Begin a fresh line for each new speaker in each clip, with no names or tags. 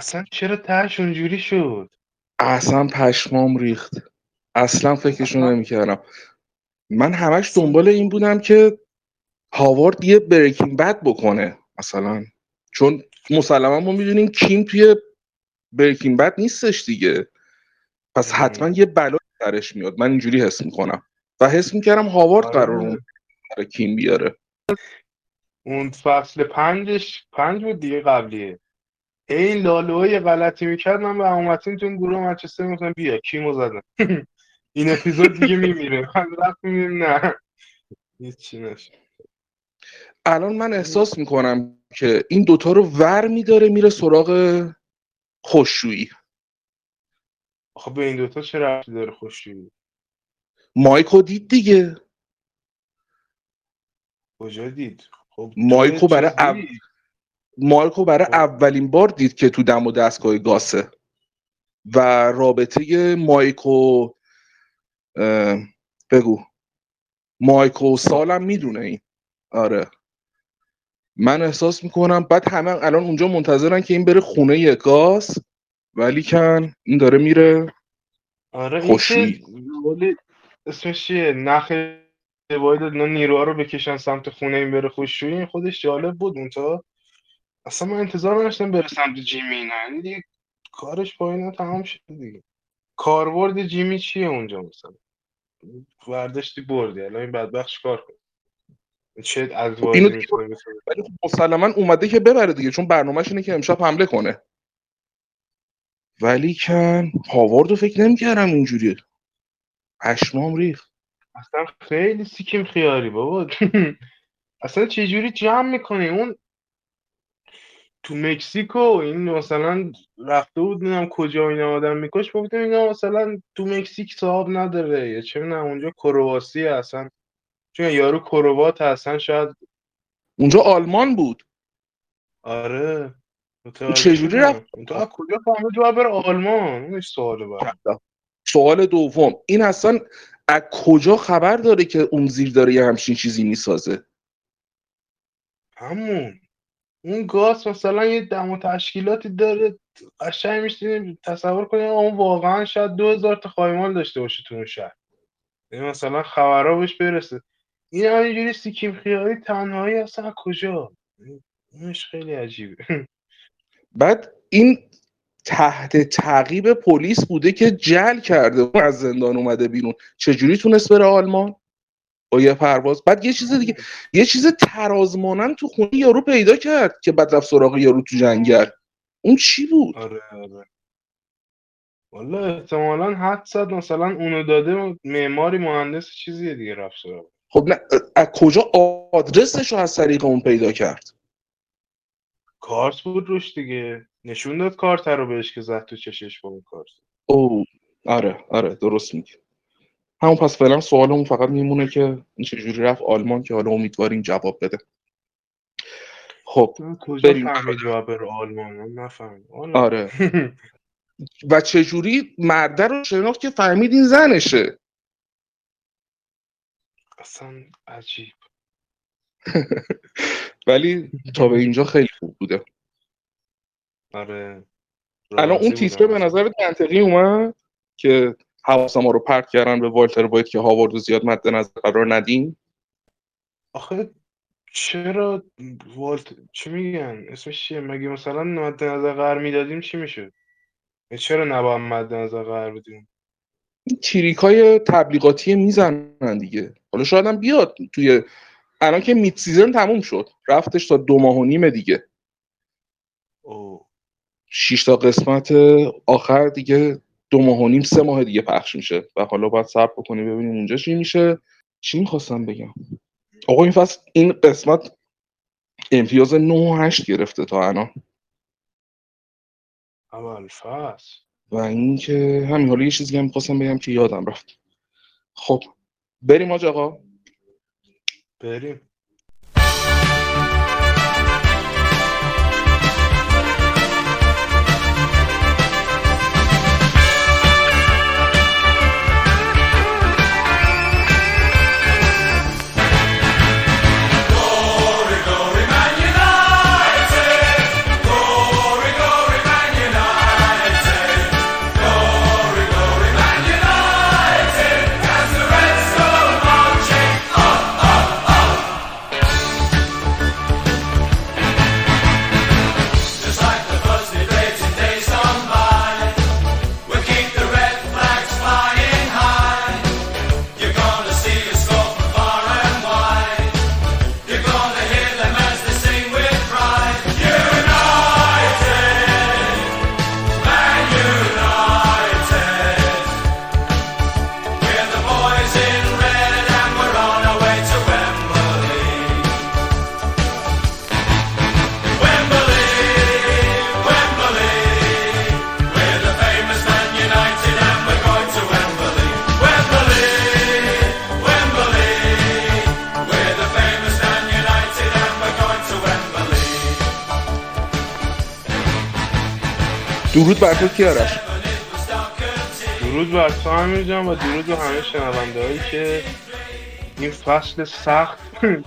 اصلا چرا تهش اونجوری شد؟
اصلا پشمام ریخت. اصلا فکرشو نمی‌کردم. من همش دنبال این بودم که هاوارد یه بریکینگ بد بکنه مثلا. چون مسلما ما می‌دونیم کیم توی بریکینگ بد نیستش دیگه. پس حتما یه بلا درش میاد. من اینجوری حس می‌کنم. و حس می‌کردم هاوارد
آره.
قرار اون کیم بیاره.
اون فصل پنجش پنج بود دیگه قبلیه. این لالوها یه غلطی می‌کرد من به همومتین تو گروه منچستر می‌گفتم بیا. کیمو زدم. این اپیزود دیگه میمیره. من رفت میمیرم نه. هیچی نشد.
الان من احساس می‌کنم که این دوتا رو ور میداره میره سراغ خوششویی
آخه به این دوتا چه رفتی داره خوشی
مایکو دید دیگه.
کجا دید؟ خب
مایکو برای
چیز
مارکو برای
خب.
اولین بار دید که تو دم و دستگاه گاسه و رابطه مایکو بگو. مایکو سالم می‌دونه این. آره. من احساس می‌کنم بعد همه الان اونجا منتظرن که این بره خونه گاز ولی کن این داره میره
آره
خوشویی.
که ولی اسمش چیه؟ نخ باید نیروها رو بکشن سمت خونه این بره خوششویی این خودش جالب بود اونجا. اصلا من انتظار نداشتم بره سمت جیمی اینا. یعنی دیگه کارش با اینا تمام شد دیگه. کاربرد جیمی چیه اونجا مثلا؟ ورداشتی بردی. الان این بدبخت چیکار کنه؟ چه از
اینو ولی خب مسلما اومده که ببره دیگه چون برنامهش اینه که امشب حمله کنه. ولی کن هاواردو فکر نمی‌کردم اینجوریه. پشمام ریخت.
اصلا خیلی سیکیم خیاری بابا. اصلا چجوری جمع می‌کنی؟ اون تو مکزیکو این مثلا رفته بود نمی‌دونم کجا اینا آدم میکش گفتم اینا مثلا تو مکزیک صاحب نداره یا چه می‌دونم اونجا کرواسی اصلا چون یارو کروات اصلا شاید
اونجا آلمان بود.
آره.
چجوری. رفت؟
تو کجا فهمید؟ باید بره آلمان. اونش سواله برام
سوال دوم. این اصلا از کجا خبر داره که اون زیر داره یه همچین چیزی می‌سازه؟
همون. اون گاز مثلا یه دم و تشکیلاتی داره قشنگ میشینی تصور کنی اون واقعا شاید دو هزار تا خایمال داشته باشه تو اون شهر. مثلا خبرها بهش برسه. این همینجوری سیکیم خیالی تنهایی اصلا کجا؟ اونش خیلی عجیبه.
بعد این تحت تعقیب پلیس بوده که جل کرده و از زندان اومده بیرون. چجوری تونست بره آلمان؟ با یه پرواز. بعد یه چیز دیگه یه چیز ترازمانن تو خونه یارو پیدا کرد که بعد رفت سراغ یارو تو جنگل. اون چی بود؟
آره آره. والا احتمالا حد زد مثلا اونو داده معماری مهندس چیزیه دیگه رفت سراغ.
خب نه از کجا آدرسش رو از طریق اون پیدا کرد؟
کارت بود روش دیگه. نشون داد کارت رو بهش که زد تو چشش با اون کارت.
او آره آره درست میگی. همون پس فعلا سوالمون فقط میمونه که چجوری رفت آلمان که حالا امیدواریم جواب بده. خب
کجا
بریم.
فهمید باید بره آلمان؟ من نفهمید
آره. و چجوری مرده رو شناخت که فهمید این زنشه؟
اصلا عجیب.
ولی تا به اینجا خیلی خوب بوده.
آره.
الان اون تیتره به. نظر منطقی اومد که حواس ما رو پرت کردن به والتر باید که هاواردو زیاد مد نظر قرار ندیم
آخه چرا والا چی میگن؟ اسمش چیه؟ مگه مثلا مد نظر قرار می‌دادیم چی می‌شد؟ چرا نباید مد نظر قرار بدیم؟
trick های تبلیغاتی می‌زنن دیگه. حالا شاید هم بیاد توی الان که mid season تموم شد. رفتش تا دو ماه و نیمه دیگه.
او
شش تا قسمت آخر دیگه دو ماه و نیم سه ماه دیگه پخش میشه. و حالا باید صبر بکنیم ببینیم اونجا چی میشه. چی می‌خواستم بگم؟ آقا این فصل این قسمت امتیاز 9 و 8 گرفته تا الان.
اول فصل.
و اینکه همین حالا یه چیزی هم می‌خواستم بگم که یادم رفت. خب بریم آج آقا.
بریم.
درود بر تو کیارش
درود بر تو همین جان و درود به همه شنونده هایی که این فصل سخت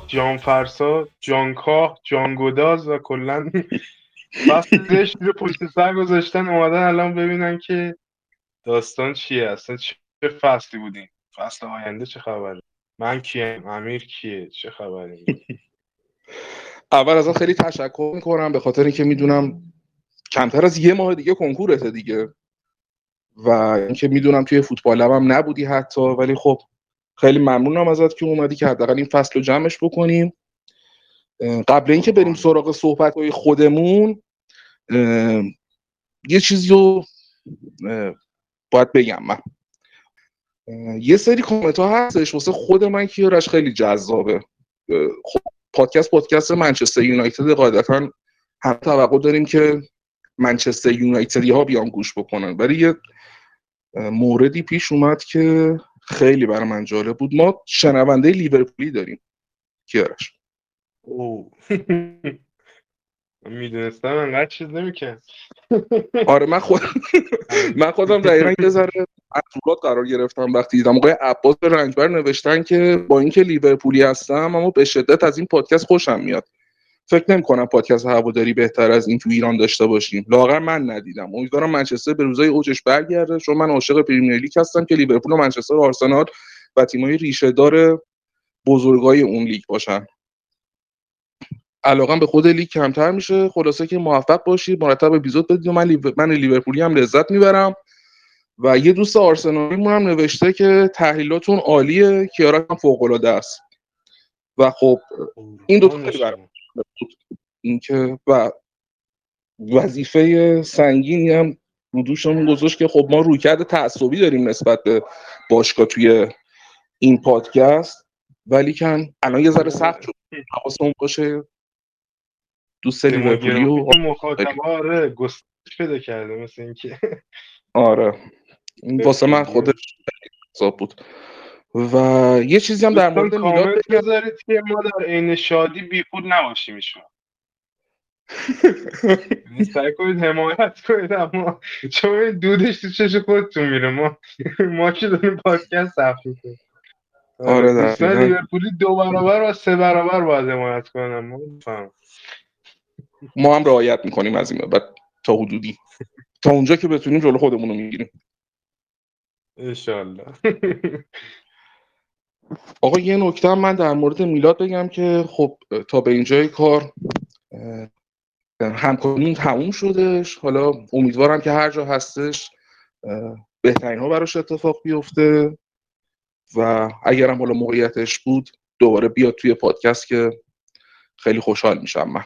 جان فرسا جانکاه جانگداز و کلا فصل زشت رو پشت سر گذاشتن اومدن الان ببینن که داستان چیه؟ اصلا چه فصلی بودیم؟ فصل آینده چه خبره؟ من کیم؟ امیر کیه؟ چه خبره
اول از خیلی تشکر می‌کنم به خاطر اینکه می‌دونم کمتر از یه ماه دیگه کنکورته دیگه. و اینکه می‌دونم توی فوتبال هم نبودی حتی ولی خب خیلی ممنونم ازت که اومدی که حداقل این فصل رو جمعش بکنیم. قبل اینکه بریم سراغ صحبت های خودمون یه چیزی رو باید بگم من. یه سری کامنت ها هستش واسه خود من کیارش خیلی جذابه. خب پادکست پادکست منچستر یونایتد قاعدتا هم توقع داریم که منچستر یونایتدی ها بیان گوش بکنن. ولی یه موردی پیش اومد که خیلی برای من جالب بود. ما شنونده لیورپولی داریم. کیارش
او می‌دونستم انقدر چیز نمی‌کرد.
آره من خود من خودم دقیقا یه ذره اطورات قرار گرفتم وقتی دیدم آقای عباس رنجبر نوشتن که با اینکه لیورپولی هستم اما به شدت از این پادکست خوشم میاد. فکر نمی کنم پادکست هواداری بهتر از این تو ایران داشته باشیم. لااقل من ندیدم. امیدوارم منچستر به روزای اوجش برگرده چون من عاشق پریمیر لیگ هستم که لیورپول و منچستر و آرسنال و تیمای ریشه دار بزرگای اون لیگ باشن. علاقم به خود لیگ کمتر میشه. خلاصه که موفق باشید مرتب اپیزود بدید و من. من لیورپولی هم لذت می‌برم. و یه دوست آرسنالی هم نوشته که تحلیلاتون عالیه. کیارا هم فوق العاده است. و خب این دو خیلی اینکه و وظیفه سنگینی هم رو دوشمون گذاشت که خب ما رویکرد تعصبی داریم نسبت به باشگاه توی این پادکست. ولی کن الان یه ذره سخت شد حواسمون باشه. دوست لیورپولی و
مخاطب آره گسترش پیدا کرده مثل اینکه.
آره. این واسه من خودش حساب بود. و یه چیزی هم در مورد میلاد
بذارید که ما در عین شادی بیخود نباشیم شما سعی کنید حمایت کنید اما چون دودش تو چش خودتون میره. ما ما که داریم پادکست ضبط می‌کنیم.
آره
دوستان لیورپولی دو برابر و سه برابر باید حمایت کنم ما
ما هم رعایت می‌کنیم از این بعد تا حدودی. تا اونجا که بتونیم جلو خودمون رو می‌گیریم.
انشالله
آقا یه نکته هم من در مورد میلاد بگم که خب تا به اینجای کار همکاریمون تموم شدش حالا امیدوارم که هر جا هستش بهترین ها براش اتفاق بیفته و اگرم حالا موقعیتش بود دوباره بیاد توی پادکست که خیلی خوشحال میشم من.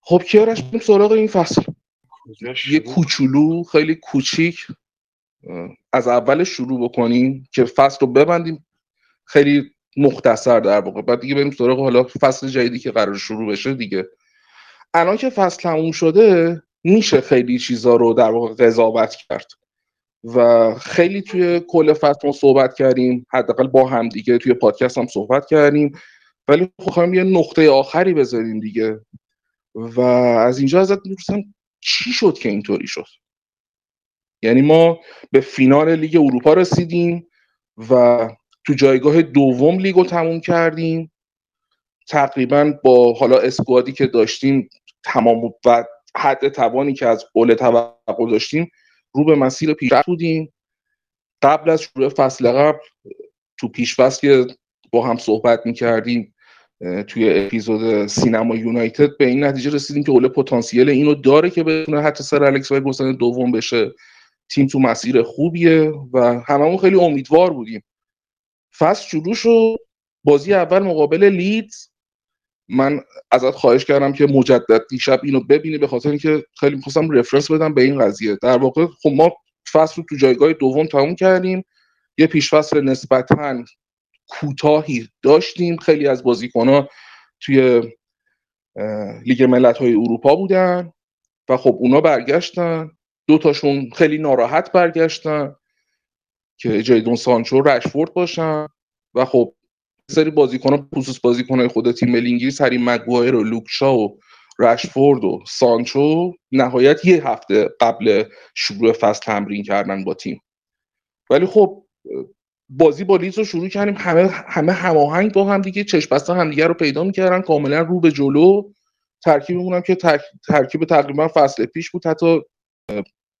خب کیارش بریم سراغ این فصل. یه کوچولو خیلی کوچیک. از اول شروع بکنیم که فصل رو ببندیم. خیلی مختصر در واقع. بعد دیگه بریم سراغ حالا فصل جدیدی که قرار شروع بشه دیگه. الان که فصل تموم شده میشه خیلی چیزا رو در واقع قضاوت کرد. و خیلی توی کل فصل ما صحبت کردیم. حداقل با هم دیگه توی پادکست هم صحبت کردیم. ولی خواهیم یه نقطه آخری بذاریم دیگه. و از اینجا ازت می‌پرسم چی شد که اینطوری شد؟ یعنی ما به فینال لیگ اروپا رسیدیم و تو جایگاه دوم لیگ رو تموم کردیم. تقریبا با حالا اسکوادی که داشتیم تمام و حد توانی که از قول توقع داشتیم رو به مسیر پیشرفت بودیم. قبل از شروع فصل قبل تو پیش فصل که با هم صحبت می‌کردیم توی اپیزود سینما یونایتد به این نتیجه رسیدیم که اول پتانسیل اینو داره که بتونه حتی سر الکس دوم بشه. تیم تو مسیر خوبیه و هممون خیلی امیدوار بودیم. فصل شروع شد. بازی اول مقابل لیدز. من ازت خواهش کردم که مجدد دیشب اینو ببینی به خاطر اینکه خیلی می‌خواستم رفرنس بدم به این قضیه. در واقع خب ما فصل رو تو جایگاه دوم تموم کردیم. یه پیش فصل نسبتا کوتاهی داشتیم. خیلی از بازیکنها توی لیگ ملت های اروپا بودن و خب اونا برگشتن. دو تاشون خیلی ناراحت برگشتن که جیدون سانچو رشفورد باشن. و خب سری بازیکن خصوص بازیکن خود تیم ملی انگلیس هری مگوایر و لوکشا و رشفورد و سانچو نهایت یه هفته قبل شروع فصل تمرین کردن با تیم. ولی خب بازی با لیز رو شروع کردیم. همه همه هماهنگ با هم دیگه چشم بسته همدیگه رو پیدا می‌کردن. کاملا رو به جلو. ترکیبمون هم که ترکیب تقریبا فصل پیش بود. حتی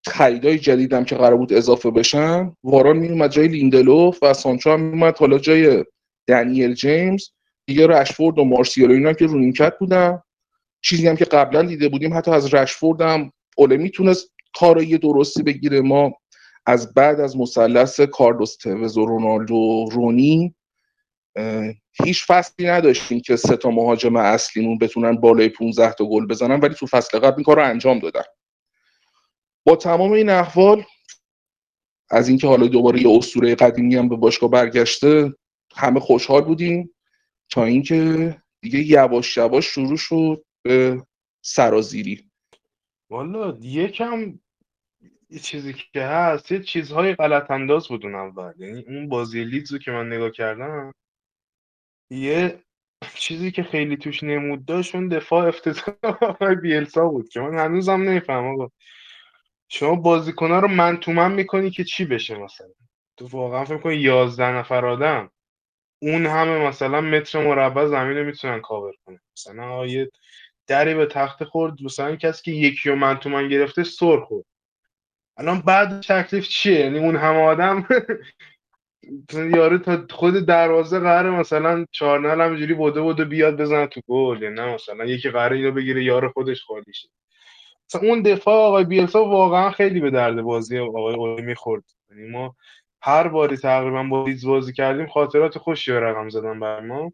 خریدای جدیدم که قرار بود اضافه بشن. واران میومد جای لیندلوف و سانچو هم میومد حالا جای دنیل جیمز. دیگه رشفورد و مارسیالو اینا که رونیمکت بودن. چیزی هم که قبلا دیده بودیم حتی از رشفورد هم اوله می‌تونست کارایی درستی بگیره. ما از بعد از مثلث کارلوس توز و رونالدو رونی هیچ فصلی نداشتیم که سه تا مهاجم اصلیمون بتونن بالای 15 تا گل بزنن ولی تو فصل قبل این کار انجام دادن. با تمام این احوال از اینکه حالا دوباره یه اسطوره قدیمی هم به باشگاه برگشته همه خوشحال بودیم تا اینکه دیگه یواش یواش شروع شد به سرازیری.
والا یکم چیزی که هست یه چیزهای غلط انداز بود اون اول. یعنی اون بازی لیدز که من نگاه کردم یه چیزی که خیلی توش نمود داشت اون دفاع افتضاح بیلسا بود که من هنوزم نمیفهم آقا. شما بازیکنها رو من تو من می‌کنی که چی بشه مثلا؟ تو واقعا فکر کنی یازده نفر آدم اون همه مثلا متر مربع زمین رو می‌تونن کاور کنن. مثلا یه دری به تخت خورد مثلا کسی که یکی و من تو من گرفته سر خورد. الان بعد تکلیف چیه؟ یعنی اون همه آدم یارو تا خود دروازه قراره مثلا چارنل همینجوری بوده بوده بیاد بزنه تو گل نه مثلا یکی قراره اینو بگیره یار خودش خالی شه. اون دفاع آقای بیلسا واقعا خیلی به درد بازی آقای اولی می‌خورد. یعنی ما هر باری تقریبا با لیز بازی کردیم خاطرات خوشی رقم زدن بر ما.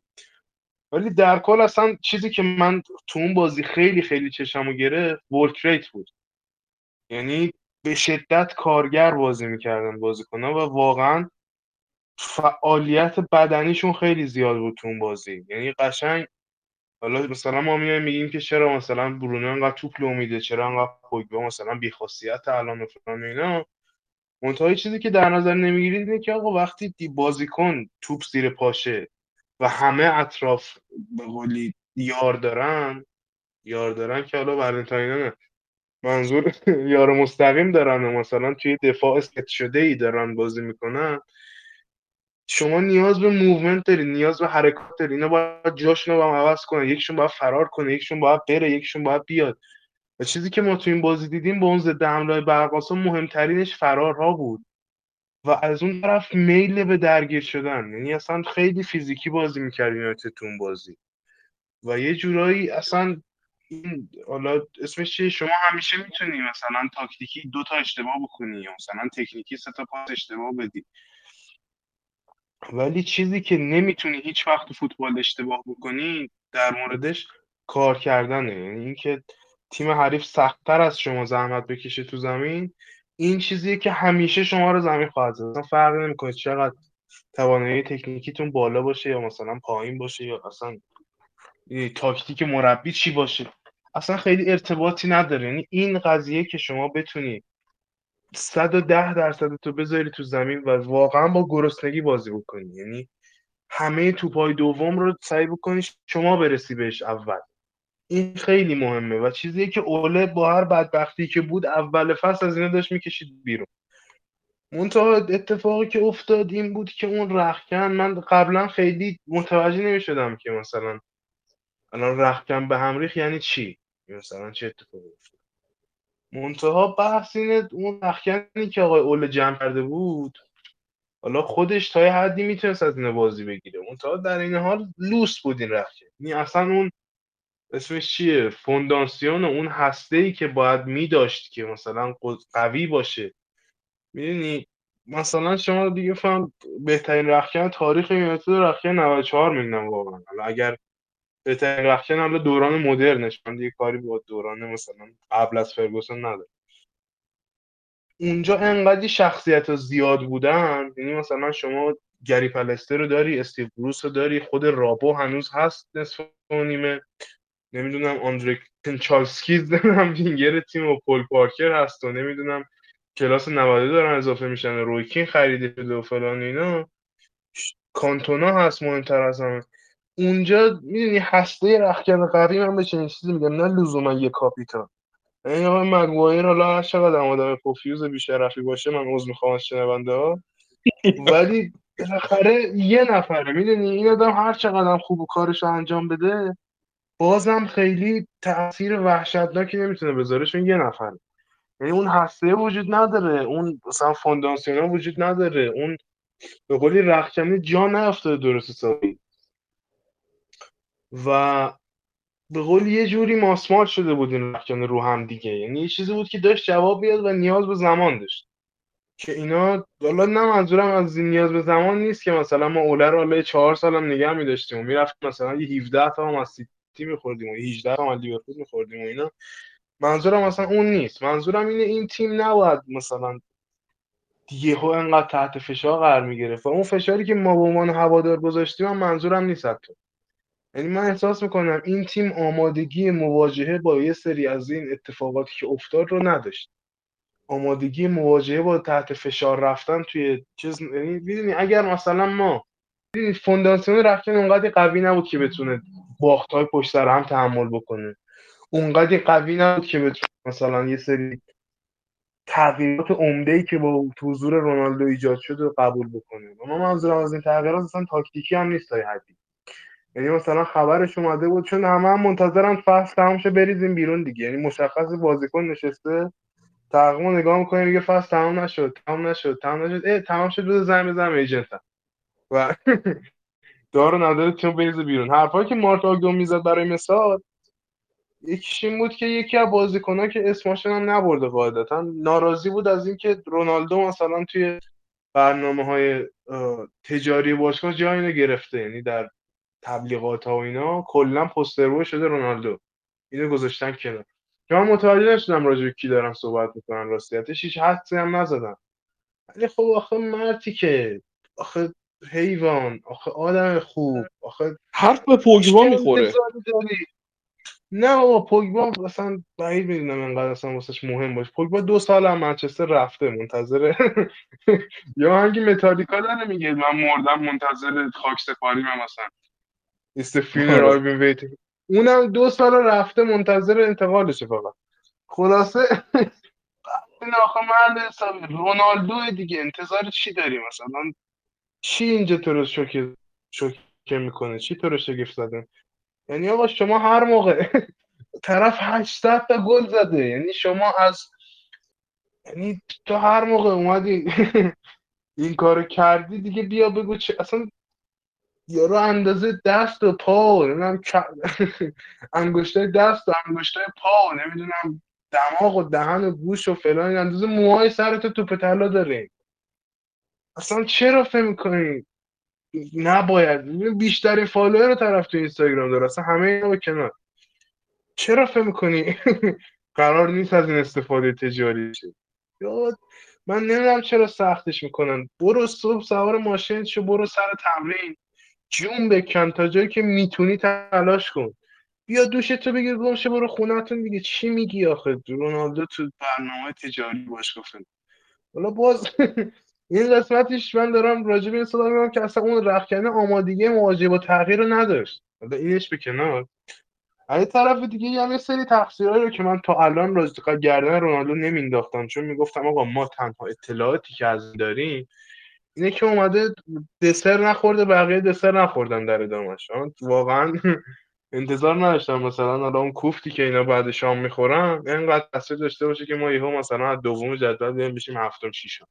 ولی در کل اصلا چیزی که من تو اون بازی خیلی خیلی چشمو گرفت ورک بود. یعنی به شدت کارگر بازی می‌کردن بازیکنان و واقعا فعالیت بدنیشون خیلی زیاد بود تو اون بازی. یعنی قشنگ حالا مثلا ما میایم میگیم که چرا مثلا برونو انقدر توپ لو میده چرا انقدر پوگبا مثلا بیخاصیت الان و فلان اینا. منتها چیزی که در نظر نمی‌گیرید اینه که آقا وقتی بازیکن توپ زیر پاشه و همه اطراف به قولی یار دارن یار دارن که حالا ولنتاینه منظور یار مستقیم دارن و مثلا توی دفاع ست شده ای دارن بازی می‌کنن شما نیاز به movement داری نیاز به حرکات داری. اینا باید جاشون رو با هم عوض کنن. یکیشون باید فرار کنه یکیشون باید بره یکیشون باید بیاد. و چیزی که ما تو این بازی دیدیم با اون ضد حمله برقاسا مهمترینش فرارها بود. و از اون طرف میل به درگیر شدن. یعنی اصلا خیلی فیزیکی بازی می‌کردیم تو اون بازی. و یه جورایی اصلا این حالا اسمش چیه؟ شما همیشه می‌تونی مثلا تاکتیکی دو تا اشتباه بکنی یا مثلا تکنیکی سه تا پاس اشتباه بدی. ولی چیزی که نمی‌تونی هیچ وقت فوتبال اشتباه بکنی در موردش کار کردنه. یعنی اینکه تیم حریف سختتر از شما زحمت بکشه تو زمین این چیزیه که همیشه شما رو زمین خواهد زد. فرق نمی‌کنه چقدر توانایی تکنیکیتون بالا باشه یا مثلا پایین باشه یا اصلا تاکتیک مربی چی باشه. اصلا خیلی ارتباطی نداره. یعنی این قضیه که شما بتونی 110 درصد تو بذاری تو زمین و واقعا با گرسنگی بازی بکنی. یعنی همه توپای دوم رو سعی بکنی شما برسی بهش اول. این خیلی مهمه و چیزی که اوله با هر بدبختی که بود اول فصل از اینا داشت می‌کشید بیرون. منتها اتفاقی که افتاد این بود که اون رخکن من قبلا خیلی متوجه نمی‌شدم که مثلا الان رخکن به همریخ یعنی چی؟ مثلا چه اتفاقی افتاد؟ منتها بحث اینه اون رخکنی که آقای اول جمع کرده بود حالا خودش تا یه حدی می‌تونست از این بازی بگیره. منتها در این حال لوس بود این رخکن یعنی اصلا اون اسمش چیه؟ فونداسیون اون هسته ای که باید میداشت که مثلا قوی باشه. می‌دونی؟ مثلا شما دیگه فهم بهترین رخکن تاریخ یونایتد رخکن 94 می‌دونم واقعا. حالا اگر بهترین حالا دوران مدرنش. من دیگه کاری با دوران مثلا قبل از فرگوسن نداره اونجا انقدی شخصیت زیاد بودن یعنی مثلا شما گری پلستر رو داری استیو بروس رو داری خود رابو هنوز هست نصف نیمه. نمی‌دونم آندره کنچالسکی هم وینگر تیم و پول پارکر هست و نمی‌دونم کلاس 90 دارن اضافه میشن رویکین خریده شده و فلان اینا. کانتونا هست مهمتر از همه. اونجا می‌دونی هسته رخکن قوی من به چنین چیزی میگم نه لزوما یه کاپیتان. این آقای مگوایر حالا هر چقدر آدم پوفیوز بیشرفی باشه من عضو می‌خوام از شنونده ها. ولی بالاخره یه نفره می‌دونی؟ این آدم هر چقدر خوب و کارش رو انجام بده بازم خیلی تاثیر وحشتناکی نمی‌تونه بذاره چون یه نفره یعنی اون هسته وجود نداره اون مثلا فونداسیون وجود نداره اون به قولی رخکنه جا نیافتاده درست حسابی. و به قول یه جوری ماسمال شده بود این رخکنه رو هم دیگه. یعنی یه چیزی بود که داشت جواب بیاد و نیاز به زمان داشت. که اینا حالا نه منظورم از نیاز به زمان نیست که مثلا ما اوله رو حالا چهار سالم نگه می‌داشتیم و می‌رفتیم مثلا یه 17 تا هم از سیتی می‌خوردیم و 18 تا هم از لیورپول می‌خوردیم و اینا. منظورم مثلا اون نیست. منظورم اینه این تیم نباید مثلا یهو انقدر تحت فشار قرار می‌گرفت. و اون فشاری که ما به عنوان هوادار گذاشتیم من منظورم نیست حتی. یعنی من احساس می‌کنم این تیم آمادگی مواجهه با یه سری از این اتفاقاتی که افتاد رو نداشت. آمادگی مواجهه با تحت فشار رفتن توی چیز یعنی می‌دونی اگر مثلا ما می‌دونی فونداسیون رفتن اونقدر قوی نبود که بتونه باخت های پشت سر هم تحمل بکنه. اونقدر قوی نبود که بتونه مثلا یه سری تغییرات عمده ای که با حضور رونالدو ایجاد شده قبول بکنه. و من منظورم از این تغییرات اصلا تاکتیکی هم نیست تا حدی. یعنی مثلا خبرش اومده بود چون همه هم منتظرن فصل تمام شه بریزیم بیرون دیگه. یعنی مشخص بازیکن نشسته تقویم نگاه می‌کنه میگه فصل تمام نشد تمام نشد تمام نشد. اه تمام شد بده زنگ بزنم ایجنتم و دارو نداره تیم بریزه بیرون. حرفایی که مارت آگدو می‌زد برای مثال یکیش این بود که یکی از بازیکن‌ها که اسمشون هم نبرده قاعدتا ناراضی بود از اینکه رونالدو مثلا توی برنامه های تجاری باشگاه جایی گرفته. یعنی در تبلیغات ها و اینا کلا پوستر شده رونالدو. اینو گذاشتن کنار. که من متوجه نشدم راجع کی دارم صحبت می‌کنن راستیتش هیچ حدسی هم نزدم. ولی خب آخه مرتی که آخه حیوان آخه آدم خوب آخه
حرف به پوگبا می‌خوره.
نه بابا پوگبا اصلا بعید می‌دونم انقدر اصلا واسش مهم باشه. پوگبا دو سال هم منچستر رفته منتظر یا هنگی متالیکا داره میگه من مردم منتظر خاک سپاری من مثلا. است فینرال ویت اونم دو سال رفته منتظر انتقالشه فقط خلاصه این آخه حسابی رونالدو دیگه انتظار چی داری مثلا؟ چی اینجا تو رو شوکه شوکه می‌کنه؟ چی تو رو شگفت زده؟ یعنی آقا شما هر موقع طرف 800 تا گل زده یعنی شما از یعنی تو هر موقع اومدی این کارو کردی دیگه بیا بگو چه اصلا یارو اندازه دست و پا نمی‌دونم انگشتای دست و انگشتای پا نمی‌دونم دماغ و دهن و گوش و فلان اندازه موهای سرت توپ طلا داره. اصلا چرا فکر می‌کنی؟ نباید. بیشترین فالوور رو طرف تو اینستاگرام داره. اصلا همه اینا با کنار. چرا فکر می‌کنی؟ قرار نیست از این استفاده تجاری شه من نمی‌دونم چرا سختش می‌کنن. برو صبح سوار ماشین شو برو سر تمرین. جون بکن تا جایی که می‌تونی تلاش کن. بیا دوش تو بگیر گمشه برو خونتون دیگه. چی میگی آخه؟ رونالدو تو برنامه تجاری باش گفتن. حالا باز این قسمتش من دارم راجع به این که اصلا اون رخکنه آمادگی مواجهه با تغییر رو نداشت. حالا اینش به کنار. از طرف دیگه یه سری تقصیرهایی رو که من تا الان راجع گردن رونالدو نمینداختم چون می‌گفتم آقا ما تنها اطلاعاتی که از داریم اینه که اومده دسر نخورده بقیه دسر نخوردن در ادامهش واقعا انتظار نداشتم مثلا حالا اون کوفتی که اینا بعد شام می‌خورن اینقدر تاثیر داشته باشه که ما یهو مثلا از دوم جدول بیایم بشیم هفتم ششم.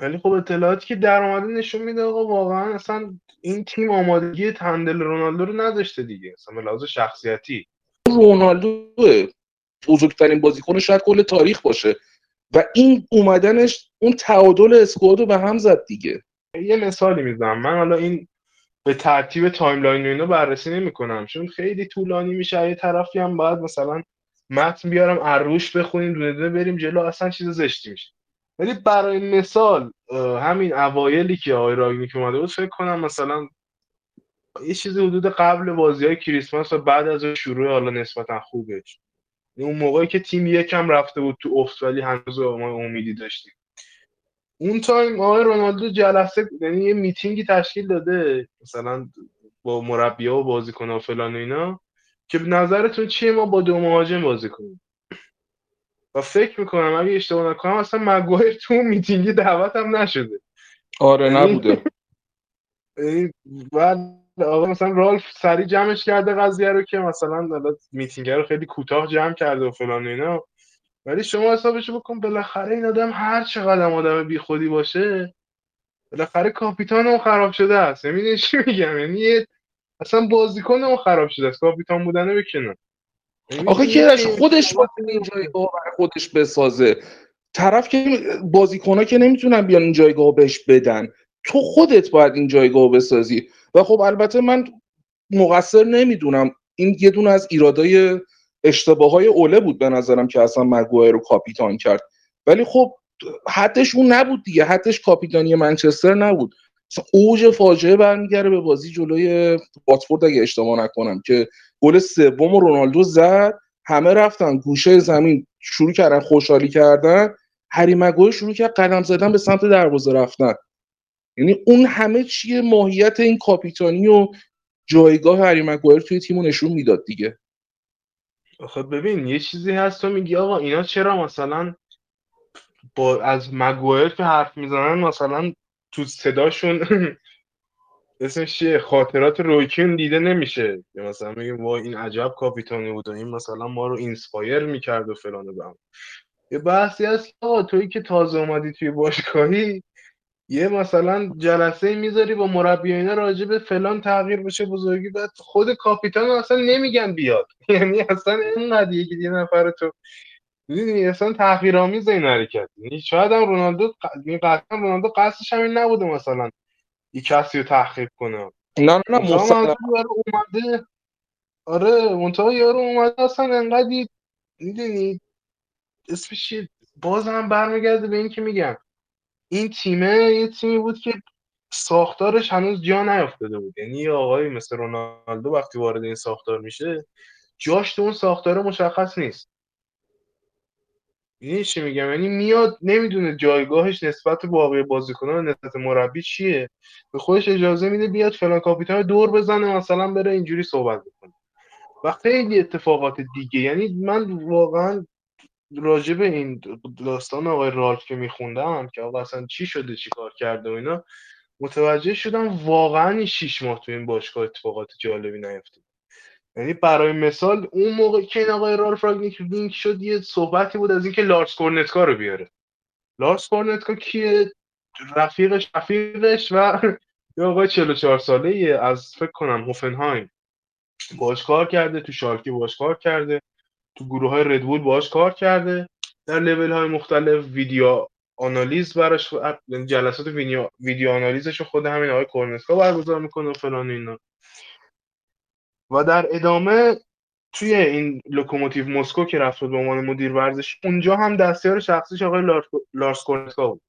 ولی خب اطلاعاتی که در اومده نشون میده آقا واقعا اصلا این تیم آمادگی handle رونالدو رو نداشته دیگه. اصلا لحاظ شخصیتی.
رونالدو بزرگترین بازیکن شاید کل تاریخ باشه. و این اومدنش اون تعادل squad رو به هم زد دیگه.
یه مثالی می‌زنم. من حالا این به ترتیب timeline اینو بررسی نمی‌کنم. چون خیلی طولانی میشه. یه طرفی هم باید مثلا متن بیارم از روش بخونیم دونه دونه بریم جلو اصلا چیز زشتی میشه. ولی برای مثال همین اوایلی که آقای راگنیک اومده بود فکر کنم مثلا یه چیزی حدود قبل بازی های کریسمس و بعد از شروع حالا نسبتا خوبش. اون موقعی که تیم یکم رفته بود تو افت ولی هنوز ما امیدی داشتیم. اون time آقای رونالدو جلسه یعنی یه میتینگی تشکیل داده مثلا با مربی و بازیکن و فلان و اینا که نظرتون چیه ما با دو مهاجم بازی کنیم؟ و فکر می‌کنم اگه اشتباه نکنم اصلا مگوایر تو میتینگی دعوت هم نشده.
آره نبوده.
بعد آقا مثلا رالف سری جمعش کرده قضیه رو که مثلا میتینگ رو خیلی کوتاه جمع کرده و فلان اینا. ولی شما حسابش بکن بالاخره این آدم هر چقدر آدم بی خودی باشه بالاخره کاپیتان اون خراب شده است. یعنی چی میگم؟ یعنی اصلا بازیکن اون خراب شده است. کاپیتان بودنه بکنه
آخه کیرش خودش باید این جایگاه برای خودش بسازه. طرف که بازیکن که نمی‌تونن بیان این جایگاه بهش بدن. تو خودت باید این جایگاه بسازی. و خب البته من مقصر نمی‌دونم. این یه دونه از ایرادای اشتباه های اوله بود به نظرم که اصلا مگوایر رو کاپیتان کرد. ولی خب حدش اون نبود دیگه. حدش کاپیتانی منچستر نبود. اوج فاجعه برمیگره به بازی جلوی واتفورد اگه اشتباه نکنم که گل سوم رونالدو زد. همه رفتن. گوشه زمین شروع کردن خوشحالی کردن. هری مگوی شروع کرد قدم زدن به سمت دروازه رفتن. یعنی اون همه چیه ماهیت این کاپیتانی و جایگاه هری مگوایر توی تیمو نشون می‌داد دیگه.
خب ببین یه چیزی هست تو میگی آقا اینا چرا مثلا با از مگوایر که حرف می‌زنن مثلا تو صداشون اسمش چیه؟ خاطرات روی کین دیده نمیشه. یا مثلا میگیم وا این عجب کاپیتانی بود و این مثلا ما رو inspire می‌کرد و فلان و یه بحثی هست آقا تویی که تازه اومدی توی باشگاهی یه مثلا جلسه می‌ذاری با مربی اینا راجع به فلان تغییر بشه بزرگی بعد خود کاپیتان اصلا نمیگن بیاد. یعنی اصلا اینقدر یکی یه نفر تو می‌دونی اصلا تحقیرآمیز این حرکت. یعنی شاید هم رونالدو قطعا رونالدو قصدش همین نبوده مثلا یه کسی رو تحقیق کنه.
نه نه نه
اومده. آره منتها یارو اومده اصلا انقدر می‌دونی؟ اسمش باز هم برمیگرده به این که میگم این تیمه یه تیمی بود که ساختارش هنوز جا نیافتاده بود. یعنی یه آقایی مثل رونالدو وقتی وارد این ساختار میشه جاش تو اون ساختار مشخص نیست. این چی میگم؟ یعنی میاد نمی‌دونه جایگاهش نسبت به باقی بازیکنان نسبت مربی چیه. به خودش اجازه میده بیاد فلان کاپیتان دور بزنه مثلا بره اینجوری صحبت بکنه. و خیلی اتفاقات دیگه. یعنی من واقعا راجع به این داستان آقای رالف که میخوندم که آقا اصلا چی شده چی کار کرده و اینا متوجه شدم واقعا این شیش ماه تو این باشگاه اتفاقات جالبی نیفتاد یعنی برای مثال اون موقع که این آقای رالف راگنیک وینک شد یه صحبتی بود از اینکه لارس کورنتکا رو بیاره. لارس کورنتکا کیه؟ رفیقش رفیقش و یه آقای 44 ساله از فکر کنم هوفنهایم. باش کار کرده تو شالکی باش کار کرده. تو گروه های ردبول باش کار کرده. در لیول های مختلف ویدیو آنالیز براش یعنی جلسات ویدیو, ویدیو آنالیزش خود همین آقای کورنتکا برگزار می‌کنه و فلان اینا. و در ادامه توی این لوکوموتیو مسکو که رفت به عنوان مدیر ورزش اونجا هم دستیار شخصیش آقای لارس کورنتکا بود.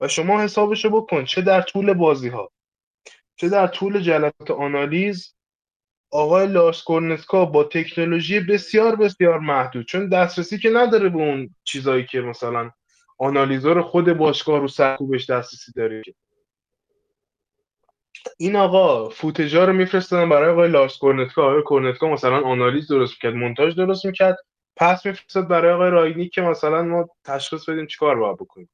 و شما حسابشو بکن چه در طول بازی ها چه در طول جلسات آنالیز آقای لارس کورنتکا با تکنولوژی بسیار بسیار محدود. چون دسترسی که نداره به اون چیزایی که مثلا آنالیزور خود باشگاه رو سرکوبش دسترسی داره این آقا فوتجا رو میفرستن برای آقای لارس کورنتکا آقای کورنتکا مثلا آنالیز درست می‌کرد مونتاژ درست می‌کرد پس میفرستاد برای آقای رایدی که مثلا ما تشخیص بدیم چیکار باید بکنیم.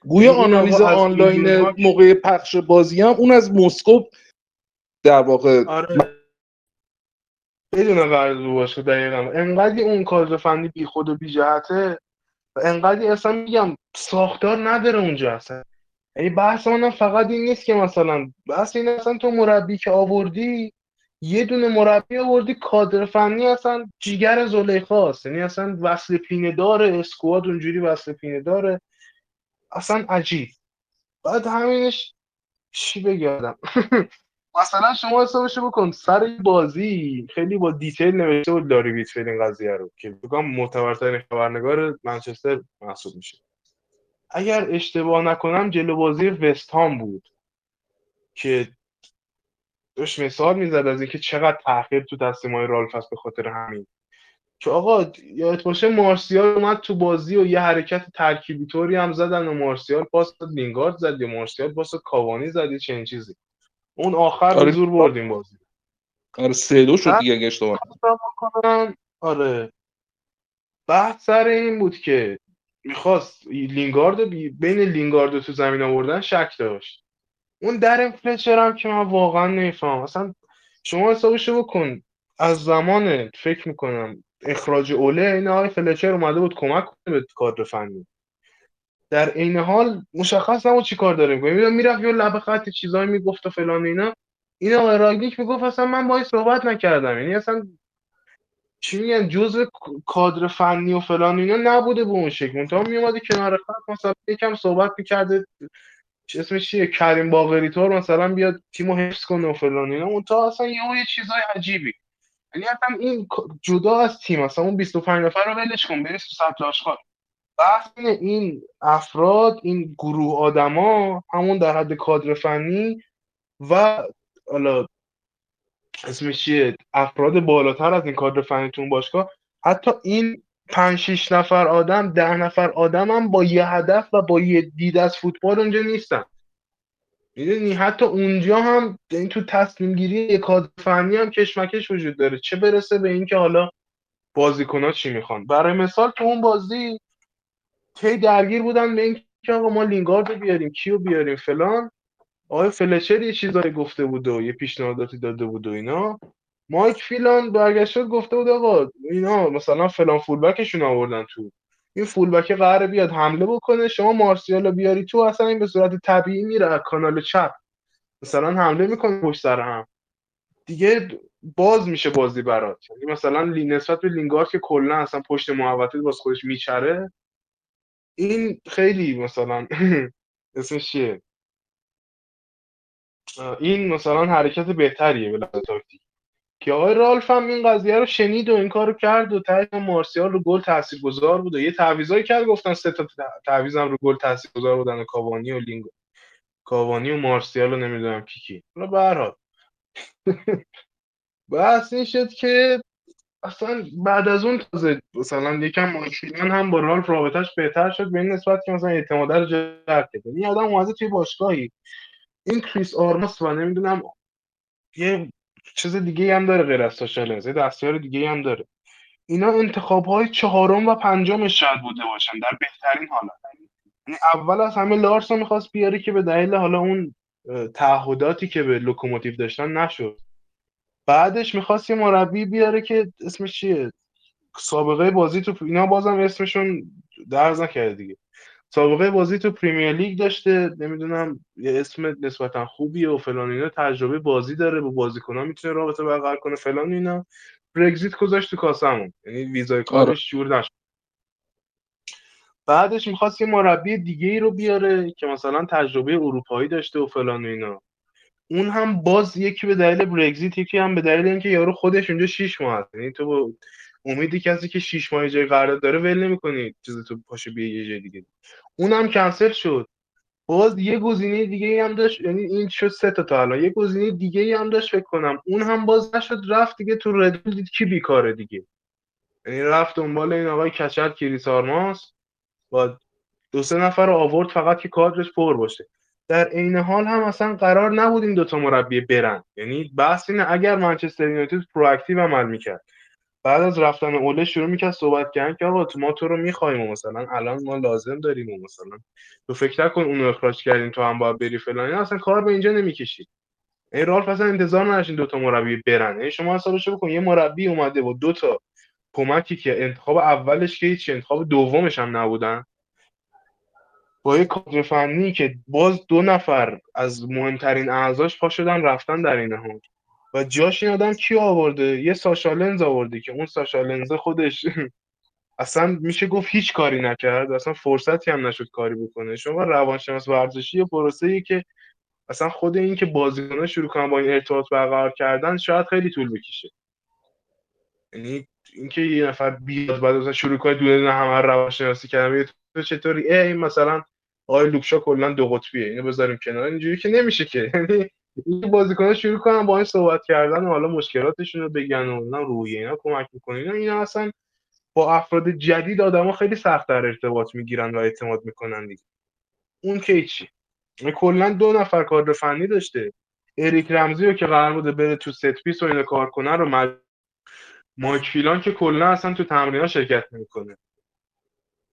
گویا آنالیز آنلاین موقع پخش بازی هم اون از مسکو در واقع
آره. بدون قرض باشه دقیقا. انقدر اون کار فنی بی خود و بی جهته انقدر اصلا میگم ساختار نداره اونجا اصلا. ای بحث من فقط این نیست که مثلا بحث این اصلا تو مربی که آوردی یه دونه مربی آوردی کادر فنی اصلا جیگر زلیخاست. یعنی اصلا وصل پینه داره اسکواد اونجوری وصل پینه داره. اصلا عجیب. بعد همینش چی بگردم مثلا شما حسابشو بکن سر بازی خیلی با دیتیل نوشته بود لاری ویتفیل این قضیه رو که بگم معتبرترین خبرنگار منچستر محسوب میشه. اگر اشتباه نکنم جلو بازی وست هام بود که داشت مثال می‌زد از اینکه چقدر تاخیر تو تصمیم های رالف هست به خاطر همین. که آقا یادت باشه مارسیال اومد تو بازی و یه حرکت ترکیبی طوری هم زدن و مارسیال پاس لینگارد زد یا مارسیال پاس کاوانی زد یه چنین چیزی. اون آخر
آره.
زور بردیم بازی.
آره سه دو شد دیگه اگه اشتباه
آره. بحث سر این بود که می‌خواست لینگارد بی- بین لینگارد تو زمین آوردن شک داشت. اون در فلچر هم که من واقعا نمیفهم اصلا شما حسابشو بکن. از زمان فکر می‌کنم اخراج اوله این آقای فلچر اومده بود کمک کنه به کادر فنی. در عین حال مشخص نبود چی کار داره می‌کنه می‌دونم می‌رفت یه لبه خط چیزایی می‌گفت و فلان اینا. این آقای راگنیک می‌گفت اصلا من باهاش صحبت نکردم. یعنی اصلا چی میگن جزء کادر فنی و فلان اینا نبوده به اون شکل. منتها میومده کنار خط مثلا یکم صحبت می‌کرده چه اسمش چیه؟ کریم باقری طور مثلا بیاد تیمو حفظ کنه و فلان اینا. منتها اصلا یه یه چیزای عجیبی. یعنی اصلا این جدا از تیم اصلا اون 25 نفر رو ولش کن بریز تو سطح آشغال. بحث این افراد این گروه آدما همون در حد کادر فنی و حالا اسمش چیه؟ افراد بالاتر از این کادر فنی تو اون باشگاه حتی این پنج شیش نفر آدم ده نفر آدم هم با یه هدف و با یه دید از فوتبال اونجا نیستن. می‌دونی؟ حتی اونجا هم این تو تصمیم گیری یه کادر فنی هم کشمکش وجود داره. چه برسه به اینکه حالا بازیکن‌ها چی می‌خوان؟ برای مثال تو اون بازی کی درگیر بودن به اینکه آقا ما لینگارد بیاریم کیو بیاریم فلان. آقای فلچر یه چیزایی گفته بود و یه پیشنهاداتی داده بود و اینا. مایک فیلان برگشت گفته بود آقا اینا مثلا فلان فولبکشون آوردن تو. این فولبک قراره بیاد حمله بکنه شما مارسیال رو بیاری تو اصلا این به صورت طبیعی میره از کانال چپ. مثلا حمله می‌کنه پشت سر هم. دیگه باز میشه بازی برات. یعنی مثلا نسبت به لینگارد که کلا اصلا پشت محوطه باز خودش میچره. این خیلی مثلا اسمش چیه؟ این مثلا حرکت بهتریه یه تاکتیک. که آقای رالف هم این قضیه رو شنید و این کارو کرد و که مارسیال رو گل تاثیرگذار بود و یه تعویضایی کرد گفتن سه تا تعویض هم رو گل تاثیرگذار بودن کاوانی و لینگو. کاوانی و مارسیال رو نمی‌دونم کی کی. حالا به هر حال. بحث این شد که اصلا بعد از اون تازه مثلا یکم مارسیال هم با رالف رابطش بهتر شد به این نسبت که مثلا اعتماد رو جلب کرد. این آدم اومده توی باشگاهی. این کریس آرماس و نمی‌دونم یه چیز دیگه هم داره غیر از ساشا لنز یه دستیار دیگه هم داره. اینا انتخاب های چهارم و پنجمش شاید بوده باشن در بهترین حالت. یعنی اول از همه لارس رو می‌خواست بیاره که به دلیل حالا اون تعهداتی که به لوکوموتیو داشتن نشد. بعدش می‌خواست یه مربی بیاره که اسمش چیه؟ سابقه بازی تو اینا بازم اسمشون درز نکرده دیگه. سابقه بازی تو پریمیر لیگ داشته نمی‌دونم یه اسم نسبتا خوبیه و فلان اینا تجربه بازی داره با بازیکن‌ها می‌تونه رابطه برقرار کنه فلان اینا. برگزیت گذاشت تو کاسمون یعنی ویزای
آره.
کارش جور نشد. بعدش می‌خواست یه مربی دیگه ای رو بیاره که مثلا تجربه اروپایی داشته و فلان و اینا. اون هم باز یکی به دلیل برگزیت یکی هم به دلیل اینکه یارو خودش اونجا 6 ماه هست یعنی تو با امیدی کسی که 6 ماه جای قرارداد داره ول نمی‌کنی چیز تو پاشو بیا یه جای دیگه. اونم کنسل شد. باز یه گزینه دیگه هم داشت یعنی این شد سه تا تا الان. یه گزینه دیگه هم داشت فکر کنم. اون هم باز نشد رفت دیگه تو ردبول دید کی بیکاره دیگه. یعنی رفت دنبال این آقای کچل کریس آرماس با دو سه نفر آورد فقط که کادرش پر باشه. در عین حال هم اصلا قرار نبود این دوتا مربی برن. یعنی بحث اینه اگر منچستر یونایتد پرواکتیو عمل می‌کرد. بعد از رفتن اوله شروع می‌کرد صحبت کردن که آقا تو ما تو رو می‌خوایم مثلا الان ما لازم داریم مثلا تو فکر نکن اونو اخراج کردیم تو هم باید بری فلان. اصلا کار به اینجا نمی‌کشید. این رالف اصلا انتظار نداشت این دوتا مربی برن. یعنی شما حسابشو بکن یه مربی اومده با دو تا کمکی که انتخاب اولش که هیچ انتخاب دومش هم نبودن. با یه کادر فنی که باز دو نفر از مهمترین اعضاش پا شدن رفتن در این نهاد و جاش این آدم کی آورده؟ یه ساشا لنز آورده که اون ساشا لنز خودش. اصلا میشه گفت هیچ کاری نکرد. اصلا فرصتی هم نشد کاری بکنه. شما روانشناس ورزشی یه پروسه ای که اصلا خود این که بازیکن‌ها شروع کنن با این ارتباط برقرار کردن شاید خیلی طول بکشه. یعنی اینکه یه نفر بیاد بعد مثلا شروع کنه دونه همه رو روانشناسی کردن چطوری؟ این مثلا آقای لوکشا کلا دو قطبیه. اینو بذاریم کنار. اینجوری که نمیشه که. یعنی این بازیکن‌ها شروع کنن با این صحبت کردن و حالا مشکلاتشون رو بگن و روی اینا کمک می‌کنه اینا اصلا با افراد جدید آدما خیلی سختتر ارتباط می‌گیرن و اعتماد می‌کنن دیگه. اون که چی کلا دو نفر کادر فنی داشته. اریک رمزی رو که قرار بوده بره تو set piece و اینو کار کنه رو مج... مایک فیلان که کلا اصلا تو تمرین شرکت نمی‌کنه.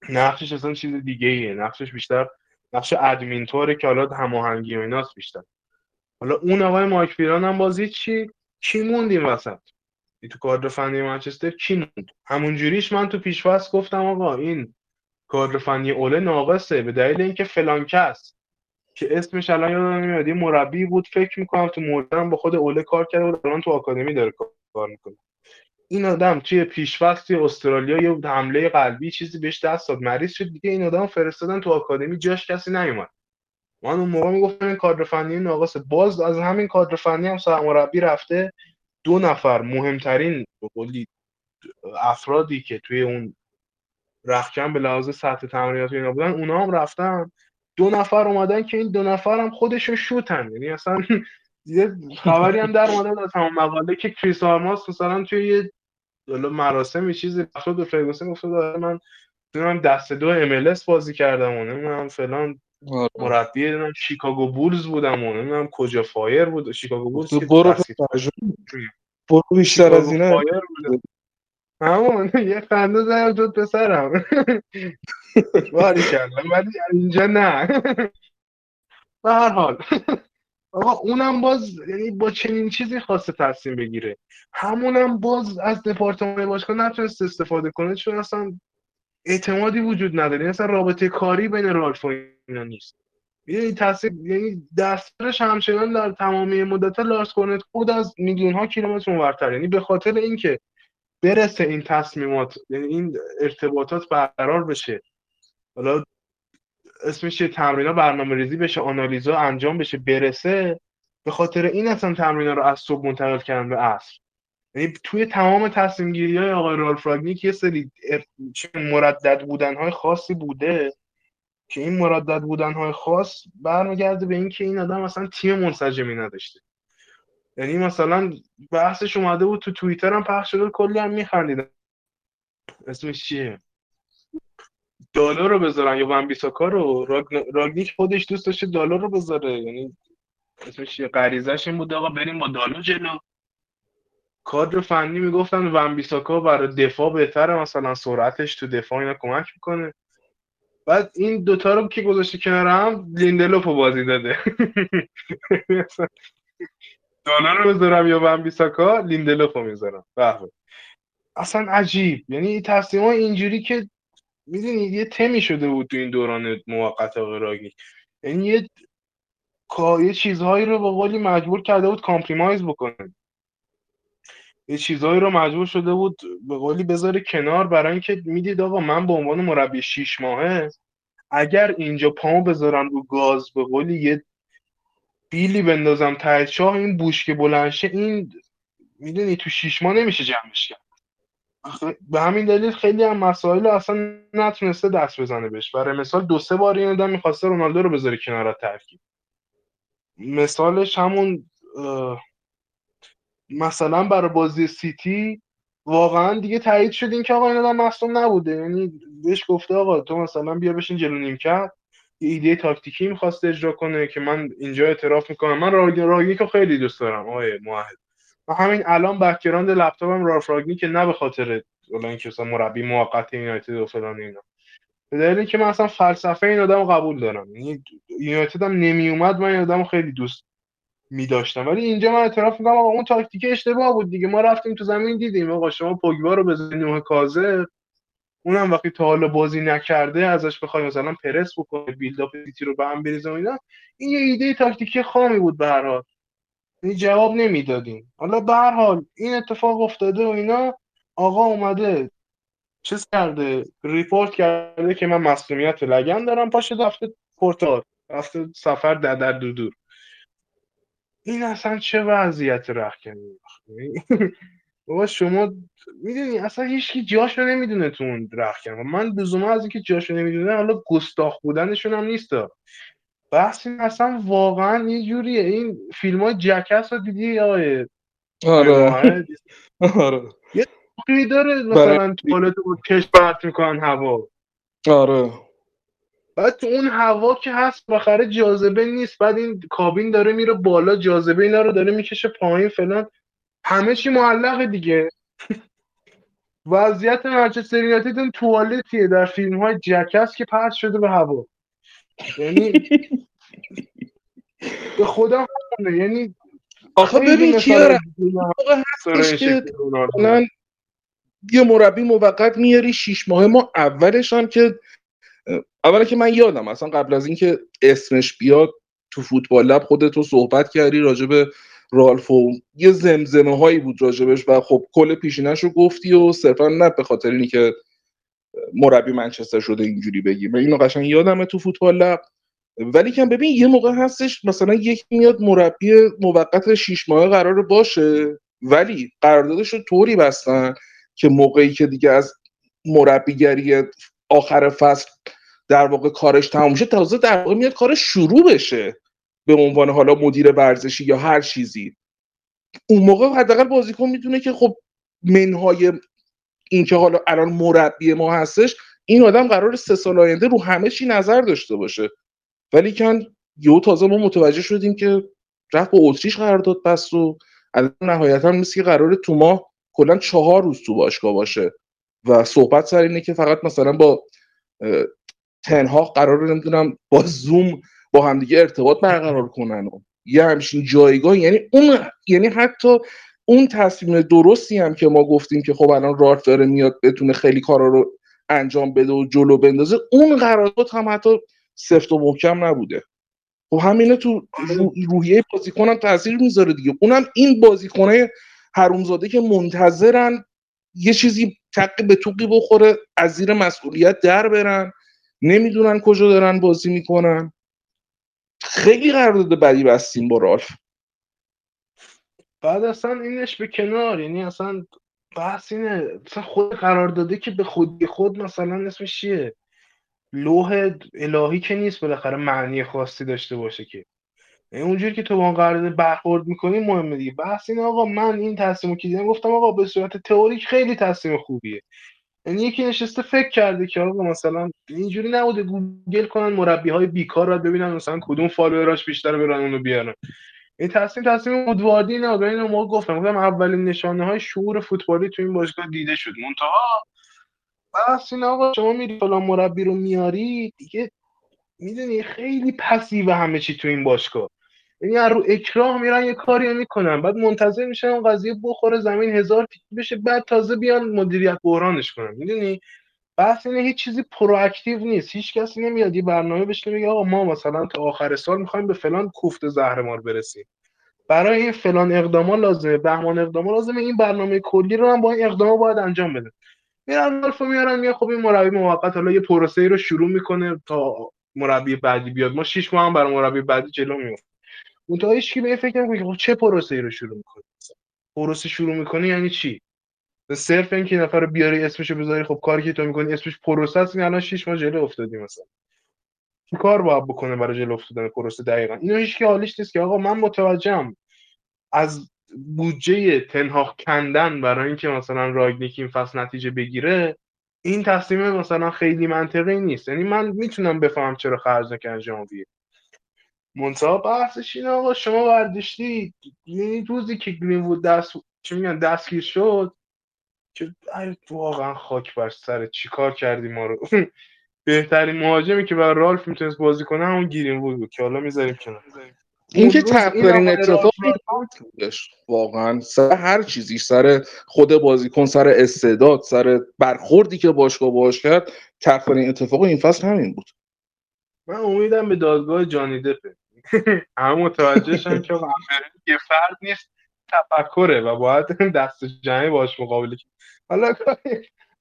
نقشش اصلا چیز دیگه ایه نقشش بیشتر نقش ادمین توره که حالا هماهنگی و ایناست بیشتر. حالا اون آقای مایک فیلان هم بازی چی؟ کی موند این وسط تو کادر فنی منچستر کی موند؟ همون جوریش من تو پیشواز گفتم آقا این کادر فنی اوله ناقصه به دلیل اینکه فلان کس که اسمش الان یادم نمیاد مربی بود فکر می‌کنم تو مردن با خود اوله کار کرده بود الان تو آکادمی داره کار می‌کنه. این آدم توی پیشوقت توی استرالیا یه حمله قلبی چیزی بهش دست داد. مریض شد دیگه. این آدم فرستادن تو آکادمی. جاش کسی نیومد. من اون موقع می‌گفتم این کادر فنی ناقصه. باز از همین کادر فنی هم سرمربی رفته دو نفر مهمترین به افرادی که توی اون رختکن به لحاظ سطح تمرینات اینا بودن اونا هم رفتن. دو نفر اومدن که این دو نفر هم خودشون شوتن. یعنی اصلا یه خبری هم در اومده از همون مقاله که کریس آرماس مثلا توی یه مراسم چیزی رفت به فرگوسن گفته داره من من دست دو ام بازی کردم و نمی‌دونم فلان آره. مربی شیکاگو بولز بودم و نمی‌دونم کجا فایر بود. شیکاگو بولز
برو برو بیشتر از اینا.
همون. یه خنده زدم جد پسرم. باری کردم. ولی اینجا نه. به هر حال. آقا اونم باز یعنی با چنین چیزی خواسته تصمیم بگیره. همونم باز از دپارتمان باشگاه نتونست استفاده کنه چون اصلا اعتمادی وجود نداره. یعنی اصلا رابطه کاری بین رالف و اینا نیست. یعنی تاثیر یعنی دسترش همچنان در تمامی مدت لارس کورنت خود از میلیون ها کیلومتر اونورتر یعنی به خاطر اینکه برسه این تصمیمات یعنی این ارتباطات برقرار بشه. حالا اسمش تمرینا برنامه ریزی بشه آنالیزا انجام بشه برسه. به خاطر این اصلا تمرینا رو از صبح منتقل کردن به عصر. یعنی توی تمام تصمیم گیری های آقای رالف راگنیک یه سری مردد بودن های خاصی بوده که این مردد بودن های خاص برمیگرده به اینکه این آدم اصلا تیم منسجمی نداشته. یعنی مثلا بحثش اومده بود تو توییتر هم پخش شده کلی هم میخندیدن اسمش چیه؟ دالر رو بذارن یا ون رو. راگنیک خودش دوست داشته دالر رو بذاره. یعنی اسمش غریزش این بود آقا بریم با دالر جلو. کادر فنی می‌گفتن ون بیساکا برای دفاع بهتره مثلا سرعتش تو دفاع اینا کمک می‌کنه. بعد این دوتا رو که گذاشته کنار هم لیندلوف بازی داده. دانا رو بذارم یا ون بیساکا لیندلوف رو می‌ذارم. اصلا عجیب. یعنی تصمیم اینجوری که می‌دونی یه تمی شده بود تو این دوران موقت آقای یعنی یه یه چیزهایی رو به قولی مجبور کرده بود compromise بکنه. یه چیزهایی رو مجبور شده بود به قولی بذاره کنار برای اینکه می‌دید آقا من به عنوان مربی شیش ماهه اگر اینجا پامو بذارم رو گاز به قولی یه بیلی بندازم ته این بوشک بلنشه این می‌دونی تو شیش ماه نمیشه جمعش کرد. به همین دلیل خیلی هم مسائل اصلا نتونسته دست بزنه بهش. برای مثال دو سه بار این آدم می‌خواسته رونالدو رو بذاره کنار ترکیب. مثالش همون مثلا برای بازی سیتی واقعا دیگه تایید شد این که آقا این آدم مصدوم نبوده. یعنی بهش گفته آقا تو مثلا بیا بشین جلو نیمکت. یه ایده تاکتیکی می‌خواسته اجرا کنه که من اینجا اعتراف می‌کنم. من راگنیک رو خیلی دوست دارم آقای موحد و همین الان background لپتاپم رالف که نه به خاطر حالا اینکه مثلا مربی موقت یونایتد و فلان اینا. به دلیل که من اصلا فلسفه این آدم قبول دارم. یعنی یونایتد هم نمی اومد من این آدم خیلی دوست می داشتم ولی اینجا من اعتراف می‌کنم آقا اون تاکتیک اشتباه بود دیگه. ما رفتیم تو زمین دیدیم آقا شما پوگبا رو بذارید نوک کاذبه. اونم وقتی تا حالا بازی نکرده ازش بخوای مثلا پرس بکنه بیلداپ سیتی رو به هم بریزه اینا. این یه ایده تاکتیکی خامی بود به هر حال. این جواب نمی‌دادیم. حالا به هر حال این اتفاق افتاده و اینا آقا اومده چیز کرده ریپورت کرده که من مسئولیت لگن دارم پاشه رفته پورتال رفته سفر در در دور دور این اصلا چه وضعیت رخکنی بابا شما می‌دونی اصلا هیچکی جاشو نمی‌دونه تو اون رخکن. من لزوما از اینکه جاشو نمی‌دونه حالا گستاخ بودنشون هم نیست. بحث این اصلا واقعا یه جوریه. این فیلم های جکس رو دیدی آقای؟
آره. آره.
حقی داره مثلا توالت رو کش پرت می‌کنن هوا.
آره.
بعد تو اون هوا که هست بخره جاذبه نیست. بعد این کابین داره میره بالا جاذبه اینا رو داره می‌کشه پایین فلان. همه چی معلقه دیگه. وضعیت منچستر یونایتد اون توالتیه در فیلم های جکس که پرت شده به هوا. یعنی به خودم همونه یعنی
آخه ببین کیارم. مثلا یه مربی موقت میاری شیش ماه ما اولش هم که اولا که من یادم اصلا قبل از اینکه اسمش بیاد تو فوتبال لب خودتو صحبت کردی راجع به رالفو یه زمزمه هایی بود راجبش و خب کل پیشینش رو گفتی و صرفا نه به خاطر اینی که مربی منچستر شده اینجوری بگی من اینو قشنگ یادمه تو فوتبال لب. ولی که ببین یه موقع هستش مثلا یکی میاد مربی موقت شیش ماه قرار باشه. ولی قراردادش رو طوری بستن که موقعی که دیگه از مربیگری آخر فصل در واقع کارش تموم میشه تازه در واقع میاد کارش شروع بشه. به عنوان حالا مدیر ورزشی یا هر چیزی. اون موقع حداقل بازیکن می‌دونه که خب منهای این که حالا الان مربی ما هستش این آدم قرار سه سال آینده رو همه چی نظر داشته باشه. ولی کن یهو تازه ما متوجه شدیم که رفت با اتریش قرارداد بست و الان نهایتا مثل که قرار تو ماه کلا چهار روز تو باشگاه باشه. و صحبت سر اینه که فقط مثلا با تنها قرار نمی‌دونم با زوم با همدیگه ارتباط برقرار کنن و یه همچین جایگاه یعنی اون یعنی حتی اون تصمیم درستی هم که ما گفتیم که خب الان رالف داره میاد بتونه خیلی کارا رو انجام بده و جلو بندازه اون قرارداد هم حتی سفت و محکم نبوده. خب همینه تو رو- روحیه بازیکن هم تاثیر می‌ذاره دیگه. اونم این بازیکنه حرومزاده که منتظرن یه چیزی تقی به توقی بخوره از زیر مسئولیت در برن نمی‌دونن کجا دارن بازی می‌کنن. خیلی قرارداد بدی بستیم با رالف.
بعد اصلا اینش به کنار یعنی اصلا بحث اینه اصلا خود قرار داده که به خودی خود مثلا اسمش چیه؟ لوح الهی که نیست بالاخره معنی خاصی داشته باشه که. یعنی اونجوری که تو با اون قرارداد برخورد می‌کنی مهمه دیگه. بحث اینه آقا من این تصمیمو که دیدم گفتم آقا به صورت تئوریک خیلی تصمیم خوبیه. یعنی یکی نشسته فکر کرده که آقا مثلا اینجوری نبوده گوگل کنن مربی های بیکار رو ببینن مثلا کدوم فالووراش بیشتر برن اونو بیارن. این تصمیم تصمیم وودواردی نه و اینو ما گفتم. گفتم اولین نشانه های شعور فوتبالی تو این باشگاه دیده شد. منتها بس این آقا شما میری فلان مربی رو میاری دیگه می‌دونی خیلی passive همه چی تو این باشگاه. یعنی رو اکراه میرن یه کاری می‌کنن. بعد منتظر میشن اون قضیه بخوره زمین هزار بشه بعد تازه بیان مدیریت بحرانش کنن. می‌دونی؟ بحث اینه هیچ چیزی proactive نیست. هیچ کسی نمیاد یه برنامه بشینه بگه آقا ما مثلا تا آخر سال می‌خوایم به فلان کوفت زهرمار برسیم. برای این فلان اقداما لازمه بهمان اقداما لازمه. این برنامه کلی رو هم با این اقداما باید انجام بده. میرن رالفو میارن میگه خب این مربی موقت حالا یه پروسه ای رو شروع می‌کنه تا مربی بعدی بیاد. ما شش ماه هم برای مربی بعدی جلو میافتیم منتها هیچ کی به فکر نمی‌کنه خب چه پروسه ای رو شروع می‌کنه؟ پروسه شروع می‌کنه یعنی چی؟ صرف اینکه نفر رو بیاری اسمشو بذاری خب کاری که تو می‌کنی اسمش پروسه است این الان 6 ماه جلو افتادی مثلا. چی کار باید بکنه برای جلو افتادن پروسه دقیقا؟ اینو هیچ کی حالیش نیست که آقا من متوجهم از بودجه تنهاق کندن برای اینکه مثلا راگنیک این فصل نتیجه بگیره این تصمیم مثلا خیلی منطقی نیست. یعنی من می‌تونم بفهم چرا خرج نکرد ژانویه. منتها بحثش اینه آقا شما برداشتی یعنی روزی که گرین‌وود دست چی میگن دستگیر شد که ای واقعا خاک بر سر چی کار کردی ما رو؟ بهترین مهاجمی که برای رالف می‌تونست بازی کنه همون گیرین وود بود که حالا می‌ذاریم کنار.
این که
آقای
اتفاق بودش واقعا سر هر چیزی سر خود بازیکن سر استعداد سر برخوردی که باشگاه باش کرد تقدیرین اتفاق این فصل همین بود.
من امیدم به دادگاه جانی دپه. همه متوجهشن که یه فرد نیست تفکره و باید دست جمعی باش مقابله کرد حالا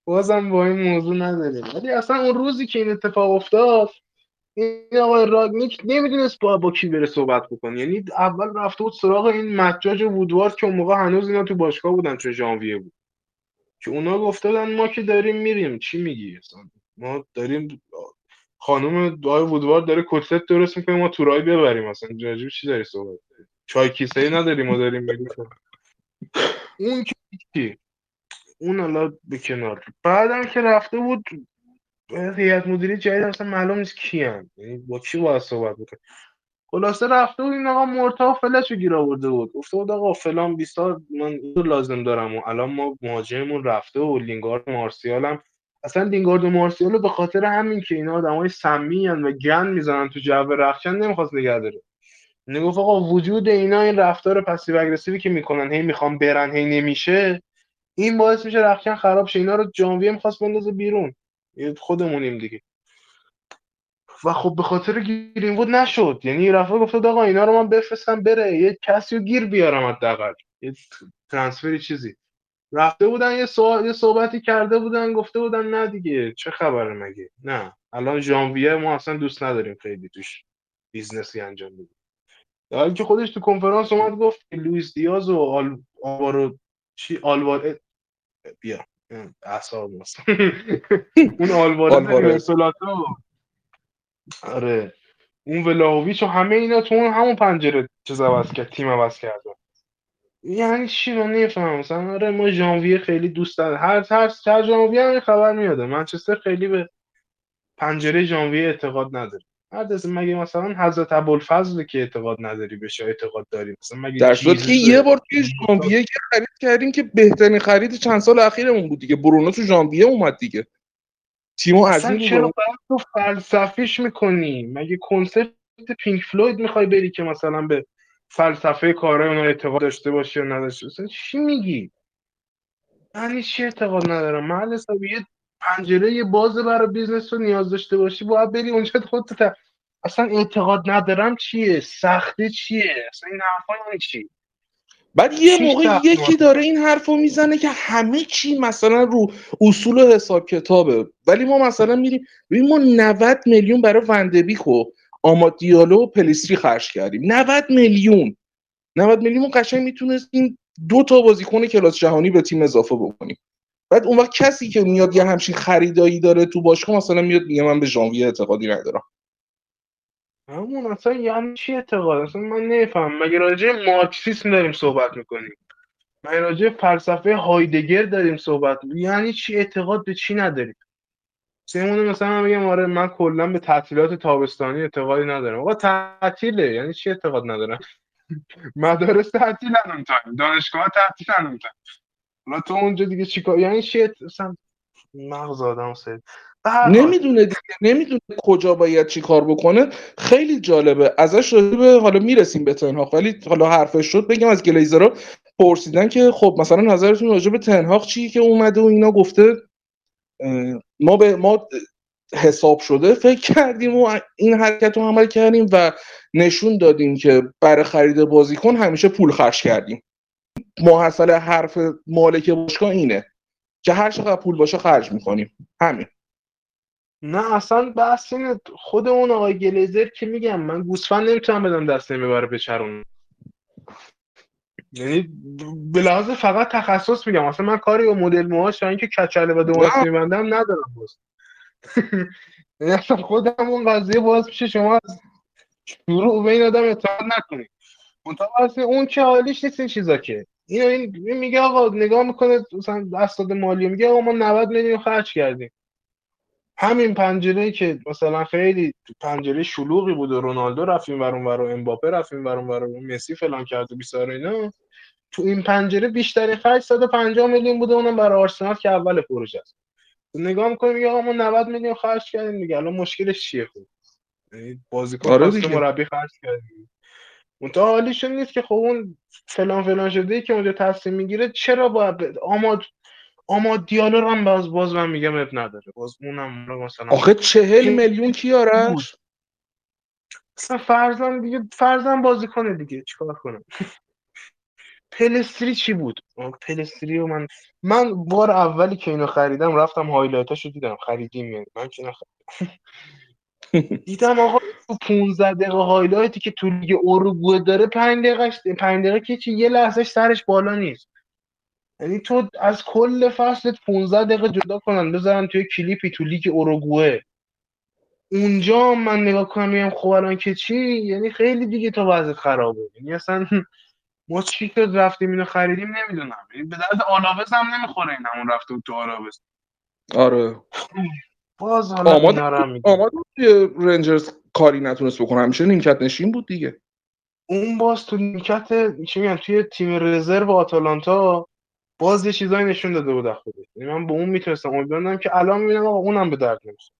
بازم با این موضوع نداریم. ولی اصلا اون روزی که این اتفاق افتاد این آقای راگنیک نمی‌دونست با با کی بره صحبت بکنه. یعنی اول رفته بود سراغ این مجاج وودوارد که اون موقع هنوز اینا تو باشگاه بودن چون ژانویه بود. که اونا گفته بودن ما که داریم میریم. چی میگی اصلا؟ ما داریم خانم دای وودوارد داره کتلت درست می‌کنه ما تورای ببریم. اصلا راجب چی داری صحبت داری؟ چای کیسه ای نداریم ما داریم میگیم اون که چی اون حالا به کنار. بعدم که رفته بود هیئت مدیره جدید اصلا معلوم نیست کیان. یعنی با کی باید صحبت بکنه. خلاصه رفته بود این آقا مرتا فلش رو گیر آورده بود. گفته بود آقا فلان بیستا من اینو لازم دارم و الان ما مهاجممون رفته و لینگارد مارسیال هم. اصلا لینگارد و مارسیال به خاطر همین که اینا آدمای سمی و گن می‌زنن تو جو رخشن نمی‌خواست نگه داره. نگفت آقا وجود اینا این رفتار پسیو اگریسیوی که می‌کنن هی می‌خوام برن هی نمیشه. این باعث میشه رخکن خراب شه. اینا رو ژانویه می‌خواست بندازه بیرون. خودمونیم دیگه. و خب به خاطر گرینوود نشد. یعنی رفته گفته آقا اینا رو من بفرستم بره. یه کسی رو گیر بیارم حداقل. یه transfer ی چیزی. رفته بودن یه, یه صحبتی کرده بودن گفته بودن نه دیگه. چه خبره مگه؟ نه. الان ژانویه ما اصلا دوست نداریم خیلی توش business ی انجام بدیم. در حالی که خودش تو کنفرانس اومد گفت لوئیس دیاز و آل... آوارو چی؟ آلوار بیا. اعصاب اون آلوارز آره. اون ولاویچ و همه اینا تو اون همون پنجره چیز عوض کرد تیم عوض کردن یعنی چی؟ من نمی‌فهمم. مثلا آره ما ژانویه خیلی دوست دارم هر هر هر ژانویه هم خبر میاده منچستر خیلی به پنجره ژانویه اعتقاد نداره. دست مگه مثلا حضرت ابوالفضل که اعتقاد نداری بهش اعتقاد داری؟ مثلا مگه
در صورتی که یه بار توی ژانویه که خرید کردیم که بهترین خرید چند سال اخیرمون بود دیگه. برونو تو ژانویه اومد دیگه.
تیمو از این چرا تو فلسفیش می‌کنی؟ مگه کنسرت پینک فلوید می‌خوای بری که مثلا به فلسفه کارهای اونها اعتقاد داشته باشی یا نداشته اصلا چی میگی؟ یعنی چی اعتقاد ندارم. مرد حسابی یه پنجره باز برای business رو نیاز داشته باشی باید بری اونجا خودت اصلا اعتقاد ندارم چیه سخته چیه اصلا این حرفا یعنی چی؟
بعد یه موقع یکی داره این حرف رو می‌زنه که همه چی مثلا رو اصول و حساب کتابه ولی ما مثلا میریم ببین ما 90 میلیون برای وندبیک و آماد دیالو و پلیستری خرج کردیم. 90 میلیون. 90 میلیون قشنگ می‌تونست این دو تا بازیکن کلاس جهانی به تیم اضافه بکنیم. بعد اون وقت کسی که میاد یه همچین خریدایی داره تو باشگاه مثلا میاد میگه من به ژانویه اعتقادی ندارم.
همون اصلا یعنی چی اعتقاد؟ اصلا من نفهم مگه راجع مارکسیسم داریم صحبت می‌کنیم؟ مگه راجع فلسفه هایدگر داریم صحبت می‌کنیم یعنی چی؟ اعتقاد به چی نداریم؟ سیمون مثلا میگم آره من کلا به تعطیلات تابستانی اعتقادی ندارم. آقا تعطیله. یعنی چی اعتقاد ندارم؟ مدارس تعطیلن اون تایم دانشگاه تعطیلن اون تایم حالا تو اونجا دیگه چیکار یعنی چی؟ اصلا مغز آدم سید
نمی‌دونه دیگه نمی‌دونه کجا باید چی کار بکنه. خیلی جالبه. ازش راجبه حالا می‌رسیم به تنهاق. ولی حالا حرفش شد بگم از گلیزرا پرسیدن که خب مثلا نظرتون راجع به تنهاق چی که اومده و اینا گفته ما به ما حساب شده. فکر کردیم و این حرکت رو عمل کردیم و نشون دادیم که برای خرید بازیکن همیشه پول خرج کردیم. محصل حرف مالک باشگاه اینه که هر چقدر پول باشه خرج می‌کنیم. همین.
نه اصلا بحث اینه. خود اون آقای گلیزر که میگم من گوسفند نمی‌تونم بدم دست نمی‌بره بچرون یعنی به لحاظ فقط تخصص میگم. اصلا من کاری با مدل موهاش اینکه کچله و دوماس میبندم ندارم باز. یعنی اصلا خودم اون قضیه باز میشه شما از شروع به این آدم اعتماد نکنید. اون که حالیش نیست این چیزا که. این, این میگه آقا نگاه می‌کنه مثلا اسناد مالی میگه آقا ما 90 میلیون خرج کردیم. همین پنجره که مثلا خیلی پنجره شلوغی بود و رونالدو رفتیم ورون ور و امباپه رفتیم ورون ور و مسی فلان کرد و بیسار اینا. تو این پنجره بیشتری خرج 150 میلیون بوده اونم برای آرسنال که اول پروژه است. نگاه می‌کنیم میگه آقا ما 90 میلیون خرج کردیم دیگه. الان مشکلش چیه خب؟ یعنی بازیکن آره مربی خرج کردیم. اون تا حالیشون نیست که خب اون فلان فلان شده که اونجا تصمیم می‌گیره چرا باید آماد اما دیالو هم باز باز من میگم عیب نداره. باز اونم مثلا
آخه چهل میلیون کی آرش
مثلا فرزن دیگه فرزن بازی کنه دیگه. چیکار کنم؟ پلیستری چی بود؟ پلیستری و من من بار اولی که اینو خریدم رفتم highlight اشو دیدم. خریدیم یعنی. من که نخریدم دیدم آقا تو 15 دقیقه highlight ی که تو لیگ اروگوئه داره 5 دقیقه 5 دقیقه که چی؟ یه لحظه سرش بالا نیست. یعنی تو از کل فصلت 15 دقیقه جدا کنن بذارن توی کلیپی تو لیگ اوروگوئه. اونجا من نگاه کنم میگم خب الان که چی؟ یعنی خیلی دیگه تو وضعیت خرابه. یعنی اصلا ما چی شد رفتیم اینو خریدیم نمی‌دونم. این به درد آلاوز هم نمی‌خوره این همون رفته بود تو آلاوز.
آره.
باز حالا
آماد
اینا رو هم میگم.
آماد توی رنجرز کاری نتونست بکنه. همیشه نیمکت نشین بود دیگه.
اون باز تو نیمکت چی میگن توی تیم رزرو آتالانتا باز یه چیزایی نشون داده بود خودش. یعنی من به اون می‌تونستم امیدوارم که الان می‌بینم آقا اونم به درد نمی‌خوره.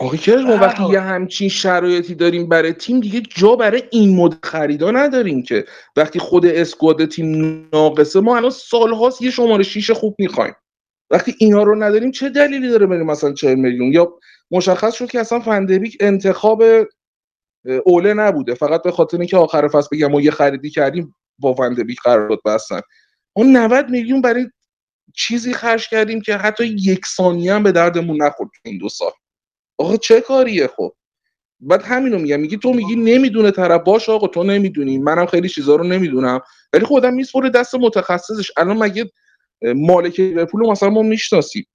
آخه کرج ما وقتی. یه همچین شرایطی داریم برای تیم دیگه جا برای این مدل خریدا نداریم که. وقتی خود اسکواد تیم ناقصه ما الان سالهاست یه شماره شیش خوب می‌خوایم. وقتی اینا رو نداریم چه دلیلی داره بریم مثلا 40 میلیون؟ یا مشخص شد که اصلا فندبیک انتخاب اوله نبوده. فقط به خاطر اینکه آخر فصل بگم ما یه خریدی کردیم با فندبیک قرارداد بستن. اون 90 میلیون برای چیزی خرج کردیم که حتی یک ثانیه هم به دردمون نخورد این دو سال. آقا چه کاریه خب؟ بعد همینو میگم. میگی تو میگی نمی‌دونه طرف. باش آقا تو نمی‌دونی. منم خیلی چیزا رو نمی‌دونم. ولی خودم میسپره دست متخصصش. الان مگه مالک لیورپول رو مثلا ما می‌شناسیم.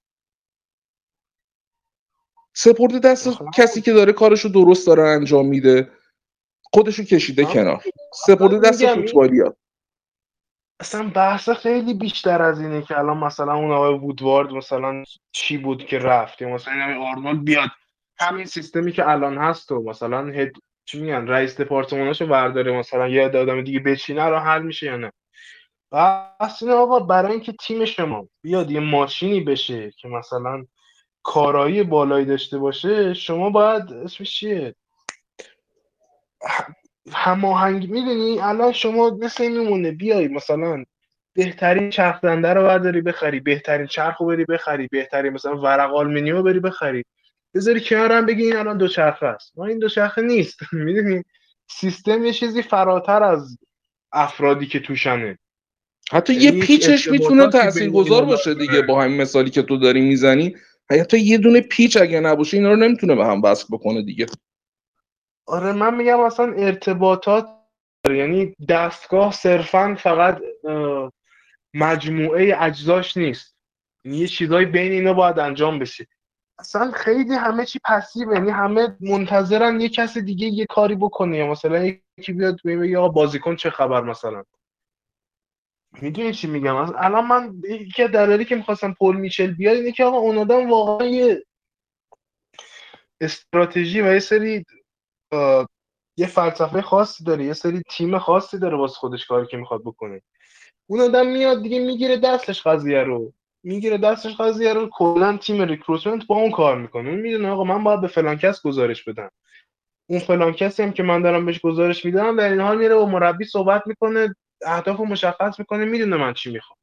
سپرده دست کسی که داره کارشو درست داره انجام میده خودشو کشیده کنار. سپرده دست
این-
فوتبالیا
اصلا بحث خیلی بیشتر از اینه که الان مثلا اون آقای وودوارد مثلا چی بود که رفت؟ یا مثلا این آرنولد بیاد. همین سیستمی که الان هست و مثلا هد چی میگن رئیس دپارتماناشو برداره مثلا یه عده آدم دیگه بچینه رو حل میشه یا نه؟ بحث اینه آقا برای اینکه تیم شما بیاد یه ماشینی بشه که مثلا کارایی بالایی داشته باشه شما باید اسمش چیه؟ هماهنگ می‌دونی؟ الان شما مثل این میمونه بیای مثلا بهترین چرخ دنده رو برداری بخری بهترین چرخ رو بری بخری بهترین مثلا ورق آلومینیوم رو بری بخری. بذاری کنار هم بگی این الان دو چرخه است. ما این دو چرخه نیست. می‌دونی؟ سیستم یه چیزی فراتر از افرادی که توشنه.
حتی
یعنی
یه پیچش می‌تونه تاثیرگذار باشه. دیگه با همین مثالی که تو داری می‌زنی. حتی یه دونه پیچ اگه نباشه اینا رو نمی‌تونه به هم وصل بکنه دیگه.
آره من میگم اصلا ارتباطات. یعنی دستگاه صرفا فقط مجموعه اجزاش نیست. یعنی یه چیزایی بین اینا باید انجام بشه. اصلا خیلی همه چی پسیو یعنی همه منتظرن یه کس دیگه یه کاری بکنه. یا مثلا یکی بیاد بگه آقا بازیکن چه خبر مثلا. می‌دونی چی میگم؟ از الان من یکی از دلایلی که می‌خواستم پول میچل بیاد اینه که آقا اون آدم واقعا یه استراتژی و یه سری یه فلسفه خاصی داره یه سری تیم خاصی داره واسه خودش کاری که می‌خواد بکنه. اون آدم میاد دیگه می‌گیره دستش قضیه رو. می‌گیره دستش قضیه رو کلا تیم ریکروتمنت با اون کار می‌کنه. اون می‌دونه آقا من باید به فلان کس گزارش بدم. اون فلان کسی هم که من دارم بهش گزارش میدم در این حال میره با مربی صحبت می‌کنه. اهداف رو مشخص می‌کنه می‌دونه من چی می‌خوام.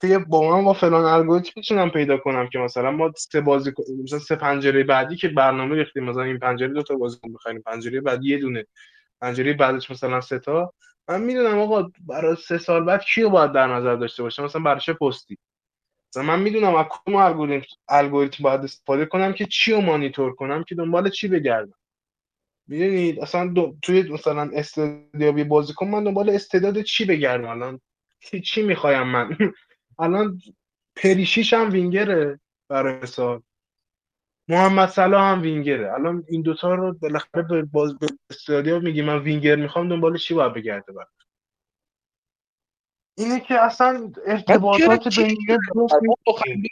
توی با من با فلان الگوریتم می‌تونم پیدا کنم که مثلا ما سه بازی مثلا سه پنجره بعدی که برنامه ریختیم مثلا این پنجره دو تا بازیکن بخریم پنجره بعدی یه دونه پنجره بعدش مثلا سه تا. من می‌دونم آقا برای سه سال بعد کیو باید در نظر داشته باشم؟ مثلا برای چه پستی؟ مثلا من می‌دونم از کدوم الگوریتم الگوریتم باید استفاده کنم که چی رو مانیتور کنم که دنبال چی بگردم؟ می‌دونید اصلا دو... توی مثلا استعدادی بازیکن من دنبال استعداد چی بگردم الان؟ چی, چی می‌خوایم من؟ الان پریشیش هم وینگره برای مثال محمد صلاح هم وینگره. الان این دوتا رو بالاخره به باز به استادیا میگی من وینگر می‌خوام دنبال چی باید بگرده بعد اینه که اصلا ارتباطات بین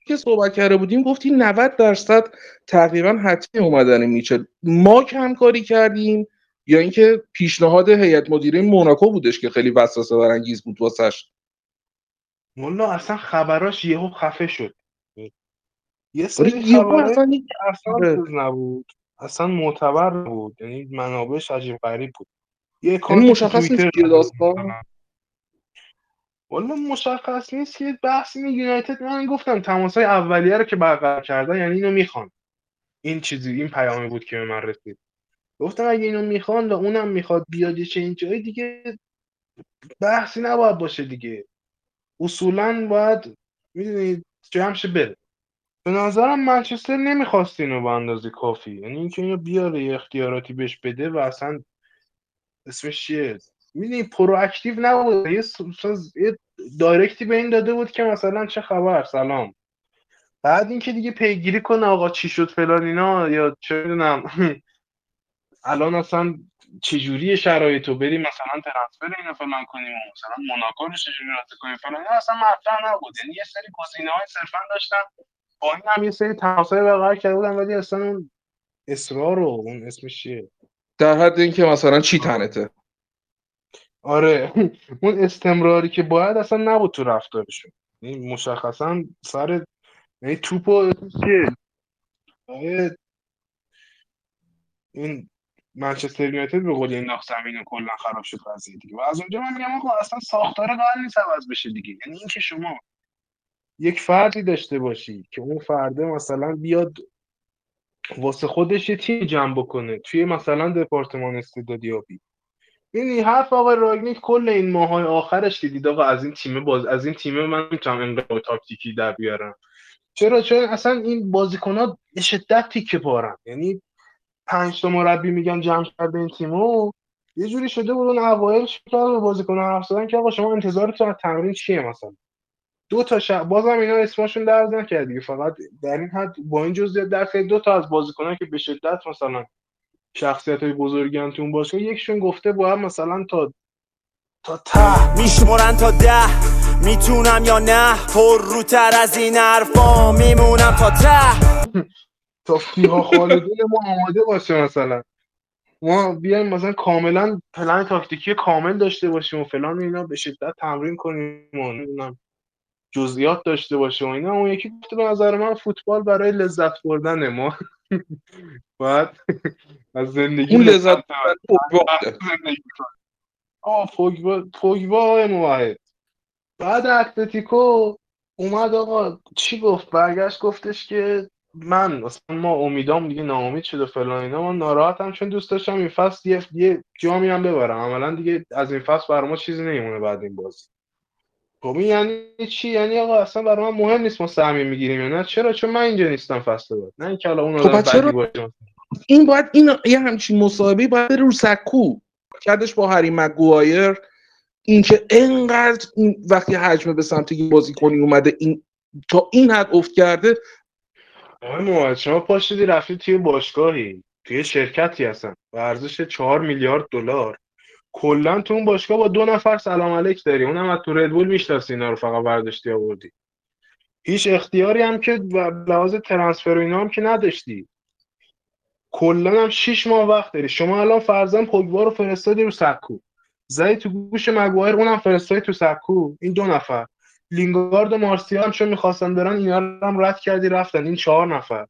که صحبت کرده بودیم گفتی 90 درصد تقریبا حتمی اومدن میچل ما کم کاری کردیم یا اینکه پیشنهاد هیئت مدیره موناکو بودش که خیلی وسوسه برانگیز بود واسش.
والا اصلا خبراش یهو خفه شد. یه
آره
سری خبرهای
اصلا
اصلا
آره.
نبود. اصلا معتبر نبود. یعنی منابعش عجیب غریب بود. یه
یعنی
تو
مشخص نیست
والا مشخص نیست که بحث این یونایتد من گفتم تماسای اولیه رو که برقرار کردن یعنی اینو می‌خوان. این چیزی این پیامی بود که به من رسید. گفتم اگه اینو می‌خوان و اونم می‌خواد بیاد یه چنین جایی دیگه بحثی نباید باشه دیگه. اصولا باید می‌دونید جمعش بره. به نظرم منچستر نمی‌خواست اینو به اندازه کافی. یعنی اینکه اینو بیاره اختیاراتی بهش بده و اصلا اسمش چیه؟ می‌دونی proactive نبود. یه, یه direct ی به این داده بود که مثلا چه خبر؟ سلام. بعد اینکه دیگه پیگیری کنه آقا چی شد فلان اینا یا چه می‌دونم. الان اصلا چجوری شرایط تو بری مثلا transfer اینو فلان کنیم و مثلا موناکو رو چجوری راضی کنیم فلان اصلا مطرح نبود. یعنی یه سری گزینه های صرفا داشتن. با این هم یه سری تماس های برقرار کرده بودن ولی اصلا اون اصرار و اون اسمش چیه؟
در حد اینکه مثلا چی تنته؟
آره. اون استمراری که باید اصلا نبود تو رفتارشون. یعنی مشخصا سر یعنی توپ و چیه این منچستر یونایتد به قول انداخت زمین کلا خراب شد قضیه دیگه. و از اونجا من میگم آقا اصلا ساختار قرار نیست عوض بشه دیگه. یعنی اینکه شما یک فردی داشته باشی که اون فرده مثلا بیاد واسه خودش یه تیم جمع بکنه. توی مثلا دپارتمان استعدادیابی. یعنی حرف آقای راگنیک کل این ماهای آخرش دیدید آقا از این تیم باز از این تیم من می‌تونم انقلاب تاکتیکی در بیارم. چرا؟ چون اصلا این بازیکن ها به شدت تیکه پارن. یعنی پنج تا مربی میگن جمع کرده این تیمو. یه جوری شده بود اون اوایل شکل به بازیکن حرف زدن که آقا شما انتظارتون از تمرین چیه مثلا؟ دو تا ش... بازم اینا اسمشون درد نکرد دیگه فقط در این حد با این جزئیات در دو تا از بازیکنان که به شدت مثلا شخصیت های بزرگی هم تو اون باشگاه یکشون گفته با هم مثلا تا تا ته
میشمرن تا ده. می‌تونم یا نه؟ پر روتر از این حرفا میمونم تا ته.
تا فیها خالدون ما آماده باشه مثلا. ما بیایم مثلا کاملا پلن تاکتیکی کامل داشته باشیم و فلان اینا به شدت تمرین کنیم و نمی‌دونم جزئیات داشته باشه و اینا. اون یکی گفته به نظر من فوتبال برای لذت بردن ما. باید از زندگی
اون لذت
آه فوگبا فوگبا موحد. بعد اتلتیکو اومد آقا چی گفت؟ برگشت گفتش که من اصلا ما امیدام دیگه ناامید شده فلان اینا من ناراحتم چون دوست داشتم این فصل یه, یه جامی هم ببرم. عملا دیگه از این فصل برای ما چیزی نمیمونه بعد این بازی. خب یعنی چی؟ یعنی آقا اصلا برای من مهم نیست ما سهمی می‌گیریم یا نه. چرا؟ چون من اینجا نیستم فصل بعد. نه اینکه حالا اون
خب
آدم
چرا؟
باشه
این باید این یه همچین مصاحبه باید بره رو سکو. کردش با هری مگوایر. اینکه انقدر این وقتی حجمه به سمت یه بازیکنی اومده این تا این حد افت کرده.
آقای مواد شما پاشدی رفتی توی باشگاهی توی شرکتی هستن و ارزش چهار میلیارد دلار. کلا تو اون باشگاه با دو نفر سلام علیک داری. اونم از تو ردبول می‌شناسی اینا رو فقط برداشتی آوردی. هیچ اختیاری هم که لحاظ ترنسفر و اینا هم که نداشتی. کلا هم 6 ماه وقت داری. شما الان فرضاً پوگبا رو فرستادی رو سکو. زدی تو گوش مگوایر اونم فرستادی تو سکو. این دو نفر. لینگارد و مارسیال هم چون می‌خواستن برن اینا رو هم رد کردی رفتن. این چهار نفر.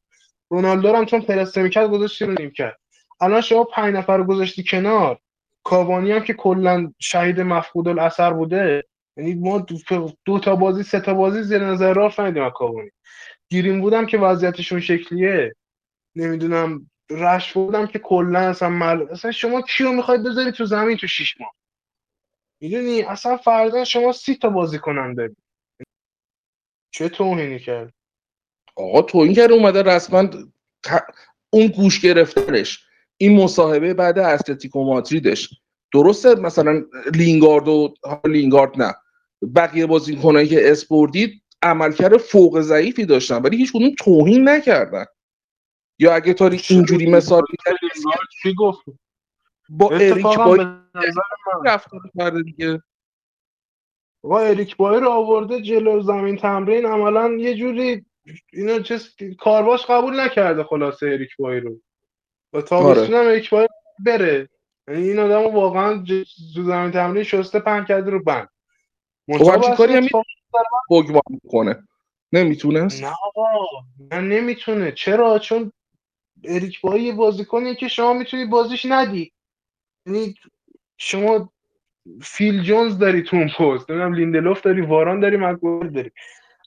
رونالدو هم چون فرسته می‌کرد گذاشتی رو نیم کرد الان شما پنج نفر گذاشتی کنار. کاوانی هم که کلا شهید مفقود الاثر بوده یعنی ما دو, تا بازی سه تا بازی زیر نظر راه ندیدیم از کاوانی گیریم بودم که وضعیتشون شکلیه. نمی‌دونم رش بودم که کلا اصلا مل... اصلا شما کیو می‌خواید بذاری تو زمین تو شیش ماه؟ می‌دونی؟ اصلا فردا شما سی تا بازی کنن داری چه توهینی کرد؟
آقا تو این کرده اومده رسما ت- اون گوش گرفتنش. این مصاحبه بعد اتلتیکو مادریدش. درسته مثلا لینگارد و ها، لینگارد نه. بقیه بازیکنایی که اسپوردید عملکرد فوق ضعیفی داشتن ولی هیچ کدوم توهین نکردن. یا اگه تا اینجوری مثال
چی گفت؟
با اریک
اتفاقا
بای
به نظر من
رفتار کرده دیگه.
آقا اریک بایر رو آورده جلو زمین تمرین عملا یه جوری اینو چیز کارواش قبول نکرده خلاصه اریک بایر رو و تابستون هم اریک بایر بره. یعنی این آدم واقعا تو زمین تمرین شسته پن کرده رو بند.
خب کاری هم می‌کنه. نمی‌تونست؟
نه آقا نه نمی‌تونه. چرا؟ چون اریک بایر یه بازیکنیه که شما می‌تونی بازیش ندی. یعنی شما فیل جونز داری تو اون پست. نمی‌دونم لیندلوف داری واران داری مگوایر داری.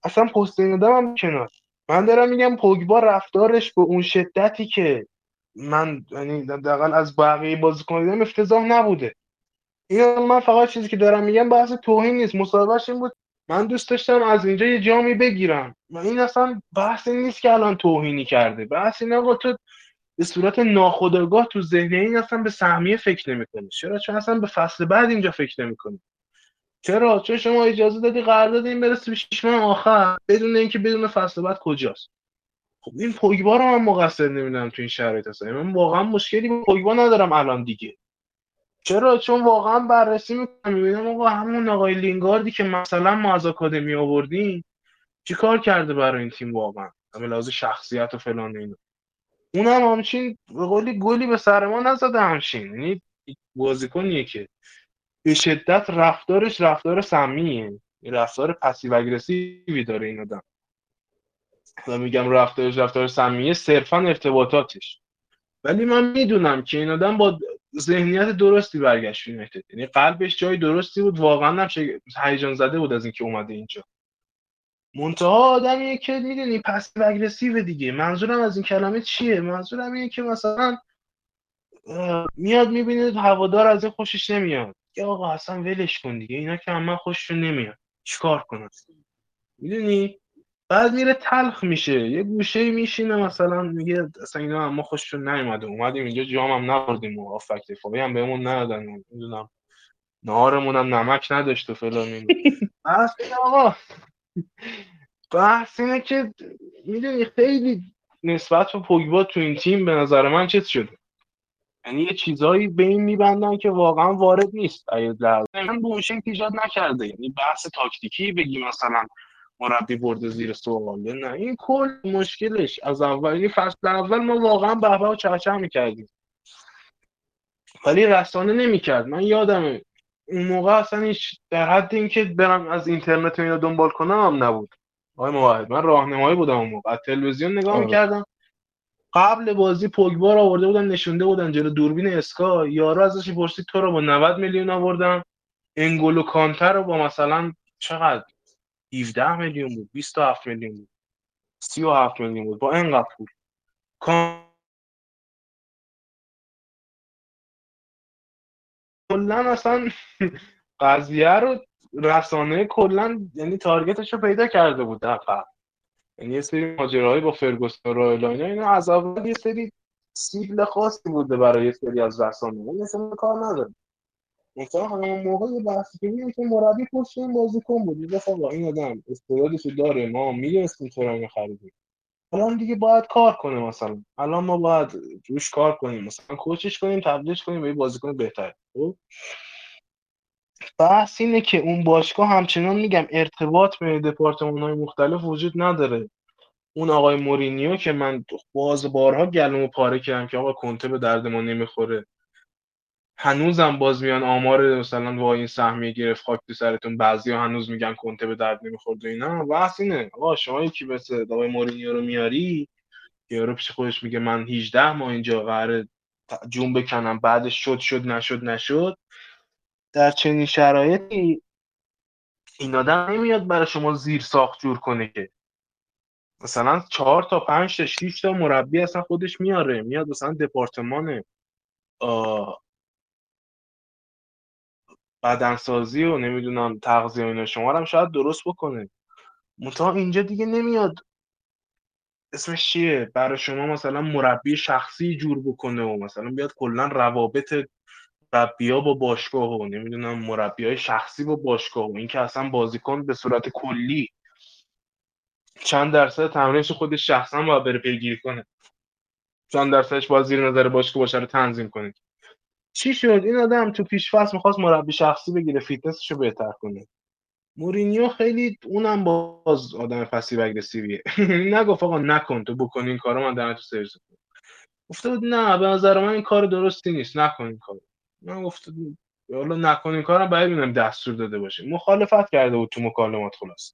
اصلا پست این آدم هم کنار. من دارم میگم پوگبا رفتارش به اون شدتی که من یعنی حداقل از بقیه بازیکن دیدم افتضاح نبوده. این من فقط چیزی که دارم میگم بحث توهین نیست مصاحبهش این بود من دوست داشتم از اینجا یه جامی بگیرم. و این اصلا بحث این نیست که الان توهینی کرده بحث این آقا تو به صورت ناخودآگاه تو ذهن این اصلا به سهمیه فکر نمی‌کنی چرا؟ چون اصلا به فصل بعد اینجا فکر نمی‌کنی چرا؟ چون شما اجازه دادی قرارداد این برسه به شش آخر بدون اینکه بدون فصل بعد کجاست. خب این پوگبا رو من مقصر نمی‌دونم تو این شرایط اصلا. من واقعا مشکلی با پوگبا ندارم الان دیگه. چرا؟ چون واقعا بررسی می‌کنم. می‌بینم آقا همون آقای لینگاردی که مثلا ما از آکادمی آوردیم چی کار کرده برای این تیم واقعا؟ به لحاظ شخصیت و فلان اینا. اونم همچین به قولی گلی به سر ما نزده همچین. یعنی بازیکنیه که به شدت رفتارش رفتار سمیه. رفتار پسیو اگریسیوی داره این آدم. و میگم رفتارش رفتار سمیه صرفا ارتباطاتش. ولی من می‌دونم که این آدم با ذهنیت درستی برگشت یونایتد یعنی قلبش جای درستی بود واقعا هم هیجان زده بود از اینکه اومده اینجا. منتها آدمیه که می‌دونی پس اگریسیو دیگه. منظورم از این کلمه چیه؟ منظورم اینه که مثلا میاد می‌بینه هوادار از این خوشش نمیاد. یا آقا اصلا ولش کن دیگه اینا که من خوششون نمیاد. چیکار کنم؟ می‌دونی؟ بعد میره تلخ میشه. یه گوشه میشینه مثلا میگه اصلا اینا ما خوششون نیومده. اومدیم اینجا جام هم نبردیم و فایی هم بهمون ندادن. می‌دونم نهارمون هم نمک نداشت و فلان بحث آقا. بحث اینه که می‌دونی خیلی نسبت به پوگبا تو این تیم به نظر من چیز شده. یعنی یه چیزایی به این میبندن که واقعا وارد نیست. من به اون شکل ایجاد نکرده. یعنی بحث تاکتیکی بگی مثلا. مربی برده زیر سوال نه این کل مشکلش از اولی فصل اول ما واقعا بهبه و چهچه می‌کردیم. ولی رسانه نمی‌کرد. من یادم اون موقع اصلا هیچ در حد اینکه برم از اینترنت اینا دنبال کنم هم نبود. آقای موحد من راهنمایی بودم اون موقع. تلویزیون نگاه آه. می‌کردم. قبل بازی پوگبا رو آورده بودن نشونده بودن جلو دوربین اسکا. یارو ازش پرسید تو رو با 90 میلیون آوردم. انگولو کانتر رو با مثلا چقدر؟ 17 میلیون بود 27 میلیون بود 37 میلیون بود با اینقدر پول. کلا اصلا قضیه رو رسانه کلا یعنی تارگتش رو پیدا کرده بود در یعنی یه سری ماجراهایی با فرگوسون و اینا اینا از اول یه سری سیبل خاصی بوده برای یه سری از رسانه این اصلا کار نداره. مثلا همون موقع بحثی که مربی پشت این بازیکن بود میگه خب این آدم استعدادش داره ما می‌دونستیم چرا اینو خریدیم. الان دیگه باید کار کنه مثلا. الان ما باید روش کار کنیم. مثلا کوچش کنیم تبدیلش کنیم به یه بازیکن بهتر. خب؟ بحث اینه که اون باشگاه همچنان میگم ارتباط بین دپارتمان های مختلف وجود نداره. اون آقای مورینیو که من باز بارها گلومو پاره کردم که آقا کنته به درد ما نمی‌خوره. هنوزم باز میان آمار مثلا با این سهمیه گرفت خاک تو سرتون بعضیا هنوز میگن کنته به درد نمی‌خورد و اینا. بحث اینه. آقا شما یکی مثل آقای مورینیو رو میاری؟ یارو پیش خودش میگه من 18 ماه اینجا قرار جون بکنم بعدش شد شد نشد نشد. در چنین شرایطی این آدم نمیاد برای شما زیر ساخت جور کنه که. مثلا چهار تا پنج تا شیش تا مربی اصلا خودش میاره. میاد مثلا دپارتمان بدنسازی و نمی‌دونم تغذیه اینا شما هم شاید درست بکنه. منتها اینجا دیگه نمیاد. اسمش چیه؟ برای شما مثلا مربی شخصی جور بکنه و مثلا بیاد کلا روابط مربیا با باشگاه و نمی‌دونم مربی های شخصی با باشگاه و اینکه اصلا بازیکن به صورت کلی چند درصد تمرینش خودش شخصا باید بره پیگیری کنه. چند درصدش باید زیر نظر باشگاه باشه رو تنظیم کنه. چی شد؟ این آدم تو پیش فصل می‌خواست مربی شخصی بگیره فیتنسش رو بهتر کنه. مورینیو خیلی اونم باز آدم passive aggressive یه. نگفت آقا نکن تو بکن این کارو من دارم تو سرویس گفته بود نه به نظر من این کار درستی نیست. نکن این کارو. من گفته حالا نکن این کارم باید ببینم دستور داده باشه. مخالفت کرده بود تو مکالمات خلاص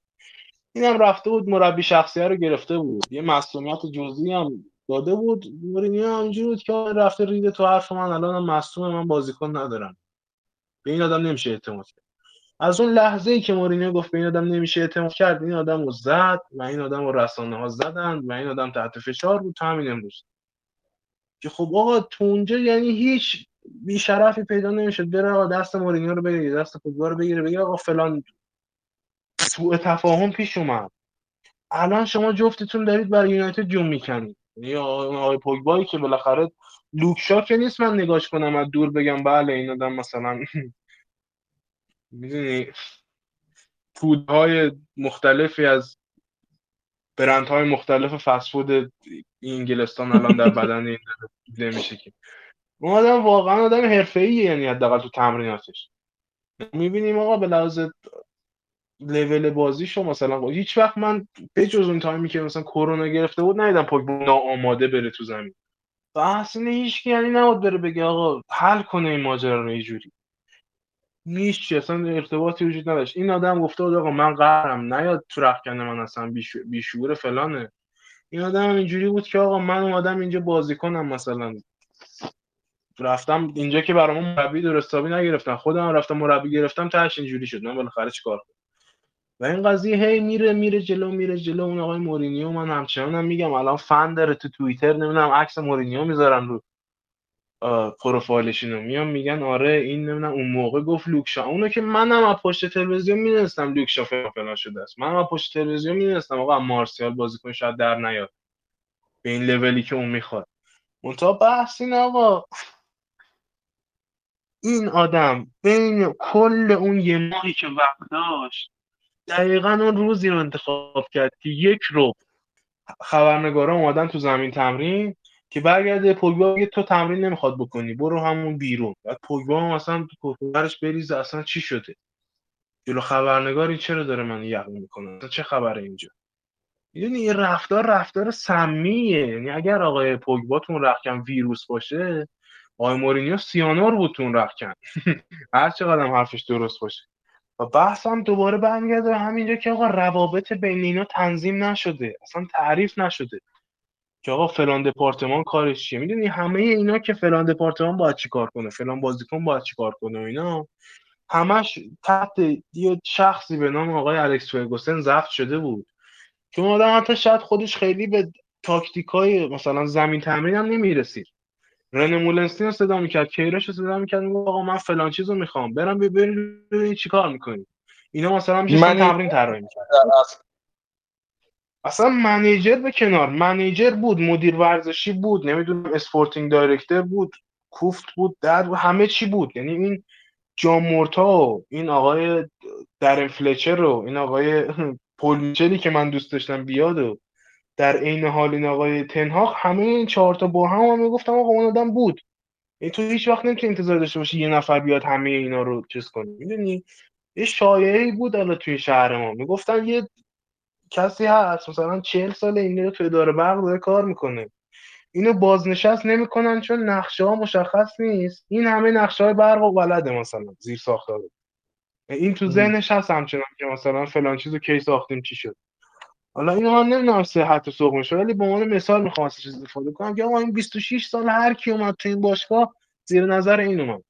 اینم رفته بود مربی شخصیه رو گرفته بود. یه مسئولیت جزئی هم داده بود. مورینیو همینجوری بود که رفته ریده تو حرف من. الان مصدوم من بازیکن ندارم. به این آدم نمیشه اعتماد کرد. از اون لحظه ای که مورینیو گفت به این آدم نمیشه اعتماد کرد این آدم رو زد و این آدم رو رسانه ها زدن و این آدم تحت فشار بود. تا همین امروز. که خب آقا تو اونجا یعنی هیچ بیشرفی پیدا نمی‌شد. بره آقا دست مورینیو رو بگیره دست پوگبا رو بگیره بگه آقا فلان. سوء تفاهم پیش اومد. الان شما جفتتون دارید برای یونایتد جون می‌کنید. یا آقای پوگبایی که بالاخره لوکشا که نیست من نگاش کنم از دور بگم بله این آدم مثلا می‌دونی پودهای مختلفی از برندهای مختلف فسفود انگلستان الان در بدن این میشه که. اون آدم واقعا آدم حرفه‌ایه یعنی حداقل تو تمریناتش. می‌بینیم آقا به لحاظ لول بازیشو مثلا هیچ وقت من به جز اون تایمی که مثلا کرونا گرفته بود ندیدم پوگبا ناآماده بره تو زمین. بحث اینه هیچ یعنی نبود بره بگه آقا حل کنه این ماجرا رو اینجوری نیست اصلا ارتباطی وجود نداشت. این آدم گفته بود آقا من قهرم نیاد تو رخکن من اصلا بیشعور فلانه. این آدم اینجوری بود که آقا من اومدم اینجا بازی کنم مثلا. رفتم اینجا که برام مربی درستابی نگرفتم خودم رفتم مربی گرفتم تاش اینجوری شد. من بالاخره چیکار کنم؟ و این قضیه هی میره میره جلو میره جلو. اون آقای مورینیو من همچنان هم میگم الان فن داره تو توییتر. نمی‌دونم عکس مورینیو می‌ذارن رو پروفایلشون میان میگن آره این نمی‌دونم اون موقع گفت لوکشا. اونو که منم از پشت تلویزیون می‌دونستم لوکشا فلان شده است. منم از پشت تلویزیون می‌دونستم آقا مارسیال بازیکن شاید در نیاد. به این لولی که اون می‌خواد. منتها بحث این آقا این آدم بین کل اون یه که وقت داشت دقیقا اون روزی رو انتخاب کرد که یک رو خبرنگارا اومدن تو زمین تمرین که برگرده پوگبا بگه تو تمرین نمی‌خواد بکنی برو همون بیرون. بعد پوگبا مثلا تو بریزه اصلا چی شده؟ جلو خبرنگار این چرا داره من یقین می‌کنه؟ اصلا چه خبره اینجا؟ می‌دونی این رفتار رفتار سمیه. یعنی اگر آقای پوگبا تون رخکن ویروس باشه آقای مورینیو سیانور بود تون رخکن. هر چقدر حرفش درست باشه. و بحثم دوباره برمیگرده همینجا که آقا روابط بین اینا تنظیم نشده اصلا تعریف نشده که آقا فلان دپارتمان کارش چیه؟ می‌دونی همه اینا که فلان دپارتمان باید چیکار کنه فلان بازیکن باید چیکار کنه و اینا همش تحت یه شخصی به نام آقای الکس فرگوسن ضبط شده بود که اون آدم حتی شاید خودش خیلی به تاکتیکای مثلا زمین تمرین هم نمی‌رسید. رن مولنستین رو صدا می‌کرد کیرش رو صدا می‌کرد میگه آقا من فلان چیز رو می‌خوام. برم ببینید چیکار می‌کنی اینا مثلا میشه من تمرین طراحی می‌کرد اصلا manager به کنار. manager بود مدیر ورزشی بود نمی‌دونم sporting director بود کوفت بود در همه چی بود. یعنی این جان مورتا و این آقای دارن فلچر رو این آقای پل میچلی که من دوست داشتم بیاد و در عین حال این آقای تن‌هاخ همه این چهار تا با هم هم می‌گفتم آقا اون آدم بود. این تو هیچ وقت نمی‌تونی انتظار داشته باشی یه نفر بیاد همه اینا رو چیز کنه. می‌دونی؟ یه شایعی بود حالا توی شهر ما. می‌گفتن یه کسی هست مثلا چهل سال این رو توی اداره برق داره کار می‌کنه. اینو بازنشست نمی‌کنن چون نقشه ها مشخص نیست. این همه نقشه های برق و بلده مثلا زیر ساختار این تو ذهنش هست همچنان که مثلا فلان چیزو کی ساختیم چی شد. حالا اینو من نمی‌دونم صحت و سقمش ولی به عنوان مثال می‌خوام چیز استفاده کنم که آقا این 26 سال هر کی اومد تو این باشگاه زیر نظر این اومد.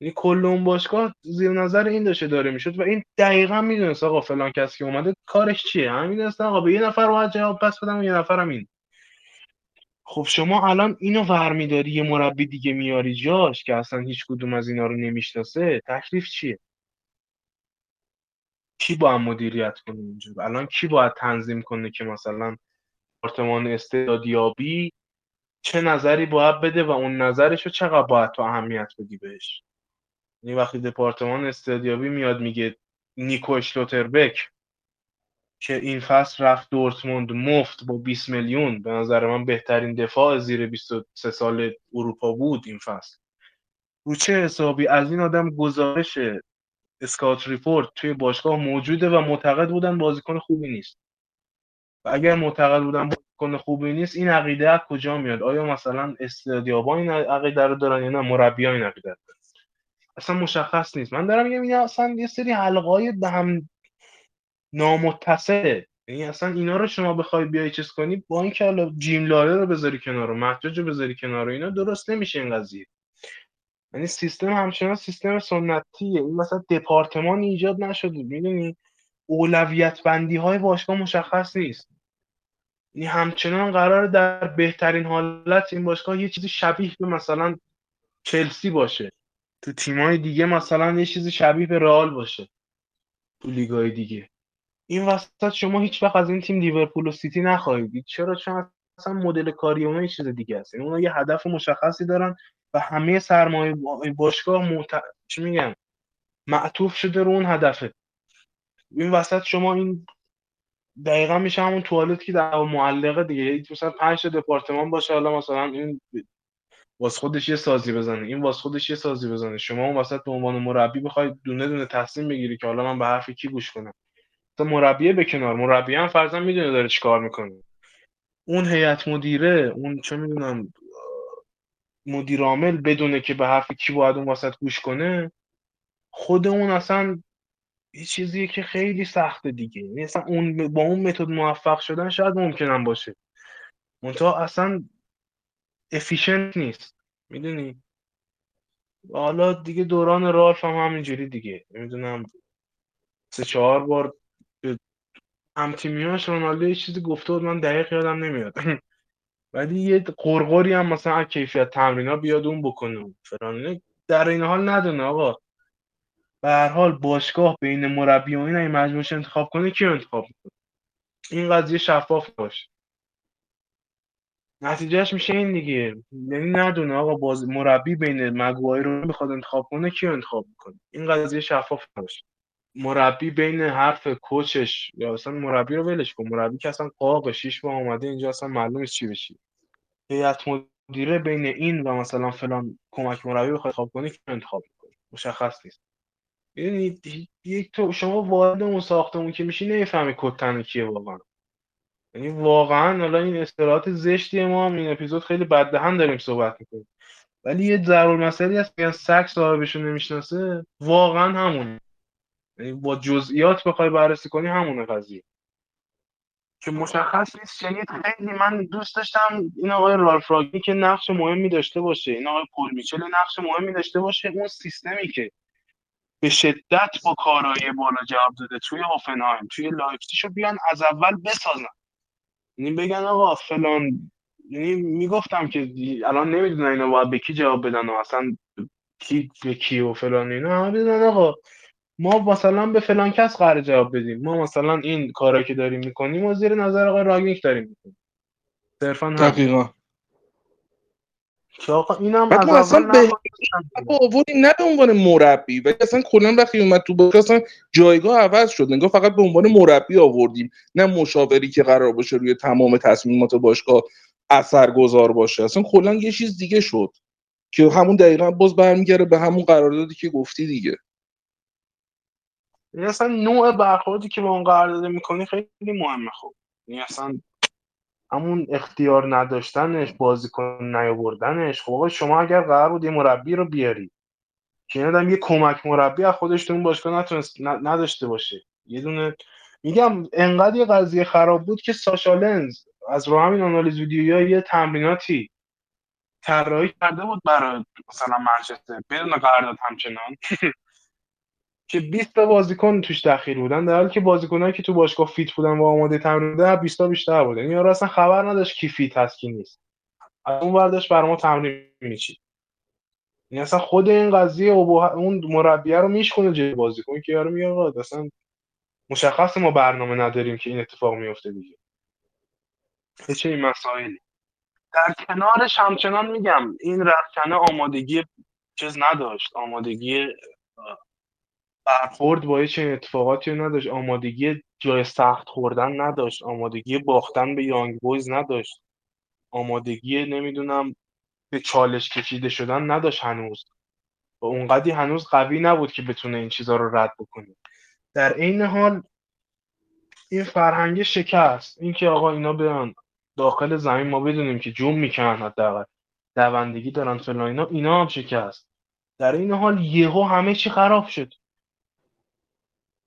یعنی کل اون باشگاه زیر نظر این داشته داره می‌شد و این دقیقا می‌دونست آقا فلان کسی که اومده کارش چیه. همین می‌دونست آقا به یه نفر باید جواب پس بدم یه نفرم این. خب شما الان اینو ورمیداری یه مربی دیگه میاری جاش که اصلا هیچ کدوم از اینا رو نمی‌شناسه تکلیف چیه؟ کی باید مدیریت کنه اینجا؟ الان کی باید تنظیم کنه که مثلا دپارتمان استعدادیابی چه نظری باید بده و اون نظرش رو چقدر باید تو اهمیت بدی بهش؟ یعنی وقتی دپارتمان استادیابی میاد میگه نیکو اشلوتربک که این فصل رفت دورتموند مفت با 20 میلیون به نظر من بهترین دفاع زیر 23 سال اروپا بود این فصل. رو چه حسابی؟ از این آدم گزارش اسکات ریپورت توی باشگاه موجوده و معتقد بودن بازیکن خوبی نیست. و اگر معتقد بودن بازیکن خوبی نیست این عقیده از کجا میاد؟ آیا مثلا استادیابا این عقیده رو دارن یا نه؟ مربیان این عقیده اصلا مشخص نیست. من دارم میگم اینا اصلا یه سری حلقای به هم نامتصله یعنی اصلا اینا رو شما بخوای بیای چیز کنی با اینکه حالا جیم لاره رو بذاری کنار و محجاج رو بذاری کنار و اینا درست نمیشه این قضیه. یعنی سیستم همچنان سیستم سنتیه. این مثلا دپارتمان ایجاد نشده می‌دونی؟ اولویت بندی های باشگاه مشخص نیست. یعنی همچنان قرار در بهترین حالت این باشگاه یه چیزی شبیه به مثلا چلسی باشه. تو تیمای دیگه مثلا یه چیزی شبیه به رئال باشه. تو لیگای دیگه. این وسط شما هیچ وقت از این تیم لیورپول و سیتی نخواهید چرا؟ چون اصلا مدل کاری اونها یه چیز دیگه است. یعنی اونها یه هدف مشخصی دارن. و همه سرمایه باشگاه محت... چی میگم معطوف شده رو اون هدفه. این وسط شما این دقیقا میشه همون توالت که در معلقه دیگه. مثلا پنج دپارتمان باشه حالا مثلا این واس خودش یه سازی بزنه. این واس خودش یه سازی بزنه. شما اون وسط به عنوان مربی بخوای دونه دونه تصمیم بگیری که حالا من به حرف کی گوش کنم؟ تا مربیه به کنار. مربی هم فرضاً می‌دونه داره چیکار می‌کنه. اون هیئت مدیره اون چه می‌دونم مدیر عامل بدونه که به حرف کی باید اون وسط گوش کنه خود اون اصلا یه چیزیه که خیلی سخته دیگه. یعنی اصلا اون با اون متد موفق شدن شاید ممکنم باشه. منتها اصلا افیشنت نیست. می‌دونی؟ حالا دیگه دوران رالف هم همینجوری دیگه. نمی‌دونم سه چهار بار هم تیمیاش رونالدو یه چیزی گفته بود من دقیق یادم نمیاد. ولی یه قرقری هم مثلا از کیفیت تمرینا بیاد اون بکنه. فلان در این حال ندونه آقا. به هر حال باشگاه بین مربی و این اگه مجبورش انتخاب کنه کی انتخاب می‌کنه؟ این قضیه شفاف باشه. نتیجهش میشه این دیگه. یعنی ندونه آقا باز مربی بین مگوایر رو می‌خواد انتخاب کنه کی انتخاب می‌کنه؟ این قضیه شفاف باشه. مربی بین حرف کوچش یا اصلا مربی رو ولش کن. مربی که اصلا قاق شیش با اومده اینجا اصلا معلوم چی بشی هیئت مدیره بین این و مثلا فلان کمک مربی بخواد انتخاب کنه کی انتخاب می‌کنه؟ مشخص نیست. یعنی یک تو شما وارد اون ساختمون که میشی نمی‌فهمی کتن کیه واقعا. یعنی واقعا حالا این اصطلاحات زشتی ما هم این اپیزود خیلی بددهن داریم صحبت می‌کنیم. ولی یه ضرور مسئله هست که سگ صاحبشو نمی‌شناسه واقعا همونه. یعنی با جزئیات بخوای بررسی کنی همونه قضیه. که مشخص نیست شنید خیلی من دوست داشتم این آقای رالف رانگنیک نقش مهمی داشته باشه این آقای پل میچل نقش مهمی داشته باشه اون سیستمی که به شدت با کارهای بالا جواب داده توی هوفنهایم توی لایپزیگ بیان از اول بسازن. یعنی بگن آقا فلان یعنی می‌گفتم که الان نمی‌دونن اینا باید به کی جواب بدن و اصلا کی به کی و فلان اینا. بدن آقا. ما مثلا به فلان کس قرار جواب بدیم. ما مثلا این کارا که داریم می‌کنیم و زیر نظر آقای راگنیک داریم می‌کنیم. صرفا
دقیقا.
که آقا اینم
بعد ما اصلا به آوردیم نه به عنوان مربی ولی اصلا کلا وقتی اومد تو باشگاه اصلا جایگاه عوض شد. انگار فقط به عنوان مربی آوردیم. نه مشاوری که قرار باشه روی تمام تصمیمات باشگاه اثرگذار باشه. اصلا کلا یه چیز دیگه شد که همون دقیقا باز برمیگره به همون قراردادی که گفتی دیگه.
یعنی اصلا نوع برخوردی که با اون قرارداد می‌کنی خیلی مهمه خب. یعنی اصلا همون اختیار نداشتنش بازیکن نیاوردنش. خب شما اگر قرار بود یه مربی رو بیاری که این یه کمک مربی از خودش تو اون باشگاه نتونست نداشته باشه. یه دونه میگم انقدر یه قضیه خراب بود که ساشا لنز از رو همین آنالیز ویدیویی یه تمریناتی طراحی کرده بود برای مثلا منچستر. بدون قرارداد همچنان. که 20 تا بازیکن توش دخیل بودن در حالی که بازیکنایی که تو باشگاه fit بودن و آماده تمرین بودن 20 تا بیشتر بودن این یارو اصلا خبر نداشت کی fit هست کی نیست. از اون ورداش برای ما تمرین میچید. این اصلا خود این قضیه ابه- اون مربیه رو میشکنه جای بازیکن که یارو میگه اصلا مشخص ما برنامه نداریم که این اتفاق میفته دیگه. چه چه این مسائلی. در کنارش همچنان میگم این رخکنه آمادگی چیز نداشت. آمادگی برخورد با چنین اتفاقاتی رو نداشت. آمادگی جای سخت خوردن نداشت. آمادگی باختن به یانگ بویز نداشت. آمادگی نمی‌دونم به چالش کشیده شدن نداشت هنوز. و اونقدی هنوز قوی نبود که بتونه این چیزها رو رد بکنه. در عین حال این فرهنگ شکست. اینکه آقا اینا بیان داخل زمین ما بدونیم که جون می‌کنن حداقل. دوندگی دارن فلان اینا اینا هم شکست. در این حال یهو همه چی خراب شد.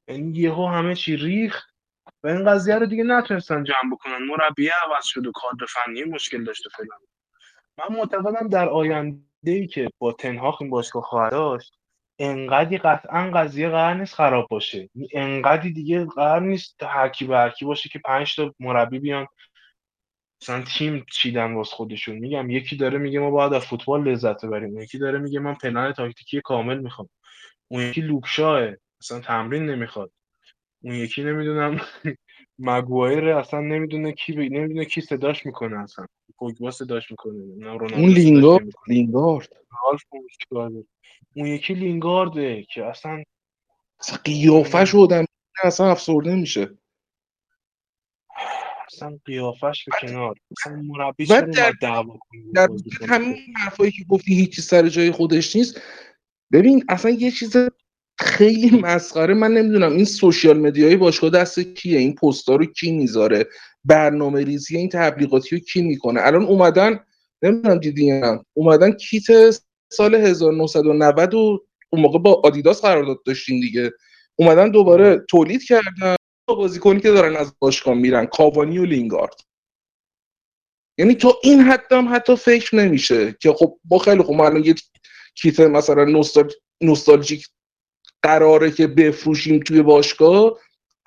یعنی یهو همه چی ریخت و این قضیه رو دیگه نتونستن جمع بکنن. مربی عوض شد و کادر فنی مشکل داشت و فلان. من معتقدم در آینده ای که با تنهاخ این باشگاه خواهد داشت انقدی قطعا قضیه قرار نیست خراب باشه. انقدی دیگه قرار نیست هر کی به هر کی باشه که پنج تا مربی بیان. مثلا تیم چیدن واسه خودشون. میگم یکی داره میگه ما باید از فوتبال لذت ببریم. یکی داره میگه من پلن تاکتیکی کامل می‌خوام. اون یکی لوکشاه. مثلا تمرین نمی‌خواد. اون یکی نمی‌دونم مگوایر اصلا نمی‌دونه کی بی... نمی‌دونه کی صداش می‌کنه اصلا. پوگبا صداش می‌کنه نه
اون لینگارد لینگارد.
اون یکی لینگارده که اصلا
اصلا قیافه شدم اصلا افسرده میشه.
اصلا قیافش به کنار. اصلا مربی
در- در
بازیکن؟
همین حرفایی که گفتی هیچی سر جای خودش نیست. ببین اصلا یه چیز خیلی مسخره. من نمی‌دونم این سوشیال مدیای باشگاه دست کیه؟ این پستا رو کی می‌ذاره؟ برنامه ریزی این تبلیغاتی رو کی می‌کنه؟ الان اومدن نمی‌دونم دیدی یا نه اومدن کیت سال 1990 و اون موقع با آدیداس قرارداد داشتیم دیگه. اومدن دوباره تولید کردن با بازیکنی که دارن از باشگاه میرن کاوانی و لینگارد. یعنی تو این حد هم حتی فکر نمیشه که خب با خیلی خب ما الان یه کیت مثلا نوستال... نوستالژیک قراره که بفروشیم توی باشگاه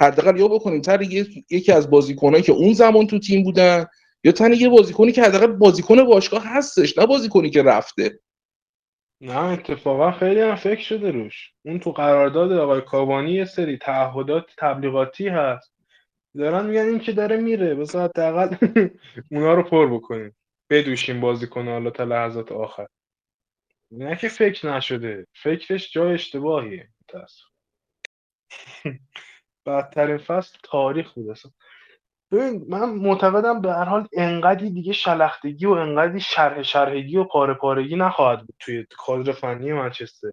حداقل یا بکنیم تر یک- یکی از بازیکنایی که اون زمان تو تیم بودن یا تن یه بازیکنی که حداقل بازیکن باشگاه هستش نه بازیکنی که رفته.
نه اتفاقا خیلی هم فکر شده روش. اون تو قرارداد آقای کاوانی یه سری تعهدات تبلیغاتی هست. دارن میگن این که داره میره. بس حداقل اونا رو پر بکنیم. بدوشیم بازیکن حالا تا لحظات آخر. نه که فکر نشده. فکرش جای اشتباهیه. متاسف بدترین فصل تاریخ بود اصلا. ببین من معتقدم به هر حال انقدی دیگه شلختگی و انقدی شرح شرحگی و پاره پارگی نخواهد بود توی کادر فنی منچستر.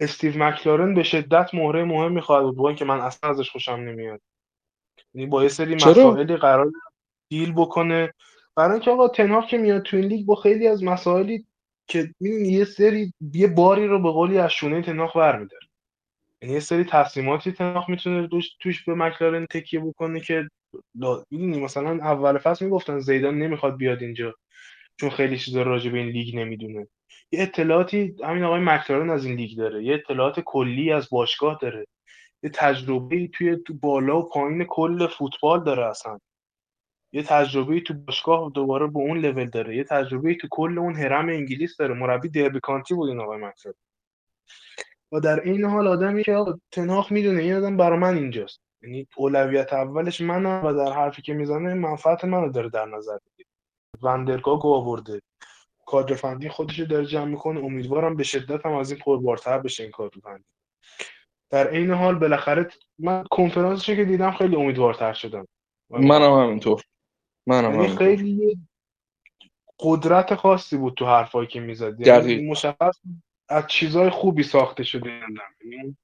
استیو مکلارن به شدت مهره مهمی خواهد بود با اینکه من اصلا ازش خوشم نمیاد. یعنی با یه سری؟ مسائلی قرار دیل بکنه. برای اینکه آقا تنهاف که میاد تو این لیگ با خیلی از مسائلی که می‌دونی یه سری یه باری رو به قولی از شونه تنهاف برمیداره یه سری تصمیماتی تنهاف می‌تونه توش, به مکلارن تکیه بکنه که می‌دونی مثلا اول فصل می‌گفتن زیدان نمی‌خواد بیاد اینجا چون خیلی چیزا راجع به این لیگ نمی‌دونه. یه اطلاعاتی همین آقای مکلارن از این لیگ داره یه اطلاعات کلی از باشگاه داره. یه تجربه توی تو بالا و پایین کل فوتبال داره اصلا. یه تجربه تو باشگاه دوباره به اون لول داره. یه تجربه تو کل اون هرم انگلیس داره. مربی دربی کانتی بود این آقای مکلارن. و در این حال آدمی که آقا تنهاخ می‌دونه این آدم برا من اینجاست. یعنی اولویت اولش منم و در حرفی که می‌زنه منفعت منو داره در نظر می‌گیره. وندرگاگ آورده. کادر فنی خودش رو داره جمع می‌کنه. امیدوارم به شدت هم از این پربارتر بشه این کادر فنی در این حال بالاخره من کنفرانسش که دیدم خیلی امیدوارتر شدم.
منم همینطور. منم
یعنی
همینطور.
خیلی قدرت خاصی بود تو حرفایی که می‌زد. یعنی مشخص از چیزای خوبی ساخته شده. یعنی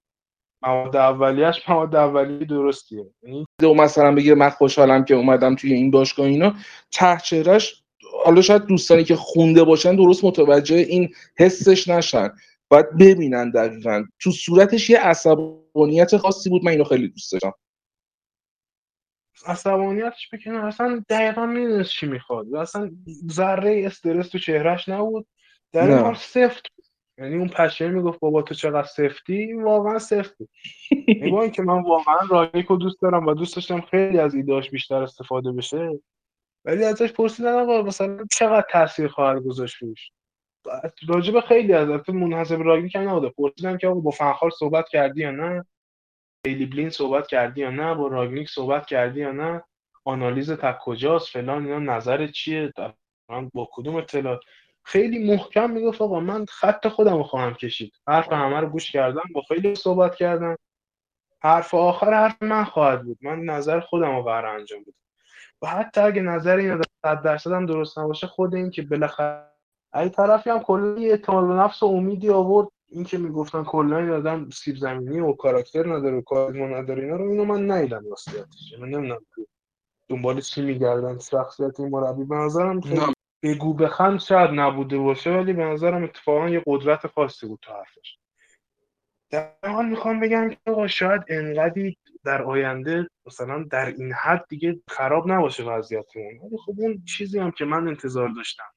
مواد اولیه‌اش مواد اولیه درستیه یعنی
و مثلا بگه من خوشحالم که اومدم توی این باشگاه اینا ته چهرهش حالا شاید دوستانی که خونده باشن درست متوجه این حسش نشن باید ببینن دقیقا تو صورتش یه عصبانیت خاصی بود من اینو خیلی دوست داشتم
عصبانیتش بکنه اصلا دقیقا می‌دونست چی می‌خواد اصلا ذره استرس تو چهرهش نبود در این
نه.
حال سفت بود. یعنی اون پشه می‌گفت بابا تو چقدر سفتی واقعا سفت بود. یعنی با اینکه من واقعا راگیک رو دوست دارم و دوست داشتم خیلی از ایدهاش بیشتر استفاده بشه ولی ازش پرسیدن آقا مثلا چقدر تاثیر خواهد گذاشت روش؟ راجب خیلی از البته منحصر راگیک هم نبوده. پرسیدم که آقا با فنخال صحبت کردی یا نه؟ دیلی بلین صحبت کردی یا نه؟ با راگنیک صحبت کردی یا نه؟ آنالیز تا کجاست؟ فلان اینا نظر چیه؟ با کدوم اطلاع خیلی محکم می‌گفت آقا من خط خودم رو خواهم کشید. حرف همه رو گوش کردم با خیلی صحبت کردم. حرف آخر حرف من خواهد بود. من نظر خودم رو قرار انجام بدم و حتی اگه نظر این صد درصد هم درست نباشه خود این که بالاخره ای طرفی هم کلا یه اعتماد به نفس و امیدی آورد. این که می‌گفتن کلا این آدم سیب زمینی و کاراکتر نداره و کاریزما نداره اینا رو اینو من ندیدم راستیتش. من نمی‌دونم. دنبال چی میگردن شخصیت این مربی؟ به نظرم. بگو بخند شاید نبوده باشه ولی به نظرم اتفاقا یه قدرت خاصی بود تو حرفش. در حال می‌خوام بگم که آقا شاید انقدی در آینده مثلا در این حد دیگه خراب نباشه وضعیتمون. ولی خب اون چیزی هم که من انتظار داشتم.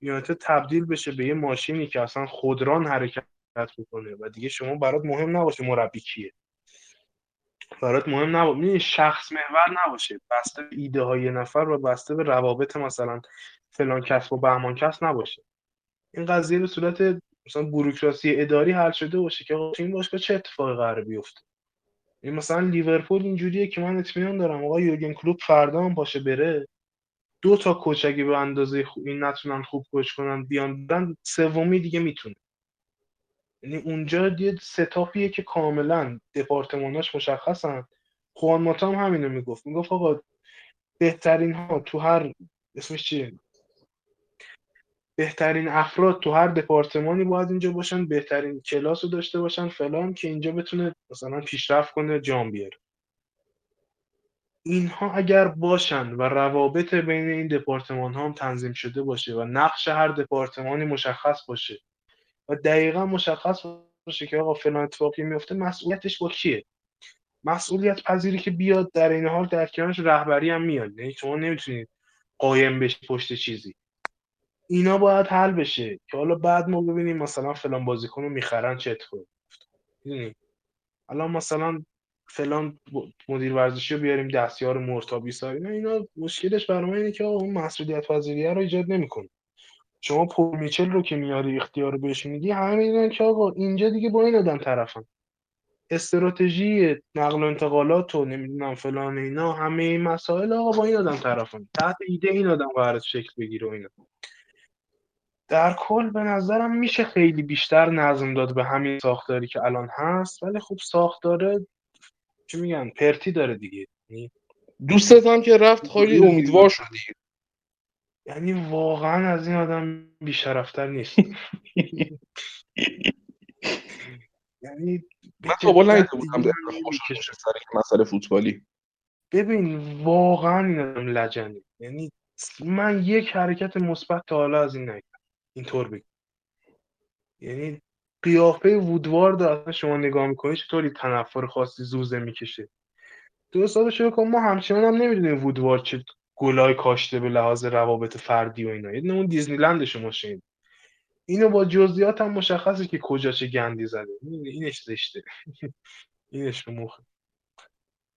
یونایتد تبدیل بشه به یه ماشینی که اصلا خودران حرکت بکنه و دیگه شما برات مهم نباشه مربی کیه. برات مهم نباشه. شخص محور نباشه. بسته ایده های نفر و بسته به روابط مثلا فلان کس و بهمان کس نباشه. این قضیه به صورت مثلا بوروکراسی اداری حل شده باشه که این باشگاه چه اتفاقی قراره بیفته؟ این مثلا لیورپول اینجوریه که من اطمینان دارم آقا یورگن کلوپ فردا هم باشه بره. دو تا کوچ به اندازه خوب این نتونن خوب کوچ کنن بیان سومی دیگه می‌تونه. یعنی اونجا یه ستاپیه که کاملا دپارتماناش مشخصن. خوان ماتا هم همینو می‌گفت. می‌گفت آقا بهترین ها تو هر اسمش چیه؟ بهترین افراد تو هر دپارتمانی باید اینجا باشن بهترین کلاس رو داشته باشن فلان که اینجا بتونه مثلا پیشرفت کنه جام بیاره. اینها اگر باشن و روابط بین این دپارتمان ها هم تنظیم شده باشه و نقش هر دپارتمانی مشخص باشه و دقیقا مشخص باشه که آقا فلان اتفاقی میفته مسئولیتش با کیه؟ مسئولیت پذیری که بیاد در این حال در کنارش رهبری هم میاد. یعنی شما نمی‌تونید قایم بشی پشت چیزی. اینا باید حل بشه که حالا بعد ما ببینیم مثلا فلان بازیکن رو می‌خرن چه اتفاقی میفته الان مثلا فلان مدیر ورزشی رو بیاریم دستیار مرتابی ساری اینا اینا مشکلش برای اینه که اون مسئولیت پذیریه رو ایجاد نمی‌کنه. شما پول میچل رو که میاری اختیار رو بهش میدی همه می‌دونن که آقا اینجا دیگه با این آدم طرفن. استراتژی نقل و انتقالات و نمی‌دونم فلان اینا همه این مسائل آقا با این آدم طرفن. تحت ایده این آدم قرار شکل بگیره و اینا. در کل به نظرم میشه خیلی بیشتر نظم داد به همین ساختاری که الان هست ولی خب ساختاره چی میگن پرتی داره دیگه. یعنی
دوستت هم که رفت خیلی امیدوار شدی
یعنی واقعا از این آدم بیشرفتر نیست. یعنی
من تا بودم سر مسئله فوتبالی.
ببین واقعا این آدم لجنه. یعنی من یک حرکت مثبت تا حالا از این ندیدم اینطور بگم یعنی قیافه وودوارد اصلا شما نگاه می‌کنید چطوری تنفر خاصی زوزه می‌کشه؟ دو سال شروع کن. ما همچنان هم نمی‌دونیم وودوارد چه گلای کاشته به لحاظ روابط فردی و اینا. یه اون دیزنیلند شما شین اینو با جزئیات هم مشخصه که کجا چه گندی زده. اینش زشته. اینش رو مخه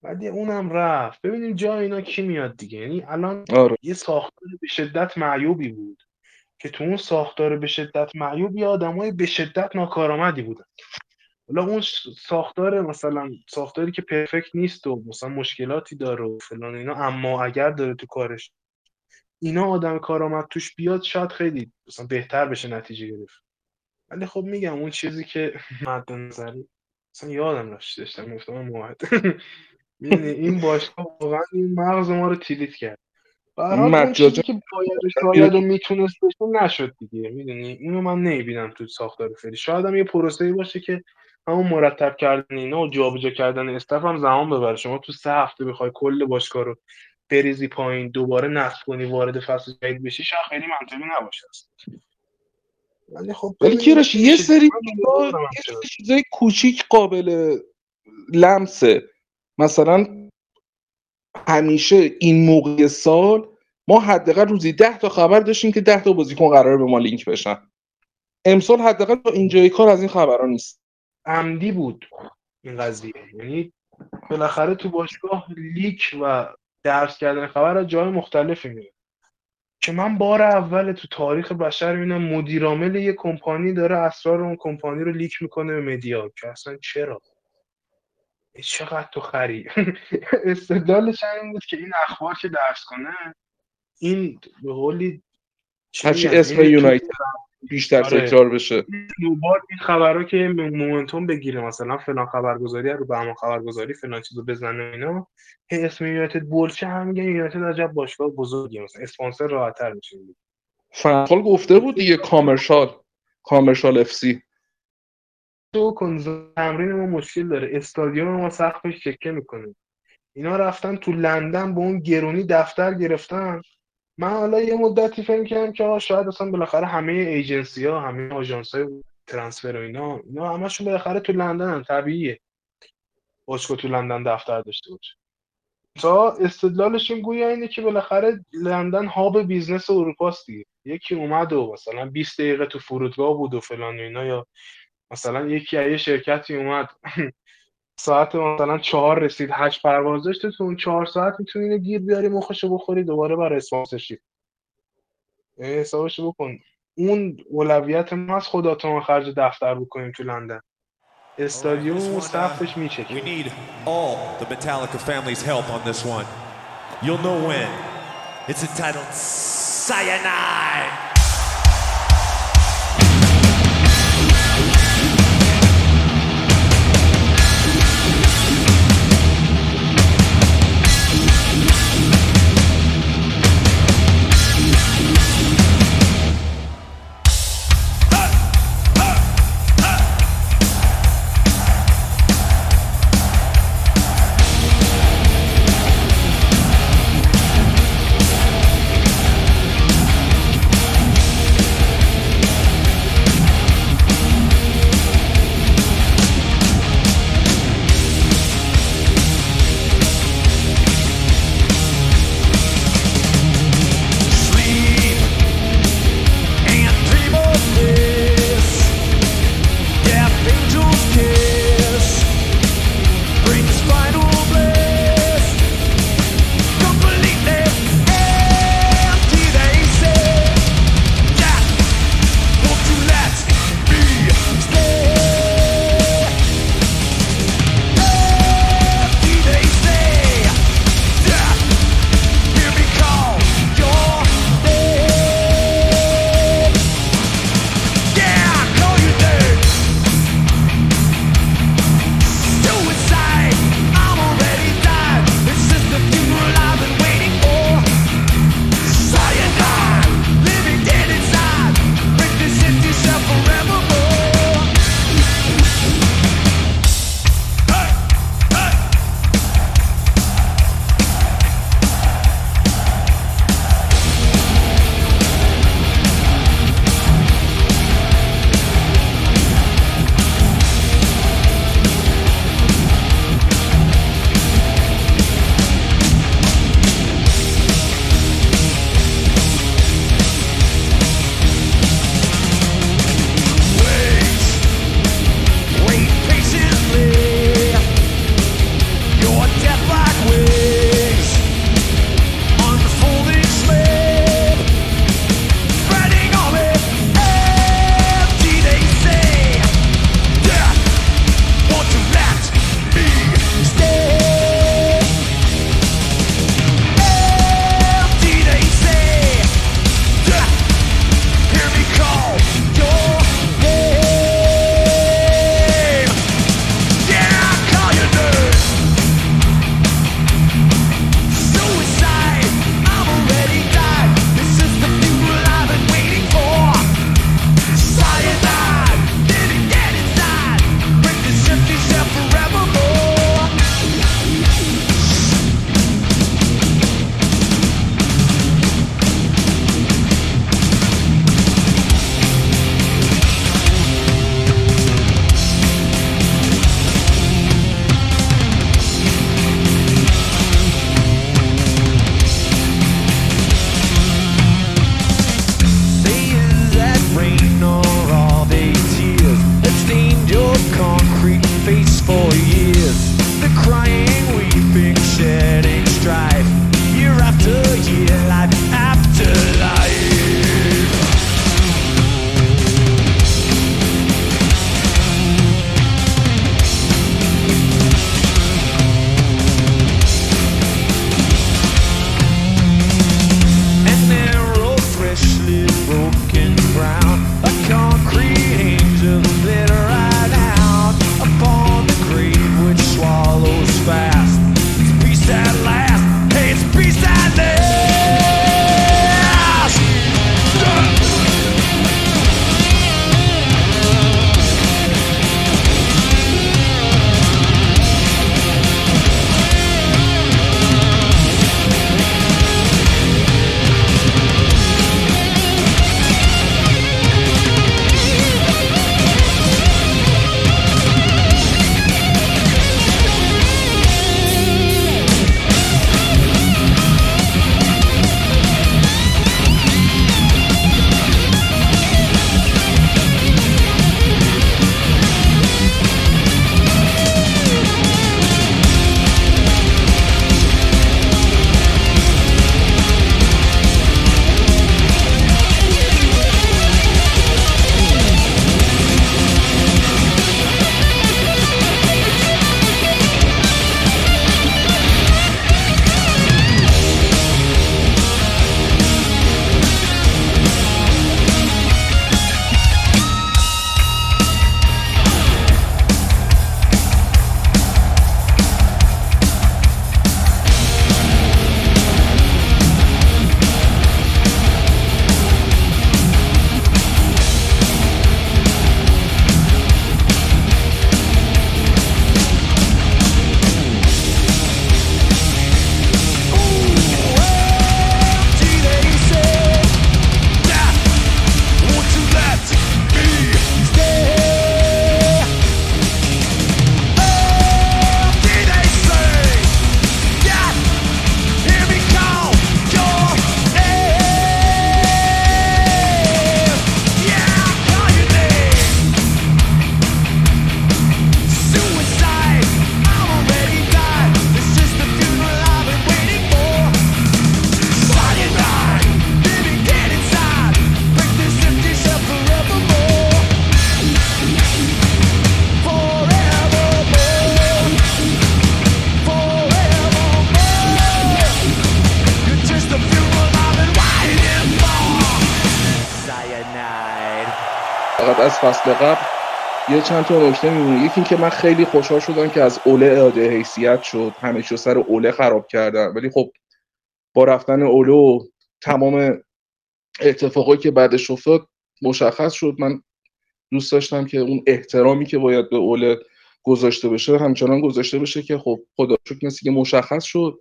بعد اونم رفت. ببینیم جا اینا کی میاد دیگه. یعنی الان
آره.
یه ساختار به شدت معیوبی بود. که تو اون ساختار به شدت معیوب یه آدمای به شدت ناکارآمدی بودن. حالا اون ساختار مثلا ساختاری که پرفکت نیست و مثلا مشکلاتی داره و فلان اینا اما اگر داره تو کارش اینا آدم کارآمد توش بیاد شاید خیلی مثلا بهتر بشه نتیجه گرفت. ولی خب میگم اون چیزی که مد نظری مثلا یادم رفت داشتم گفتم موحد. این باشگاه واقعا این مغز ما رو تیلیت کرد. چیزی که باید شاید و می‌تونست بشه نشد دیگه. می‌دونی؟ اینو من نمی‌بینم تو ساختار فعلی. شاید هم یه پروسه‌ای باشه که همون مرتب کردن اینا و جابجا کردن استف هم زمان ببره. شما تو سه هفته بخوای کل باشگاه رو بریزی پایین دوباره نصب کنی وارد فصل جدید بشی شاید خیلی منطقی نباشه ولی خب
ولی کیرش یه سری چیزای کوچیک قابل لمسه. مثلا همیشه این موقع سال ما حداقل روزی ده تا خبر داشتیم که ده تا بازیکن قراره به ما لینک بشن. امسال حداقل تا اینجای کار از این خبرها نیست.
عمدی بود این قضیه. یعنی بالاخره تو باشگاه لیک و درس کردن خبر از جای مختلفی میاد که من بار اول تو تاریخ بشر می‌بینم مدیرعامل یه کمپانی داره اسرار اون کمپانی رو لیک می‌کنه به مدیا که اصلا چرا؟ چقدر تو خری؟ استدلالش این بود که این اخبار که درس کنه این به قولی
هرچی اسم یونایتد بیشتر آره. تکرار بشه.
دوبار این خبرها که مومنتوم بگیره مثلا فلان خبرگزاری رو به همون خبرگزاری فلان چیزو بزنه اینا هی اسم یونایتد بولشه هم میگن یونایتد عجب باشگاه بزرگی مثلا اسپانسر راحت‌تر میشه.
فنخال گفته بود دیگه کامرشال کامرشال اف سی.
تو کن تمرین ما مشکل داره. استادیوم ما سقفش چکه می‌کنه. اینا رفتن تو لندن به اون گرونی دفتر گرفتن. من حالا یه مدتی فکر کردم که شاید اصلا بالاخره همه ایجنسی ها همه آژانس های ترانسفر و اینا اینا همشون بالاخره تو لندن هم طبیعیه. باشگاه تو لندن دفتر داشته باشه. تا استدلالشون گویا اینه که بالاخره لندن hub business اروپاست دیگه. یکی اومد و مثلا 20 دقیقه تو فرودگاه بود و فلان و اینا یا مثلا یکی یه شرکتی اومد ساعت مثلا چهار رسید هشت پرواز داشته تو اون چهار ساعت می‌تونی گیر بیاری مخشو بخوری دوباره برای sponsorship حسابشو بکن اون اولویت ما از خدا تا خرج دفتر بکنیم تو لندن استادیوم و سقفش میچکه We need all the Metallica family's help on this one. You'll know when. It's entitled Cyanide.
چند تا نکته میمونه یکی اینکه من خیلی خوشحال شدم که از اوله اعاده حیثیت شد. همه چیز سر اوله خراب کردن. ولی خب با رفتن اوله و تمام اتفاقایی که بعدش افتاد مشخص شد. من دوست داشتم که اون احترامی که باید به اوله گذاشته بشه همچنان گذاشته بشه که خب خدا شکر که مشخص شد.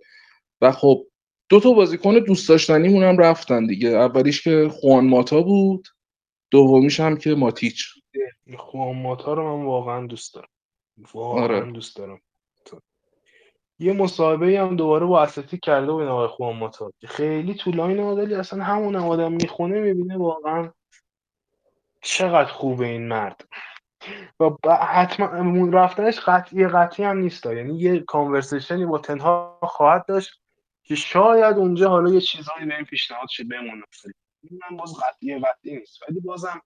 و خب دو تا بازیکن دوست داشتنیمون هم رفتن دیگه. اولیش که خوان ماتا بود دومیش هم که ماتیچ.
خوان ماتا رو من واقعا دوست دارم. واقعا آره. دوست دارم. یه مصاحبه هم دوباره با اساتی کرده بود آقای خوان ماتا خیلی طولانی نمادلی اصلا همون آدم می‌خونه می‌بینه واقعا چقدر خوبه این مرد. و حتما رفتنش قطعی قطعی هم نیست. یعنی یه کانورسیشنی با تنها خواهد داشت که شاید اونجا حالا یه چیزایی به این پیشنهاد شه بمونه. من باز قطعی قطعی نیست ولی بازم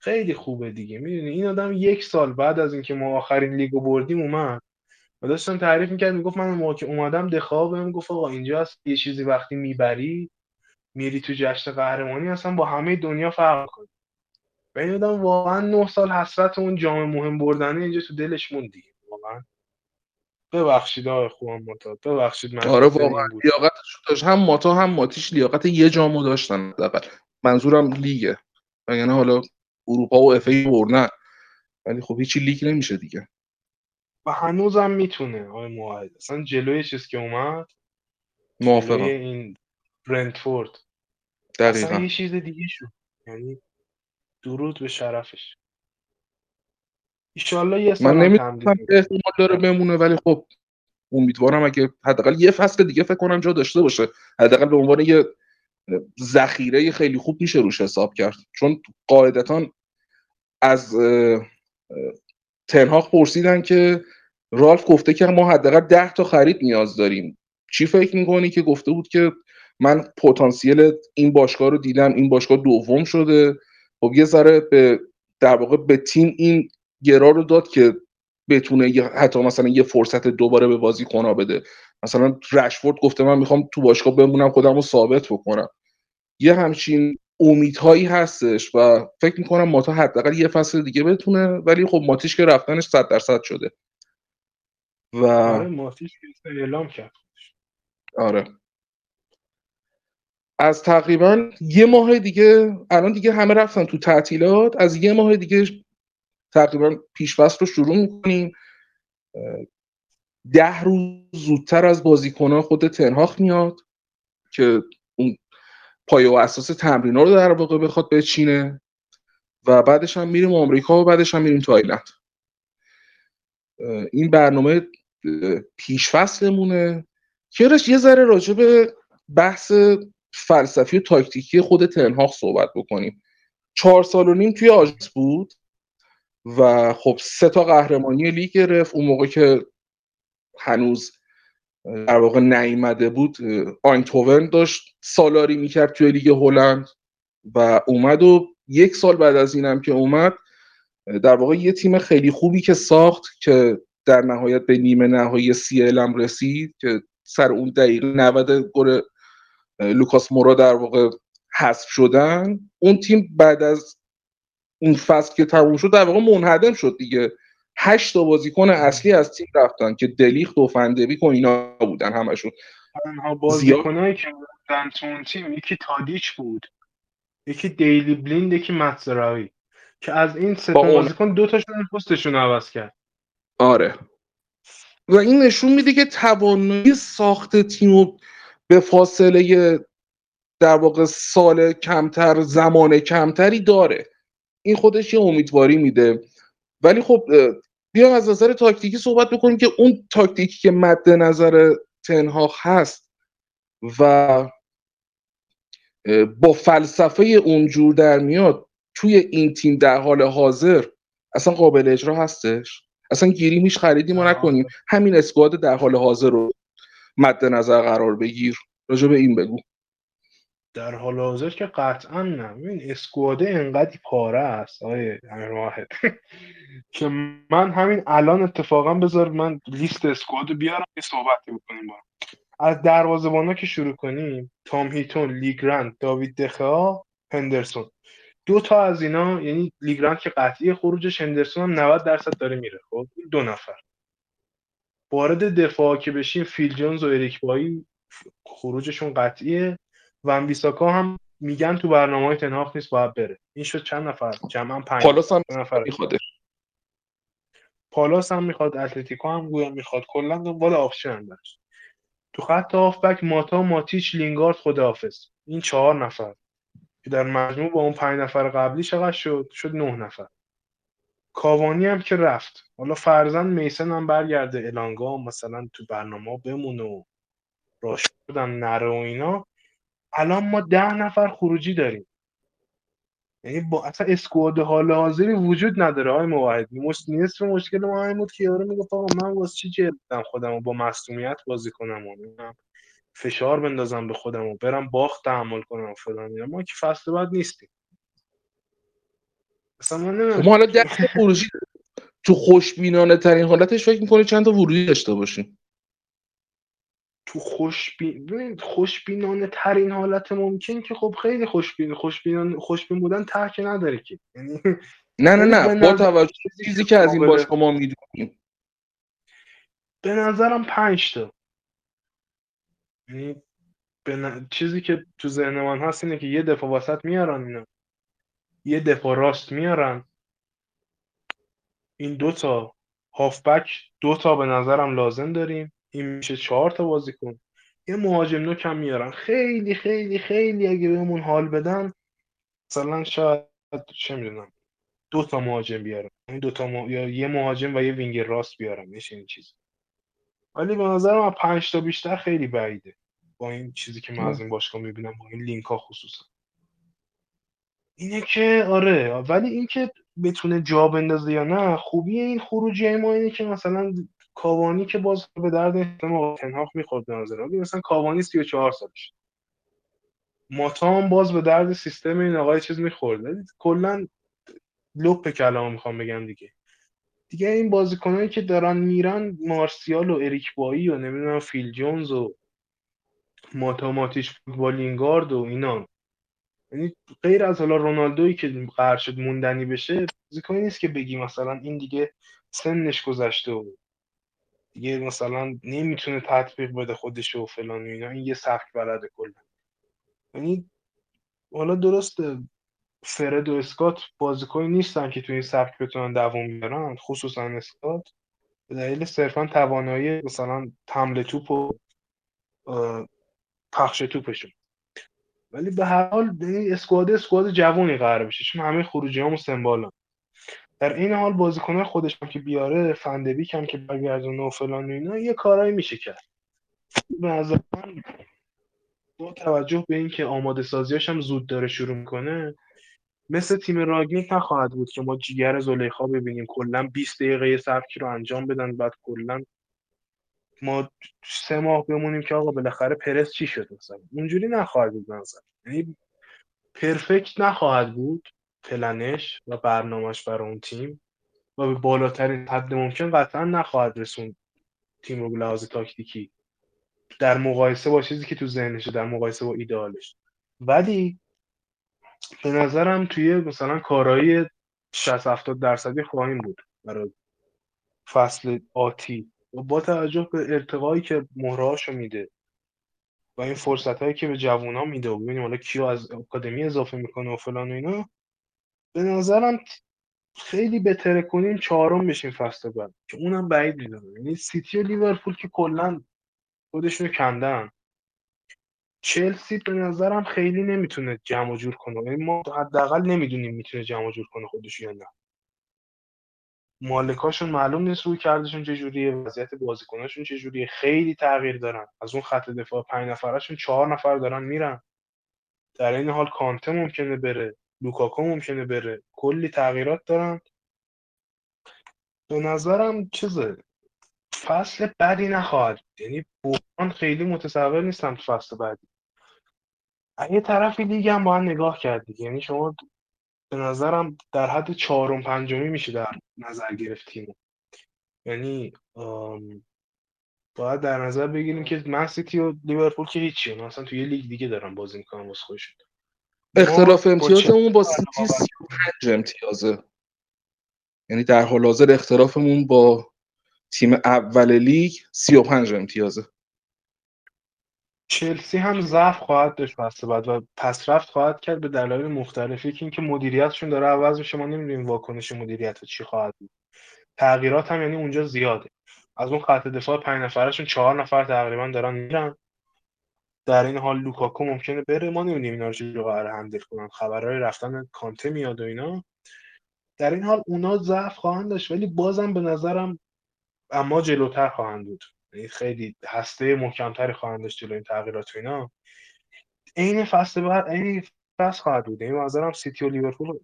خیلی خوبه دیگه. می‌دونی؟ این آدم یک سال بعد از اینکه ما آخرین لیگو بردیم اومد. و داشتم تعریف می‌کرد می‌گفت من موقع که اومدم دخواه بهم گفت آقا اینجا هست یه چیزی وقتی می‌بری میری تو جشن قهرمانی اصلا با همه دنیا فرق کنی و این آدم واقعا نه سال حسرت اون جام مهم بردنه اینجا تو دلش موند دیگه. واقعا. ببخشید آقای خوان ماتا ببخشید من
آره واقعا لیاقتش داشت. هم ماتا هم ماتیش لیاقت یه جامو داشتن. حداقل منظورم لیگه. یعنی حالا اروپا و اف ای بردن. ولی خب هیچی لیگ نمیشه دیگه.
و هنوزم می‌تونه. آقای موحد اصلا جلوی چیز که اومد
موافقم.
این برنتفورد.
دقیقا.
اصلا یه چیز دیگه شد. یعنی درود به شرفش. ایشالله یه
من نمی‌دونم احتمال داره بمونه ولی خب امیدوارم اگه حداقل یه فصل دیگه فکر کنم جا داشته باشه. حداقل به عنوان یه ذخیره خیلی خوب میشه روش حساب کرد. چون قاعدتا از تنهاق پرسیدن که رالف گفته که ما حداقل ده تا خرید نیاز داریم. چی فکر می‌کنی که گفته بود که من پتانسیل این باشگاه رو دیدم این باشگاه دوم شده؟ خب یه ذره به در واقع به تیم این گرا رو داد که بتونه حتی مثلا یه فرصت دوباره به بازی کنا بده. مثلا رشفورد گفته من می‌خوام تو باشگاه بمونم خودم رو ثابت بکنم. یه همچین امیدهایی هستش و فکر می‌کنم ماتا حداقل یه فصل دیگه بتونه ولی خب ماتیش که رفتنش صد درصد شده.
و آره ماتیش اعلام کرد.
آره. از تقریبا یه ماه دیگه الان دیگه همه رفتن تو تعطیلات از یه ماه دیگه تقریبا پیشفصل رو شروع می‌کنیم. ده روز زودتر از بازیکنها خود تنهاخ میاد که پایه و اساس تمرین رو در واقع بخواد بچینه و بعدش هم میریم آمریکا و بعدش هم میریم تایلند. این برنامه پیشفصلمونه که یه ذره راجع به بحث فلسفی و تاکتیکی خود تنهاق صحبت بکنیم. چهار سال و نیم توی آژانس بود و خب سه تا قهرمانی لیگ گرفت. اون موقع که هنوز در واقع نیامده بود آینتوون داشت سالاری می‌کرد توی لیگ هلند و اومد و یک سال بعد از اینم که اومد در واقع یه تیم خیلی خوبی که ساخت که در نهایت به نیمه نهایی سی هم رسید که سر اون دقیقه 90 گل لوکاس مورا در واقع حذف شدن. اون تیم بعد از اون فصل که تموم شد در واقع منهدم شد دیگه. هشت تا بازیکن اصلی از تیم رفتن که دلیخت و فندویک و اینا بودن همشون.
بازیکنایی که بودن تو اون تیم یکی تادیچ بود یکی دیلی بلیند یکی متزراوی که از این سه تا بازیکن دو تاشون پستشون عوض کرد.
آره. و این نشون میده که توانایی ساخت تیم به فاصله در واقع سال کمتر زمان کمتری داره. این خودش یه امیدواری میده. ولی خب بیام از نظر تاکتیکی صحبت بکنیم که اون تاکتیکی که مد نظر تنها هست و با فلسفه اونجور در میاد توی این تیم در حال حاضر اصلا قابل اجرا هستش؟ اصلا گیری میش خریدیم و نکنیم. همین اسکواد در حال حاضر رو مد نظر قرار بگیر. راجع به این بگو.
در حال حاضر که قطعا نه. این اسکواده انقدر پاره است آقای امیر واحد. که من همین الان اتفاقا بذار من لیست اسکواد بیارم یه صحبتی بکنیم با از دروازه‌بانا که شروع کنیم تام هیتون لی گرنت داوید دخا هندرسون. دو تا از اینا یعنی لی گرنت که قطعی خروجش هندرسون هم 90 درصد داره میره. خب دو نفر. وارد دفاع که بشیم فیل جونز و اریک بایی خروجشون قطعیه. وان بیساکا هم میگن تو برنامه های تن‌هاخ نیست باید بره. این شد چند نفر؟ جمعا پنج
پالاس هم
نفر
میخوادش
پالاس هم می‌خواد اتلتیکو هم گویا می‌خواد. کلا دنبال option داشت. تو خط هافبک ماتا ماتیچ لینگارد خداحافظ. این چهار نفر. که در مجموع با اون پنج نفر قبلی چقدر شد؟ شد نه نفر. کاوانی هم که رفت. حالا فرضا میسن هم برگرده. الانگا مثلا تو برنامه بمونه و رشفورد هم نره و اینا. الان ما ده نفر خروجی داریم. یعنی با اصلا اسکواد حال حاضری وجود نداره های موحد. نصف مشکل ما این بود که یارو می‌گفت آقا من واسه چی جلدم خودم و با مصومیت بازی کنم و فشار بندازم به خودم و برم باخت تحمل کنم و فلان ما که فصل بعد نیستیم. اصلا من
ما حالا خروجی تو خوشبینانه ترین حالتش فکر می‌کنی چند تا ورودی داشته باشیم؟
تو خوشبین ببین خوشبینانه ترین حالت ممکن که خب خیلی خوشبین خوشبینانه خوشبین بودن ته که نداره که. یعنی
نه نه نه. با توجه به چیزی که از این باشگاه ما می‌دونیم.
به نظرم پنج تا. یعنی به ن- چیزی که تو ذهن من هست اینه که یه دفاع وسط میارن اینا. یه دفاع راست میارن. این دوتا هافبک دوتا به نظرم لازم داریم. این میشه چهار تا بازیکن. یه مهاجم نوک هم میارن. خیلی خیلی خیلی اگه بهمون حال بدن مثلا شاید چه می‌دونم دو تا مهاجم بیارن. یعنی دو تا مه- یا یه مهاجم و یه وینگر راست بیارن. میشه این چیز ولی به نظرم از پنج تا بیشتر خیلی بعیده. با این چیزی که من از این باشگاه می‌بینم با این لینک ها خصوصا. اینه که آره. ولی اینکه بتونه جا بندازه یا نه خوبی این خروجی ما اینه که مثلا کاوانی که باز به درد ما تنهاق می‌خورد به نظر. مثلا کاوانی 34 سالش ماتا هم باز به درد سیستم این آقای چیز می‌خورد کلا لپ کلام می‌خوام بگم دیگه. دیگه این بازیکنایی که دارن میرن مارسیال و اریک بایی و نمی‌دونم فیل جونز و ماتاماتیش با لینگارد و اینا. یعنی غیر از حالا رونالدویی که قرار شد موندنی بشه بازیکنی نیست که بگی مثلا این دیگه سنش گذشته و دیگه مثلا نمی‌تونه تطبیق بده خودش و فلان و اینا. این یه سبک بلده کلا. یعنی حالا درسته فرد و اسکات بازیکنی نیستن که تو این سبک بتونن دووم بیارن خصوصا اسکات. به دلیل صرفا توانایی مثلا حمله توپ و پخش توپشون. ولی به هر حال یعنی اسکواد اسکواد جوونی قرار بشه. چون همه خروجی هم سمبالن. در این حال بازیکنهای خودش هم که بیاره فندبیک هم که برگردونه و فلان و اینا یه کارایی میشه کرد. به نظر من با توجه به اینکه آماده سازیاش هم زود داره شروع می‌کنه مثل تیم راگنیک نخواهد بود که ما جیگر زلیخا ببینیم. کلا 20 دقیقه سبکی رو انجام بدن بعد کلا ما سه ماه بمونیم که آقا بالاخره پرس چی شد مثلا؟ اونجوری نخواهد بود نظر. یعنی پرفکت نخواهد بود. پلنش و برنامهش برای اون تیم و به بالاترین حد ممکن قطعا نخواهد رسون تیم رو به لحاظ تاکتیکی. در مقایسه با چیزی که تو ذهنشه در مقایسه با ایدئالش. ولی به نظرم توی مثلا کارایی 60 70 درصدی خواهیم بود برای فصل آتی. و با توجه به ارتقایی که مهرهاشو میده و این فرصت هایی که به جوون ها میده و ببینیم حالا کیو از آکادمی اضافه می‌کنه و فلان و اینا به نظرم خیلی بهتره کنیم چهارم بشیم فصل بعد که اونم بعید می‌دونم. یعنی سیتی و لیورپول که کلا خودشونو کندن. چلسی به نظرم خیلی نمی‌تونه جمع جور کنه. یعنی ما حداقل نمی‌دونیم می‌تونه جمع جور کنه خودش یا نه. مالکاشون معلوم نیست روی کردشون چجوریه وضعیت بازیکناشون چجوریه خیلی تغییر دارن. از اون خط دفاع پنج نفرشون چهار نفر دارن میرن. در این حال کانته ممکنه بره. لوکاکو ممکنه بره. کلی تغییرات دارن. به نظرم چیزه فصل بدی نخواهد. یعنی بحران خیلی متصور نیستم تو فصل بعدی. یه طرفی لیگ هم باید نگاه کرد دیگه. یعنی شما به نظرم در حد چهارم پنجمی میشه در نظر گرفت تیمو یعنی باید در نظر بگیریم که من سیتی و لیورپول که هیچی اصلا توی یه لیگ دیگه دارن بازی می‌کنن واسه خودشون.
اختلاف امتیازمون با سیتی 35 امتیازه. یعنی در حال حاضر اختلافمون با تیم اول لیگ 35 امتیازه.
چلسی هم ضعف خواهد داشت فصل بعد و پس رفت خواهد کرد به دلایل مختلفی که اینکه مدیریتشون داره عوض میشه. ما نمی‌دونیم واکنش مدیریت چی خواهد بود. تغییرات هم یعنی اونجا زیاده. از اون خط دفاع پنج نفرشون چهار نفر تقریبا دارن میرن. در این حال لوکاکو ممکنه بره؟ ما نمی‌دونیم اینا رو چجوری قرار handle کنن. خبرهای رفتن کانته میاد و اینا. در این حال اونا ضعف خواهند داشت ولی بازم به نظرم از ما جلوتر خواهند بود. یعنی خیلی هسته محکمتری خواهند داشت جلوی این تغییرات و اینا. عین فصل بعد عین فصل خواهد بود. یعنی به نظرم سیتی و لیورپول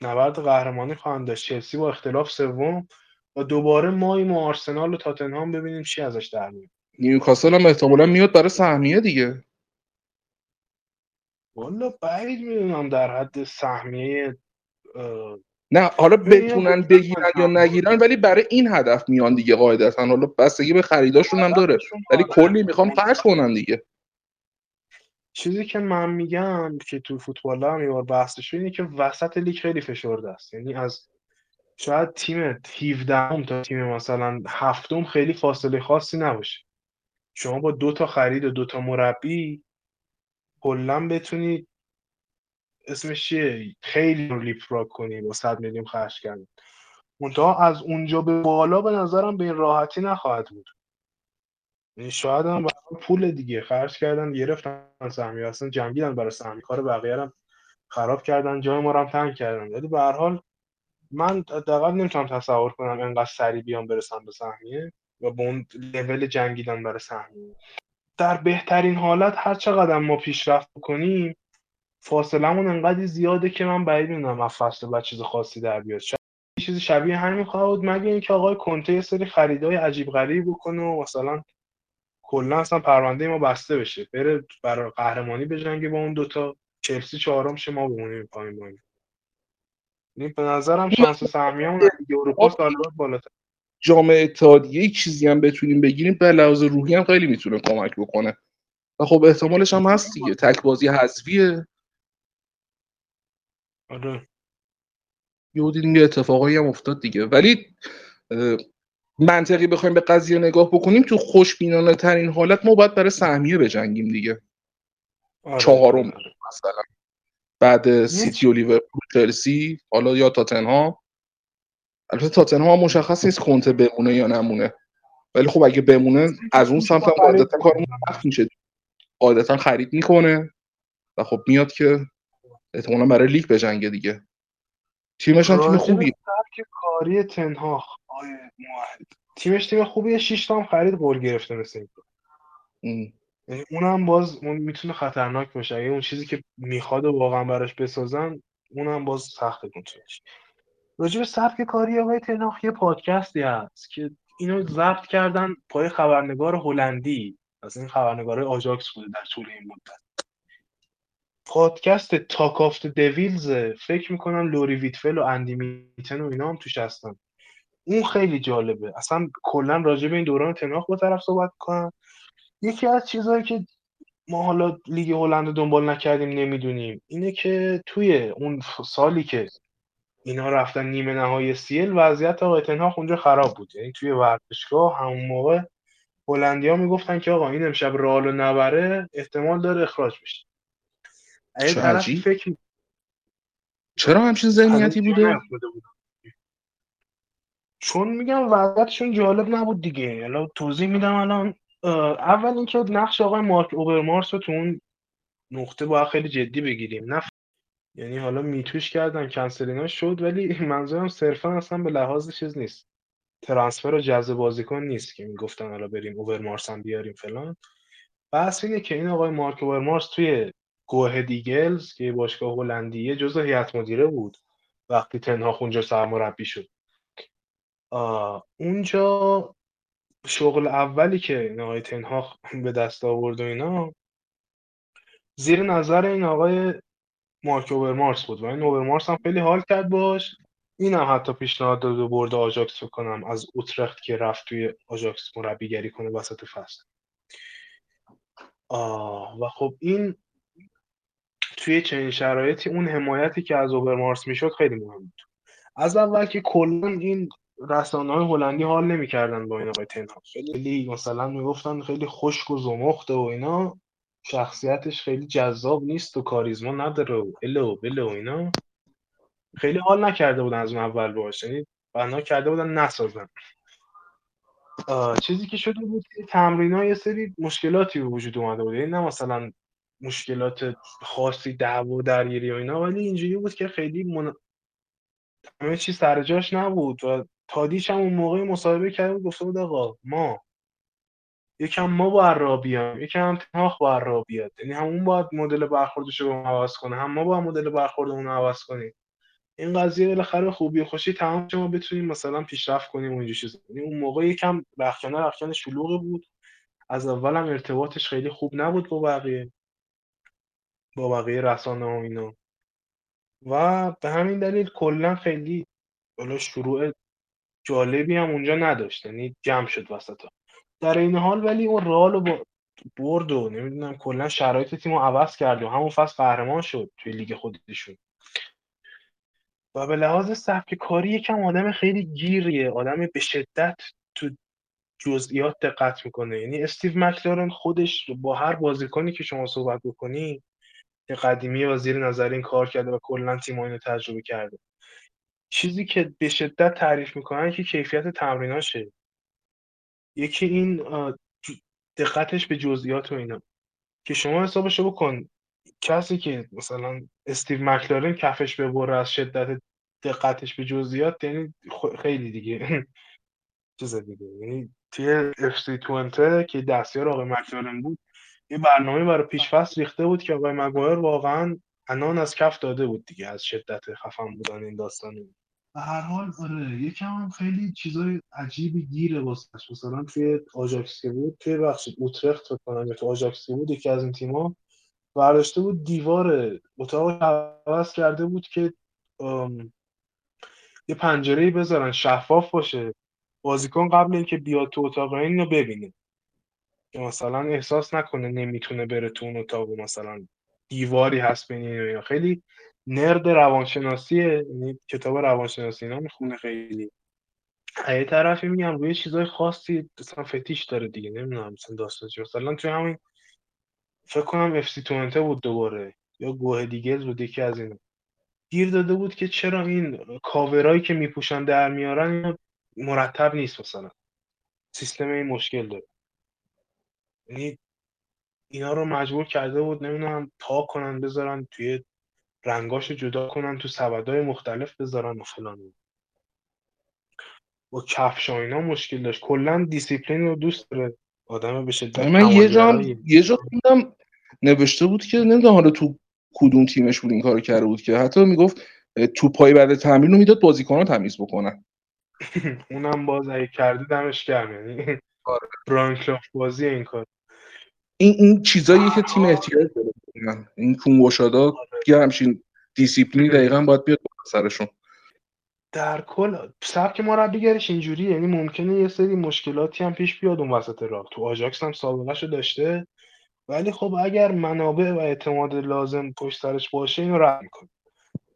نبرد قهرمانی خواهند داشت. چلسی با اختلاف سوم و دوباره ماییم و آرسنال و تاتنهام ببینیم چی ازش در میاد.
نیوکاسل هم احتمالا میاد برای سهمیه دیگه.
والا بعید می‌دونم در حد سهمیه
نه حالا بتونن بگیرن یا نگیرن ولی برای این هدف میان دیگه قاعدتا. حالا بستگی به خریداشون هم داره. ولی
آره.
کلی می‌خوان فرش کنن دیگه.
چیزی که من میگم که تو فوتبال هم یه بار بحثش اینه که وسط لیگ خیلی فشرده است. یعنی از شاید تیم 17 هم تا تیم مثلا هفتم خیلی فاصله خاصی نباشه. شما با دو تا خرید و دو تا مربی کلا بتونید اسمش چیه؟ خیلی رو لیپفراگ کنی با 100 میلیون خرج کردن. منتها از اونجا به بالا به نظرم به این راحتی نخواهد بود. یعنی شاید هم پول دیگه. خرج کردن گرفتن سهمیه. اصلا جنگیدن برای سهمیه. کار بقیه هم خراب کردن. جای ما هم تنگ کردن. ولی به هر حال من حداقل نمی‌تونم تصور کنم انقدر سریع بیام برسم به سهمیه. و به اون لول جنگیدن برای سهمیه در بهترین حالت هر چقدر ما پیشرفت کنیم فاصلمون انقدر زیاده که من بعید می‌دونم از فصل بعد چیز خاصی در بیاد. چیزی شبیه همین خواهد بود مگه اینکه آقای کنته یه سری خریدای عجیب غریب بکنه و مثلا کلا اصلا پرونده ما بسته بشه. بره برای قهرمانی بجنگه با اون دوتا چلسی چهارم شه ما بمونیم پایین این یعنی به نظرم شانس سهمیه‌مون لیگ اروپا سال بالاتر.
جام اتحادیه یک چیزی هم بتونیم بگیریم به لحاظ روحی هم خیلی می‌تونه کمک بکنه. و خب احتمالش هم هست دیگه تک بازی حذفیه.
آره.
یهو دیدیم یه اتفاقایی هم افتاد دیگه. ولی منطقی بخوایم به قضیه نگاه بکنیم تو خوشبینانه ترین حالت ما باید برای سهمیه بجنگیم دیگه.
آره.
چهارم. مثلا. بعد سیتی و لیورپول چلسی حالا یا تاتنهام. البته تاتنهام مشخص نیست کنته بمونه یا نمونه. ولی خب اگه بمونه از اون سمت هم قاعدتا کارمون سخت میشه. قاعدتا خرید می‌کنه و خب میاد که احتمالا برای لیگ بجنگه دیگه. تیمش هم تیم
سبک کاری موحد. تیمش تیم خوبیه 6 تا هم خرید گل گرفته مثل این. یعنی اونم باز اون می‌تونه خطرناک باشه. اگه اون چیزی که می‌خواد و واقعا براش بسازن اونم باز سخت کنترلش راجع به سبک کاری آقای تن‌هاخ یه پادکستی هست که اینو ضبط کردن با یه خبرنگار هلندی. از این خبرنگارای آژاکس بوده در طول این مدت. پادکست Talk of the Devils فکر می‌کنم لوری ویتفل و اندی میتن و اینا هم توش هستن. اون خیلی جالبه. اصلا کلا راجع به این دوران تن‌هاخ با طرف صحبت کنن یکی از چیزهایی که ما حالا لیگ هلند دنبال نکردیم نمی‌دونیم اینه که توی اون سالی که اینا رفتن نیمه نهایی سیل وضعیت آقای تنهاخ اونجا خراب بود. یعنی توی ورزشگاه همون موقع هلندیا می‌گفتن که آقا این امشب رئال رو نبره احتمال داره اخراج بشه.
عجیب.
فکر
چرا همچین ذهنیتی بوده؟
نیفتاده بود. چون میگم وضعیتشون جالب نبود دیگه. حالا توضیح میدم الان اول اینکه نقش آقای مارک اوبرمارس رو تو اون نقطه باید خیلی جدی بگیریم. نه یعنی حالا میتوش کردن کنسل اینا شد ولی منظورم صرفا اصلا به لحاظ چیز نیست. ترانسفر و جذب بازیکن نیست که می‌گفتن حالا بریم اوورمارس هم بیاریم فلان. بحث اینه که این آقای مارک اوورمارس توی گوه دیگلز که باشگاه هلندیه جزو هیئت مدیره بود وقتی تنهاخ اونجا سرمربی شد. اونجا شغل اولی که این آقای تنهاخ به دست آورد و اینا زیر نظر این آقای مارک اوبرمارس بود. و این اوبرمارس هم خیلی حال کرد باش این هم حتی پیشنهاد داد و برد آژاکس فکر کنم از اوترخت که رفت توی آژاکس مربیگری کنه وسط فصل. و خب این توی چنین شرایطی اون حمایتی که از اوبرمارس می‌شد خیلی مهم بود. از اول که کلا این رسانه های هلندی حال نمی‌کردن با این آقای تنها خیلی مثلا می‌گفتن خیلی خشک و زمخته و اینا. شخصیتش خیلی جذاب نیست و کاریزما نداره و اله و بله و اینا. خیلی حال نکرده بودن از اون اول باشه یعنی بنا کرده بودن نسازن. چیزی که شده بود تمرین ها یه سری مشکلاتی به وجود اومده بود. یعنی نه مثلا مشکلات خاصی دعوا و درگیری و اینا ولی اینجوری بود که خیلی من... همه چی سر جاش نبود و تادیش هم اون موقع مصاحبه کرده بود گفته بود آقا ما یکم ما با را بیام یکم تناخ با را بیاد. یعنی همون باید مدل برخوردش رو عوض کنه. هم ما باید مدل برخوردمون رو عوض کنیم. این قضیه بالاخره خوبی خوشی تمام شما بتونیم مثلا پیشرفت کنیم و اینجور چیزا. یعنی اون موقع یکم رخکانه رخکانه شلوغی بود. از اول هم ارتباطش خیلی خوب نبود با بقیه. با بقیه رسانه و اینا. و به همین دلیل کلا خیلی بالا شروع جالبی هم اونجا نداشت. یعنی جمع شد وسط در این حال ولی اون رال با برد و نمی‌دونم کلا شرایط تیم رو عوض کرد و همون فصل قهرمان شد توی لیگ خودشون. و به لحاظ سبک کاری یکم آدم خیلی گیریه آدم به شدت تو جزئیات دقت می‌کنه. یعنی استیو مکلارن خودش با هر بازیکنی که شما صحبت بکنی قدیمی و زیر نظر این کار کرده و کلا تیم اینو تجربه کرده. چیزی که به شدت تعریف می‌کنن که کیفیت تمریناشه. یکی این دقتش به جزئیات و اینا. که شما حسابشو بکن. کسی که مثلا استیو مکلارن کفش ببره از شدت دقتش به جزئیات یعنی خیلی دیگه. چیز دیگه. یعنی توی اف سی که دستیار آقای مکلارن بود یه برنامه برای پیشفصل ریخته بود که آقای مگوایر واقعا عنان از کف داده بود دیگه از شدت خفن بودن این داستان. به هر حال آره یکم هم خیلی چیزای عجیبی گیره واسش. مثلا توی آژاکس که بود توی بخش اوترخت کنم یا تو آژاکس بود یکی از این تیم‌ها برداشته بود دیوار اتاق عوض کرده بود که یه پنجره بذارن شفاف باشه. بازیکن قبل اینکه بیاد تو اتاق این رو ببینه. مثلا احساس نکنه نمی‌تونه بره تو اون اتاق مثلا دیواری هست بین خیلی نرد روانشناسیه یعنی کتاب روانشناسی اینا می‌خونه خیلی. یه طرفی میگم روی چیزای خاصی مثلا فتیش داره دیگه نمی‌دونم مثلا داستان مثلا توی همین فکر کنم اف سی بود دوباره یا گوه دیگه بود یکی از اینا. گیر داده بود که چرا این کاورایی که میپوشن در میارن مرتب نیست مثلا. سیستم این مشکل داره. یعنی اینا رو مجبور کرده بود نمی‌دونم تا کنن بذارن توی رنگاشو جدا کنن تو سبدهای مختلف بذارن و فلان با کفش اینا مشکل داشت. کلا دیسیپلین رو دوست داره آدم به شدت
من یه جا یه جا نوشته بود که نمی‌دونم حالا تو کدوم تیمش بود این کارو کرده بود که حتی می‌گفت تو پای بعد تمرین رو می‌داد بازیکن‌ها تمیز بکنن.
اونم باز اگه کردی دمش گرم. یعنی آره. بازی این کار.
این این چیزایی که تیم احتیاج داره. این کون‌گشادا. یه همچین دیسیپلینی دقیقا باید بیاد سرشون.
در کل سبک مربیگریش اینجوری یعنی ممکنه یه سری مشکلاتی هم پیش بیاد اون وسط راه. تو آژاکس هم سابقه داشته. ولی خب اگر منابع و اعتماد لازم پشت سرش باشه اینو رد می‌کنه.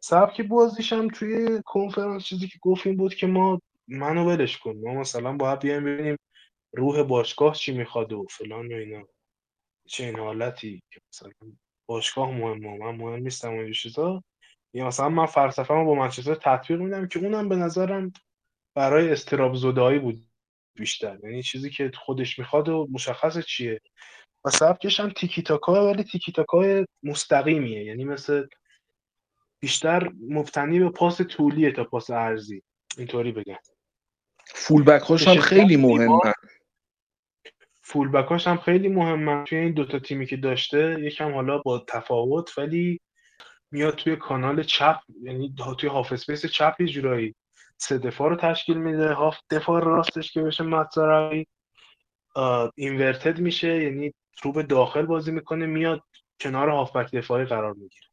سبک بازیش هم توی کنفرانس چیزی که گفتیم بود که ما منو ولش کن. ما مثلا باید بیایم ببینیم روح باشگاه چی می‌خواد و فلان و اینا. چه این حالتی که مثلا باشگاه مهمه من مهم نیستم و این چیزا. یا مثلا من فلسفه با منچستر تطبیق میدم که اونم به نظرم برای استراب زدایی بود بیشتر. یعنی چیزی که خودش می‌خواد و مشخص چیه. و سبکش هم تیکی تاکا ولی تیکی تاکا مستقیمیه. یعنی مثل بیشتر مبتنی به پاس طولیه تا پاس عرضی. اینطوری بگم.
full back هاش هم خیلی مهمه
full back هاش هم خیلی مهمه. توی این دوتا تیمی که داشته یکم حالا با تفاوت ولی میاد توی کانال چپ یعنی توی half space چپ یه جورایی سه دفاع رو تشکیل میده. هاف دفاع راستش که بشه ماتزاراوی اینورتد میشه یعنی رو به داخل بازی می‌کنه میاد کنار هافبک دفاعی قرار می‌گیره.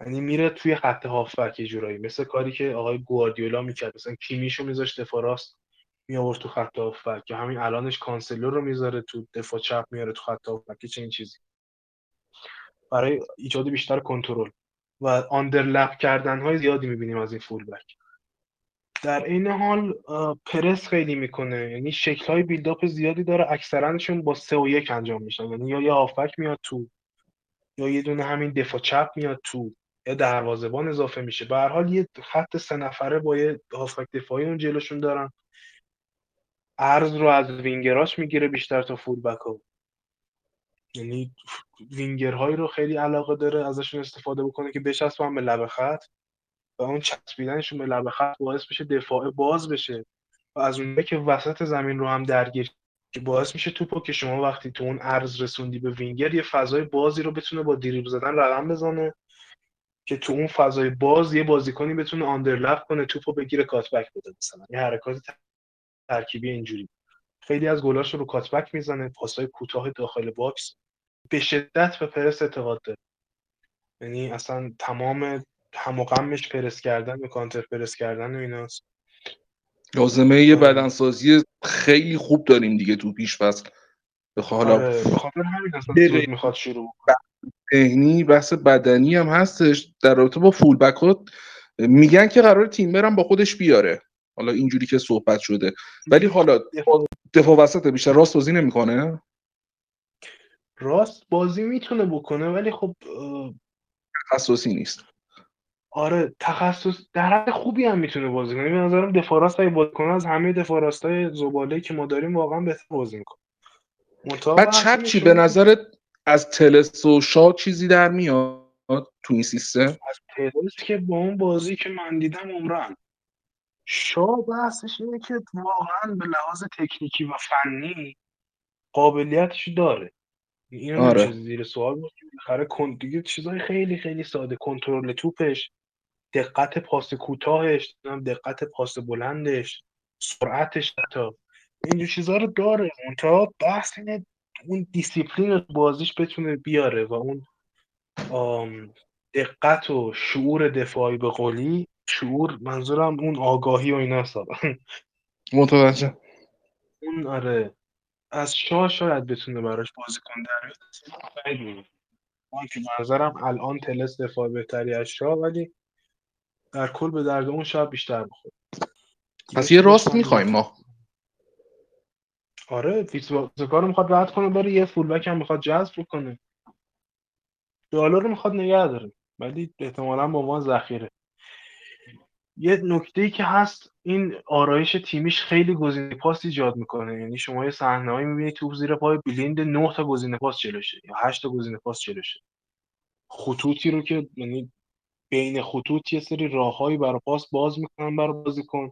یعنی میره توی خط هافبک یه جورایی. مثل کاری که آقای گواردیولا می‌کرد. مثلا کیمیشو میذاشت دفاع راست. می آورد تو خط هافبک یا همین الانش کانسلو رو می‌ذاره تو دفاع چپ میاره تو خط هافبک چه این چیزی. برای ایجاد بیشتر کنترل و آندرلپ کردن های زیادی می‌بینیم از این فول بک در این حال پرس خیلی می‌کنه. یعنی شکل های بیلداپ زیادی داره. اکثرانشون با سه و یک انجام میشن. یعنی یا یه آفک میاد تو یا یه دونه همین دفاع چپ میاد تو. یا دروازه‌بان اضافه میشه. به هر حال یه خط سه نفره با یه هافک دفاعی اون جلوشون دارن. ارز رو از وینگراش می‌گیره بیشتر تا فول بک ها. یعنی وینگرهایی رو خیلی علاقه داره ازشون استفاده بکنه که بچسبن به لب خط و اون چسبیدنشون به لب خط باعث بشه دفاع باز بشه و از اونجایی که وسط زمین رو هم درگیر که باعث میشه توپو که شما وقتی تو اون عرض رسوندی به وینگر یه فضای بازی رو بتونه با دریبل زدن رقم بزنه که تو اون فضای باز یه بازیکنی بتونه آندرلپ کنه توپو بگیره کاتبک بده مثلا. یه حرکات ترکیبی اینجوری. خیلی از گلاش رو cutback می‌زنه پاسای کوتاه داخل box. به شدت به پرس اعتقاد داره. یعنی اصلا تمام هم و غمش پرس کردن به counter press کردن و ایناست.
لازمه یه بدنسازی خیلی خوب داریم دیگه تو پیش فصل.
به حالا آره، همین می‌خواد شروع
ذهنی بحث بدنی هم هستش. در رابطه با full back ها میگن که قرار تیم برم با خودش بیاره. حالا اینجوری که صحبت شده. ولی حالا دفاع وسط بیشتر راست بازی نمی‌کنه؟
راست بازی می‌تونه بکنه ولی خب
تخصصی نیست.
آره تخصص در حد خوبی هم می‌تونه بازی کنه. به نظرم دفاع راست بازی کنه از همه دفاع راستای زباله که ما داریم واقعا بهتر بازی می‌کنه.
بعد چپ چی؟ به نظرت از تلس و شا چیزی در میاد تو این سیستم؟
از تلس که با اون بازی که من دیدم عمران شا بحثش اینه که واقعا به لحاظ تکنیکی و فنی قابلیتش داره. این آره. زیر سوال بود؟ بالاخره دیگه چیزای خیلی خیلی ساده. کنترل توپش دقت پاس کوتاهش دقت پاس بلندش سرعتش تا اینجور چیزها رو داره. منتها بحث اینه اون دیسیپلین بازیش بتونه بیاره و اون دقت و شعور دفاعی به قولی شعور منظورم اون آگاهی و اینا
متوجه.
اون آره. از شاه شاید بتونه براش بازیکن در بیاد. که نظرم الان تلس دفاع بهتری از شاه ولی در کل به درد اون شاید بیشتر بخوره
پس یه راست می‌خوایم ما.
آره فیتسپاکر رو می‌خواد رد کنه بره یه فولبک هم می‌خواد جذب کنه دالا رو می‌خواد نگه داره ولی احتمالا با ما ذخیره. یه نکته که هست این آرایش تیمیش خیلی گزینه پاس ایجاد می‌کنه. یعنی شما یه صحنه‌ای می‌بینید توپ زیر پای بلیند 9 تا گزینه پاس جلوشه یا 8 تا گزینه پاس جلوشه. خطوطی رو که یعنی بین خطوط یه سری راههایی برای پاس باز می‌کنن برای بازیکن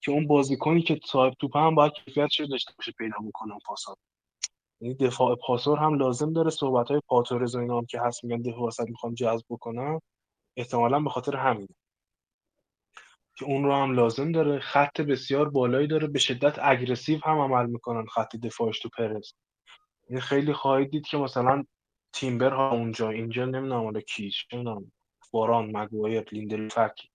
که اون بازیکنی که صاحب توپ هم باید کیفیتش رو داشته باشه پیدا بکنه اون پاسا یعنی دفاع پاسور هم لازم داره. صحبت های پائو تورس و اینا که هست میگن دفاع وسط می‌خوام جذب بکنم احتمالا به خاطر همینه. که اون رو هم لازم داره. خط بسیار بالایی داره. به شدت aggressive هم عمل می‌کنن خط دفاعش تو پرس. این خیلی خواهید دید که مثلا تیمبر ها اونجا اینجا نمی‌دونم حالا کیش نمی‌دونم واران مگوایر لیندلوف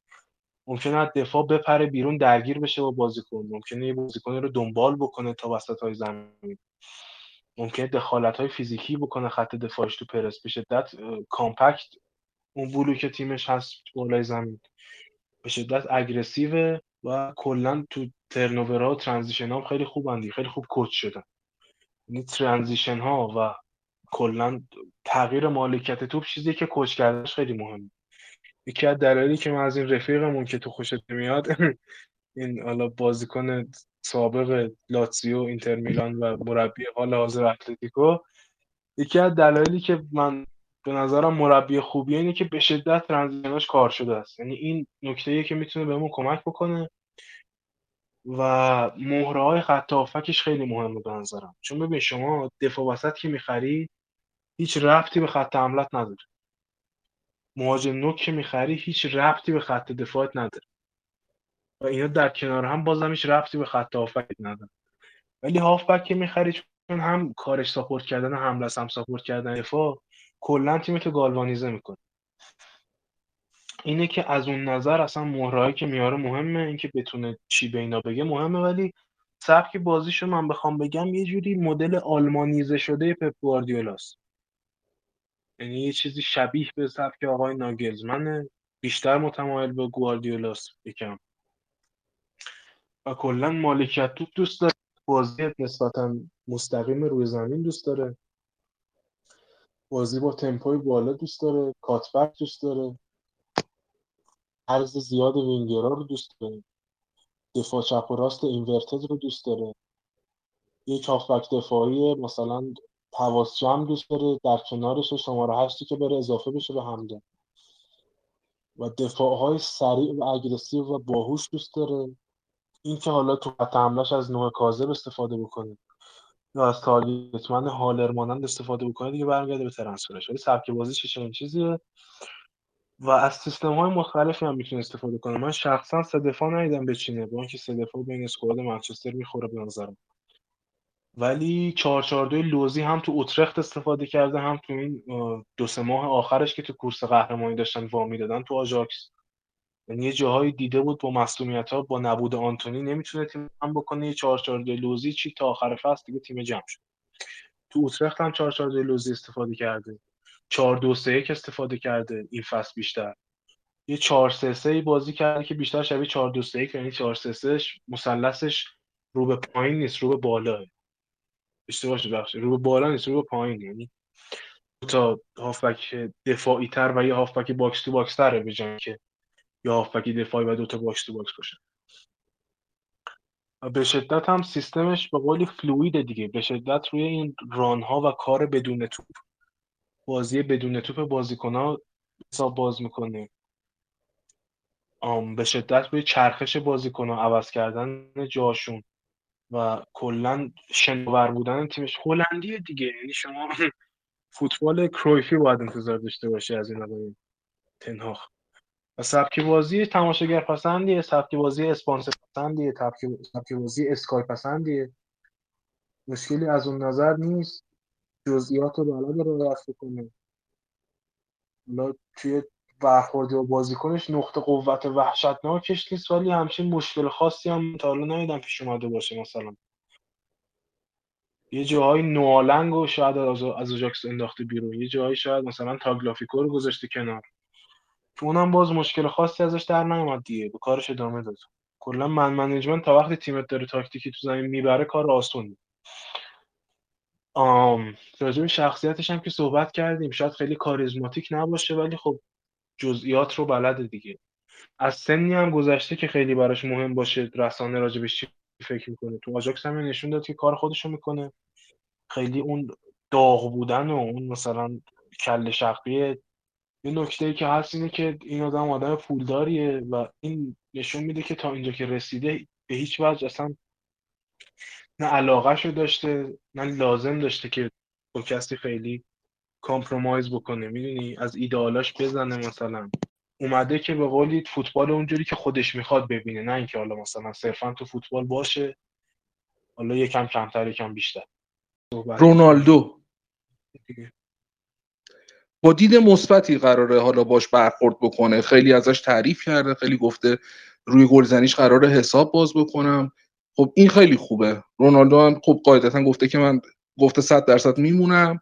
ممکنه دفاع بپره بیرون درگیر بشه با بازیکن. ممکنه یه بازیکن رو دنبال بکنه تا وسط های زمین. ممکنه دخالت های فیزیکی بکنه خط دفاعش تو پرس. به شدت compact اون که تیمش هست بالای زمین. به شدت aggressive و کلا تو turnover ها و transition ها خیلی خوبن خیلی خوب coach شدن. یعنی transition ها و کلا تغییر مالکیت توپ چیزی که coach کردنش خیلی مهمه. یکی از دلایلی که من از این رفیقمون که تو خوشت میاد این حالا بازیکن سابق لاتزیو اینتر میلان و مربی حال حاضر اتلتیکو یکی از دلایلی که من به نظرم مربی خوبی اینه که به شدت ترانزیشناش کار شده است. یعنی این نکته که می‌تونه بهمون کمک بکنه و مهره های خط خیلی مهمه به نظرم. چون ببین شما دفاع وسط که می‌خری هیچ رفتی به خط حملت نداره. مهاجم نوک که می‌خری هیچ رفتی به خط دفاعت نداره. و اینا در کنار هم بازم هیچ رفتی به خط هافبک نداره. ولی هافبک که می‌خری چون هم کارش ساپورت کردن حمله هم ساپورت کردن دفاع کلا تیمتو گالوانیزه می‌کنه. اینه که از اون نظر اصلا مهرهایی که میاره مهمه. اینکه بتونه چی به اینا بگه مهمه. ولی سبک بازیشو من بخوام بگم یه جوری مدل آلمانیزه شده پپ گواردیولاست. یعنی یه چیزی شبیه به سبک آقای ناگلزمنه. بیشتر متمایل به گواردیولاس یکم. و کلا مالکیت توپ دوست داره. بازی نسبتا مستقیم روی زمین دوست داره. بازی با تمپوی بالا دوست داره کاتبک دوست داره. عرض زیاد وینگرا رو دوست داره. دفاع چپ و راست اینورتد رو دوست داره. یک هافبک دفاعی مثلا حواس جمع دوست داره. در کنارش شماره هشتی که بره اضافه بشه به حمله و دفاع های سریع و اگرسیو و باهوش دوست داره. اینکه حالا تو خط حملهش از نوع کاذب استفاده بکنه. یا از تارگتمن هالر مانند استفاده بکنه دیگه برمیگرده به ترنسفرش. ولی سبک بازیش چنین چیزیه. و از سیستم های مختلفی هم می‌تونه استفاده کنه. من شخصا سه دفاع ندیدم بچینه. با اینکه سه دفاع بین اسکواد منچستر می‌خوره به نظرم ولی 442 لوزی هم تو اوترخت استفاده کرده هم تو این دو سه ماه آخرش که تو کورس قهرمانی داشتن وامی دادن تو آژاکس. یعنی یه جاهایی دیده بود با مسئولیت ها با نبود آنتونی نمی‌تونه تیم هم بکنه. یه 442 لوزی چی تا آخر فصل دیگه تیم جمع شد. تو اوترخت هم 442 لوزی استفاده کرده. 4 2 3 1 استفاده کرده این فصل بیشتر. یه 4 3 3 بازی کرده که بیشتر شبیه 4 2 3 1 یعنی 4 3 3 مثلثش رو به پایین نیست رو به بالا. اشتباه شد بخش رو به بالا نیست رو به پایین. یعنی تا هافبک دفاعی تر و یه هافبک box to box تره به که یا هافبک دفاعی و دو تا box to box باشه. به شدت هم سیستمش به قولی fluid دیگه. به شدت روی این run ها و کار بدون توپ. بازی بدون توپ بازیکن ها حساب باز می‌کنه. به شدت روی چرخش بازیکن ها عوض کردن جاشون و کلا شناور بودن تیمش. هلندی دیگه. یعنی شما فوتبال کرویفی باید انتظار داشته باشه از این آقای تنهاخ. و سبک بازی تماشاگر پسندیه سبک بازی اسپانسر پسندیه سبک بازی اسکای پسندیه. مشکلی از اون نظر نیست. جزئیات رو بلد رعایت کنه حالا توی برخورد با بازیکنش نقطه قوت وحشتناکش نیست ولی همچین مشکل خاصی هم تا حالا ندیدم پیش اومده باشه مثلا. یه جاهای نوا لنگ و شاید از اجاکس انداخته بیرون. یه جاهای شاید مثلا تاگلافیکو رو گذاشته کنار. اونم باز مشکل خاصی ازش در نیومد دیگه. به کارش ادامه داد. کلا man management تا وقتی تیمت داره تاکتیکی تو زمین می‌بره کار آسون آم راجع شخصیتش هم که صحبت کردیم شاید خیلی کاریزماتیک نباشه ولی خب جزئیات رو بلده دیگه. از سنی هم گذشته که خیلی براش مهم باشه رسانه راجبش چی فکر می‌کنه. تو آجاکس هم نشون داد که کار خودشو می‌کنه. خیلی اون داغ بودن و اون مثلا کل شقیه یه نکته ای که هست اینه که این آدم آدم پولداریه و این نشون میده که تا اینجا که رسیده به هیچ وجه اصلا نه علاقه شو داشته نه لازم داشته که با کسی خیلی compromise بکنه. می‌دونی؟ از ایده‌آلاش بزنه مثلا. اومده که به قولی فوتبال اونجوری که خودش می‌خواد ببینه نه اینکه حالا مثلا صرفا تو فوتبال باشه حالا یکم کمتر یکم بیشتر.
رونالدو. با دید مثبتی قراره حالا باش برخورد بکنه. خیلی ازش تعریف کرده خیلی گفته روی گلزنیش قراره حساب باز بکنم. خب این خیلی خوبه. رونالدو هم خب قاعدتا گفته که من گفته 100 درصد میمونم.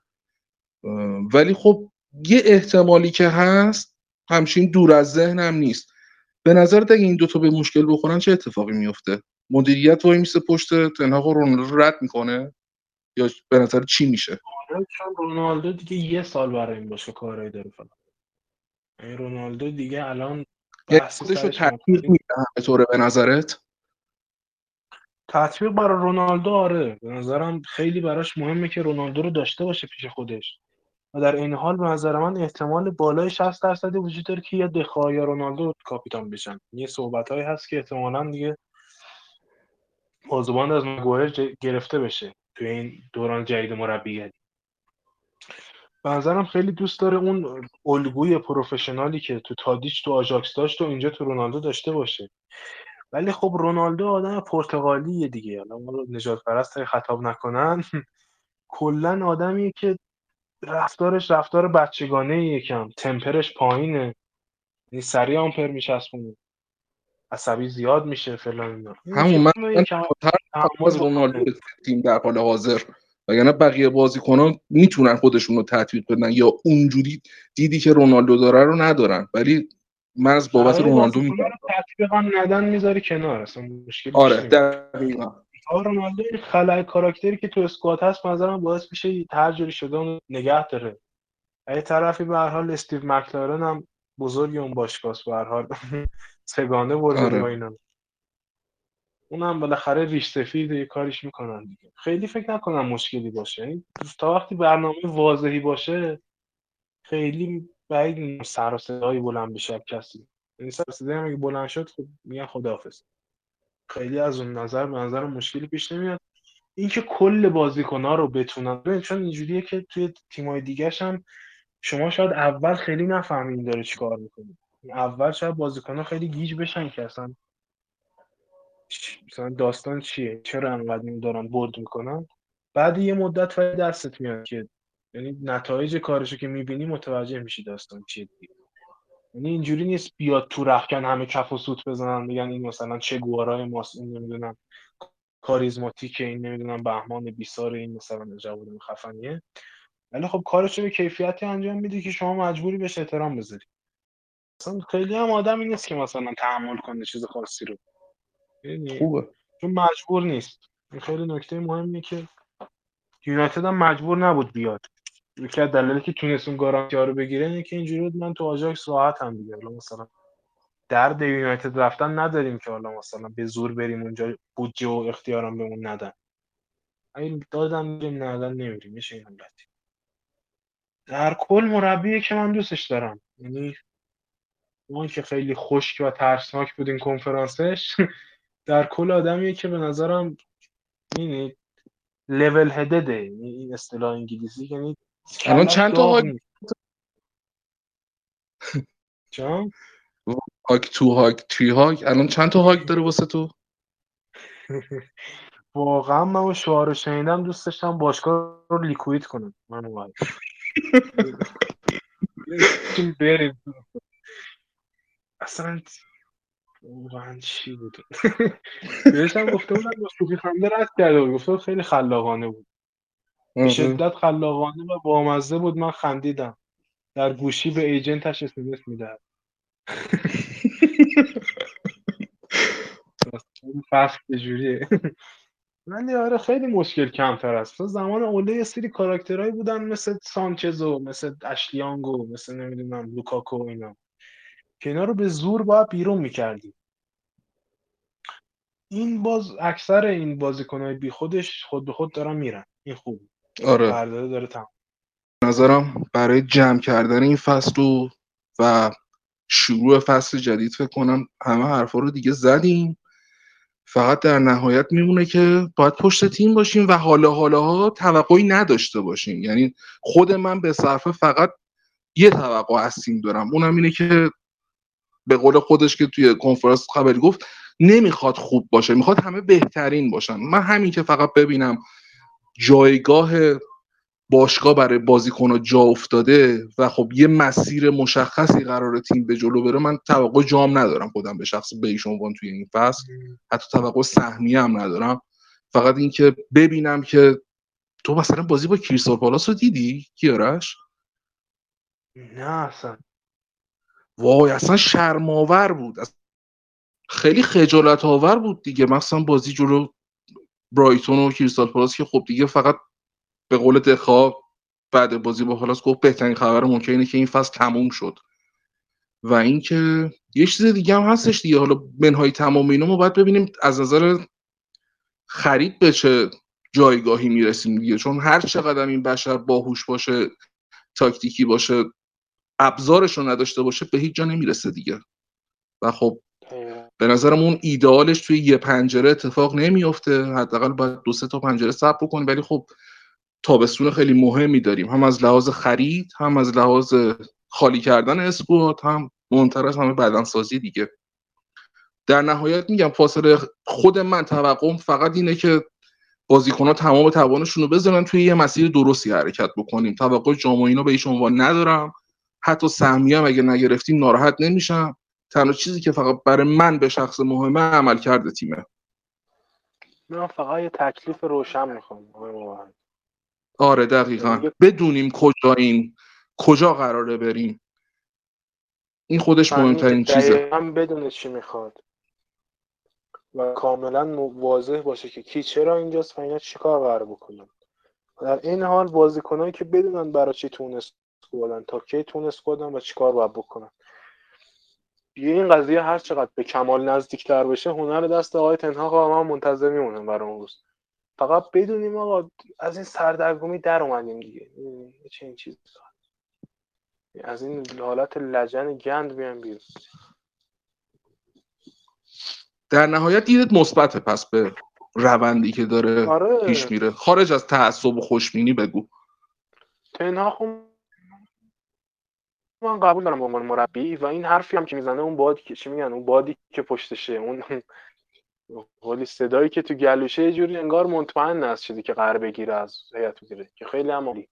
ولی خب یه احتمالی که هست همچین دور از ذهنم نیست. به نظر اگه این دوتا به مشکل بخورن چه اتفاقی میفته مدیریت وای میسه پشت تنها رونالدو رد می‌کنه؟ یا به نظر چی میشه؟
چون رونالدو دیگه یه سال برای این باشه کارایی داره فلان این رونالدو دیگه الان
خودشو تطبیق میده به طوره به نظرت؟
تطبیق برای رونالدو آره. به نظرم خیلی براش مهمه که رونالدو رو داشته باشه پیش خودش. و در این حال به نظر من احتمال بالای 60 درصدی وجود داره که یا دخا یا رونالدو کاپیتان بشن. یه صحبت هست که احتمالا دیگه بازوبند از مگوایر گرفته بشه توی این دوران جدید مربیگری. به نظرم خیلی دوست داره اون الگوی پروفشنالی که تو تادیچ تو آژاکس داشت و اینجا تو رونالدو داشته باشه. ولی خب رونالدو آدم پرتغالیه دیگه. حالا ما نجات پرست خطاب نکنن کلا آدمیه که رفتارش رفتار بچگانه یکم. تمپرش پایینه. یعنی سریع آمپر میچسبونه. عصبی زیاد میشه فلان اینا.
همون من رونالدو تیم در حال حاضر. وگرنه بقیه بازیکنان می‌تونن خودشون رو تطبیق بدن یا اونجوری دیدی که رونالدو داره رو ندارن. ولی من از بابت
برای
رونالدو میگم.
تطبیق هم ندن می‌ذاری کنار. اصلا مشکلی
آره. دقیقا.
رونالدو این خلای کاراکتری که تو اسکواد هست نظرم باعث میشه هر جوری شده اون نگه داره. یه طرفی به هر حال استیو مکلارن هم بزرگ اون باشگاه به هر حال. سگانه برده
آره.
با اینا اونم بالاخره ریش سفید یه کاریش می‌کنن دیگه. خیلی فکر نکنم مشکلی باشه. یعنی تا وقتی برنامه واضحی باشه خیلی بعید سر صدایی بلند بشه کسی. یعنی سر صدایی هم اگه بلند شد خب میگن خداحافظ. خیلی از اون نظر به نظر مشکلی پیش نمیاد. اینکه کل بازیکن‌ها رو بتونن چون اینجوریه که توی تیمای دیگه‌ش هم شما شاید اول خیلی نفهمی این داره چیکار می‌کنه. اول شاید بازیکن‌ها خیلی گیج بشن که اصلا مثلا داستان چیه؟ چرا انقدر این دارن برد می‌کنن؟ بعد یه مدت ولی دستت میاد که یعنی نتایج کارشو که می‌بینی متوجه میشی داستان چیه دیگه. یعنی اینجوری نیست بیاد تو رخکن همه کف و سوت بزنن بگن این مثلا چه گوارای ماست این نمی‌دونم کاریزماتیکه این نمی‌دونم بهمان بیسار این مثلا جواد خفنیه. ولی خب کارشو به کیفیتی انجام میده که شما مجبوری بهش احترام بذاری. اصلا خیلی هم آدمی نیست که مثلا تحمل کنه چیز خاصی رو.
خوبه.
چون مجبور نیست. این خیلی نکته مهمیه که یونایتد هم مجبور نبود بیاد. یکی از دلایلی که تونست اون گارانتی ها رو بگیره اینه که اینجوری بود من تو آژاکس راحت هم دیگه. حالا مثلا درد یونایتد رفتن نداریم که حالا مثلا به زور بریم اونجا بودجه و اختیارم بهمون ندن. این دادم میریم ندن نمیریم. میشه این حالتی در کل مربیه که من دوستش دارم. یعنی اون که خیلی خشک و ترسناک بود این کنفرانسش. در کل آدمیه که به نظرم یعنی لول هدده یعنی این اصطلاح انگلیسی یعنی
الان چند تا هاگ.
جان؟
هاگ تو هاگ تری هاگ الان چند تا هاگ داره واسه تو؟
واقعا من اون شعار رو شنیدم دوست داشتم باشگاه رو لیکوید کنم. من واقعا بریم؟ اصلا واقعا چی بود؟ بهش هم گفته بودم با خنده رد کرده بود. گفته خیلی خلاقانه بود. به
آره.
شدت خلاقانه و بامزه بود من خندیدم. در گوشی به ایجنتش اسمس می‌دهد. فصل یه جوریه؟ ولی آره خیلی مشکل کمتر است. تو زمان اوله یه سری کاراکترهایی بودن مثل سانچز و مثل اشلیانگ و مثل نمی‌دونم لوکاکو و اینا. که اینا رو به زور باید بیرون می‌کردی این باز اکثر این بازیکنهای بی خودش خود به خود دارن میرن. این خوب.
آره.
داره تمام.
نظرم برای جمع کردن این فصل و و شروع فصل جدید فکر کنم همه حرفا رو دیگه زدیم. فقط در نهایت میمونه که باید پشت تیم باشیم و حالا حالا ها توقعی نداشته باشیم. یعنی خود من به صرفه فقط یه توقع از تیم دارم. اونم اینه که به قول خودش که توی کنفرانس خبری گفت نمی‌خواد خوب باشه می‌خواد همه بهترین باشن. من همین که فقط ببینم جایگاه باشگاه برای بازیکن‌ها جا افتاده و خب یه مسیر مشخصی قرار تیم به جلو بره من توقع جام ندارم خودم به شخص به ایشون عنوان توی این فصل. حتی توقع سهمیه هم ندارم. فقط اینکه ببینم که تو مثلا بازی با کریستال پالاس رو دیدی؟ کیارش؟
نه اصلا.
وای اصلا شرماور بود. اصلا خیلی خجالت آور بود دیگه. مثلا بازی جلو برایتون و کریستال پالاس که خب دیگه فقط به قول دخا بعد بازی با پالاس گفت بهترین خبر ممکن اینه که این فصل تموم شد. و اینکه یه چیز دیگه هم هستش دیگه. حالا منهای تمام اینا ما باید ببینیم از نظر خرید به چه جایگاهی می‌رسیم دیگه. چون هر چقدر این بشر باهوش باشه تاکتیکی باشه ابزارش رو نداشته باشه به هیچ جا نمی‌رسه دیگه. و خب به نظرم اون ایدئالش توی یه پنجره اتفاق نمیفته حداقل باید دو سه تا پنجره صبر بکنیم. ولی خب تابستون خیلی مهمی داریم. هم از لحاظ خرید هم از لحاظ خالی کردن اسکواد هم مهمتر از همه بدنسازی دیگه. در نهایت میگم فاصله خود من توقعم فقط اینه که بازیکن ها تمام توانشون رو بذارن توی یه مسیر درستی حرکت بکنیم. توقع جام اینا به هیچ عنوان ندارم. حتی سهمیه هم اگه نگرفتیم ناراحت نمیشم. تنها چیزی که فقط برای من به شخص مهمه عمل کرده تیمه.
من فقط یه تکلیف روشن می‌خوام. مبارک.
آره دقیقا. بدونیم کجا این کجا قراره بریم. این خودش مهمترین چیزه.
هم بدونه چی می‌خواد. و کاملا واضح باشه که کی چرا اینجاست و اینا چیکار قرار بکنن در این حال بازیکنایی که بدونن برای چی تونست بودن تا کی تونست بودن و چیکار باید بکنن؟ این قضیه هر چقدر به کمال نزدیکتر بشه هنر دست آقای تنها ما منتظر میمونم برای اون روز. فقط بدونیم آقا از این سردرگمی در اومدیم دیگه. چه این چیز از این حالت لجن گند بیان بیرون.
در نهایت دیدت مثبته پس به روندی که داره آره. پیش میره. خارج از تعصب و خوشبینی بگو.
تنها خون من قبول دارم به عنوان مربی و این حرفی هم که می‌زنه اون بادی که چی میگن؟ اون بادی که پشتشه اون ولی صدایی که تو گلوشه جوری انگار مطمئن است چیزی که قرار بگیره از هیئت مدیره که خیلی عمالی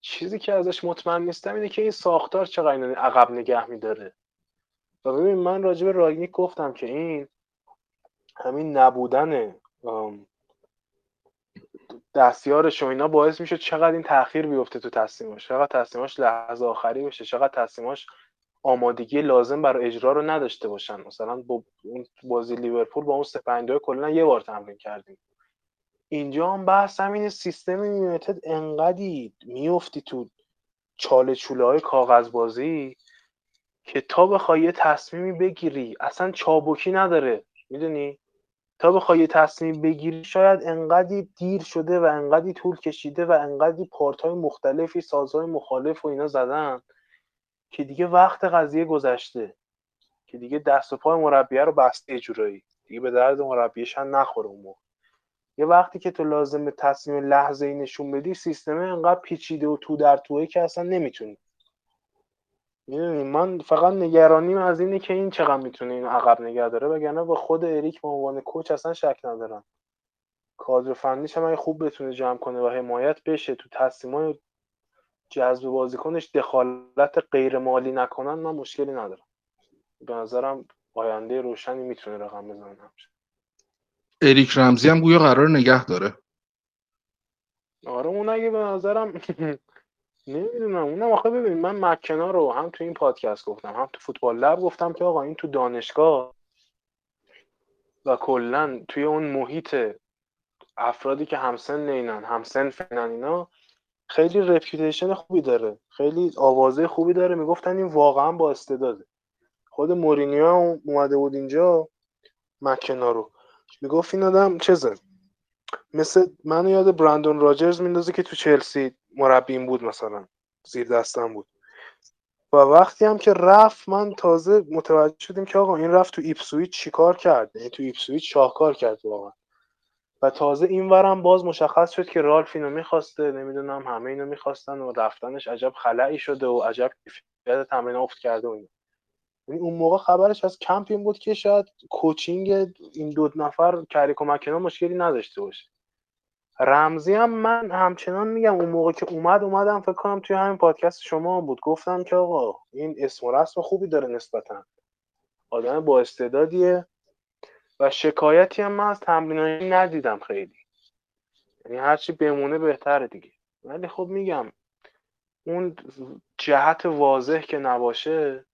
چیزی که ازش مطمئن نیستم اینه که این ساختار چقدر عقب نگه میداره. و ببین من راجع به راگنیک گفتم که این همین نبودن دستیارش و اینا باعث میشه چقدر این تاخیر بیفته تو تصمیماش چقدر تصمیماش لحظه آخری بشه چقدر تصمیماش آمادگی لازم برای اجرا رو نداشته باشن. مثلا با اون بازی لیورپول با اون سه کلا یه بار تمرین کردیم. اینجا هم بحث همین سیستم یونایتد انقدی میفتی تو چاله چوله های کاغذ بازی که تا بخوای یه تصمیمی بگیری اصلا چابکی نداره. می‌دونی؟ تا بخوای یه تصمیم بگیری شاید انقدی دیر شده و انقدی طول کشیده و انقدی پارت های مختلفی سازهای مخالف و اینا زدن که دیگه وقت قضیه گذشته که دیگه دست و پای مربیه رو بسته جورایی. دیگه به درد مربیش هم نخوره اون موقع. یه وقتی که تو لازم تصمیم لحظه ای نشون بدی سیستم انقدر پیچیده و تو در توه که اصلا نمی‌تونی می‌دونی من فقط نگرانیم از اینه که این چقدر می‌تونه این عقب نگه داره وگرنه با خود اریک به عنوان کوچ اصلا شک ندارم. کادر فنیش هم اگه خوب بتونه جمع کنه و حمایت بشه تو تصمیمای جذب بازیکنش دخالت غیر مالی نکنن من مشکلی ندارم. به نظرم آینده روشنی می‌تونه رقم بزنه
اریک رمزی هم گویا قرار نگه داره.
آره اون اگه به نظرم نمی‌دونم. اونم آخه ببین من مکنا رو هم تو این پادکست گفتم هم تو فوتبال لب گفتم که آقا این تو دانشگاه و کلا توی اون محیط افرادی که همسن اینن همسن فنن اینا خیلی رپیوتیشن خوبی داره. خیلی آوازه خوبی داره. می‌گفتن این واقعا با استعداده. خود مورینیو اومده بود اینجا مکنا رو. می‌گفت این آدم چزه مثل منو یاد برندون راجرز میندازه که تو چلسی مربیم بود مثلا زیر دستم بود. و وقتی هم که رفت من تازه متوجه شدیم که آقا این رفت تو ایپسویچ چیکار کرد؟ یعنی تو ایپسویچ شاهکار کرد واقعا. و تازه این ورم باز مشخص شد که رالف اینو می‌خواسته نمی‌دونم همه اینو می‌خواستن و رفتنش عجب خلأیی شده و عجب کیفیت تمرین افت کرده و این یعنی اون موقع خبرش از کمپ این بود که شاید coaching این دو نفر کریک و مکنا مشکلی نداشته باشه. رمزی هم من همچنان میگم اون موقع که اومد اومدم فکر کنم توی همین پادکست شما بود. گفتم که آقا این اسم و رسم خوبی داره نسبتا. آدم با استعدادیه و شکایتی هم من از تمرینایی ندیدم خیلی. یعنی هرچی بمونه بهتره دیگه. ولی خب میگم اون جهت واضح که نباشه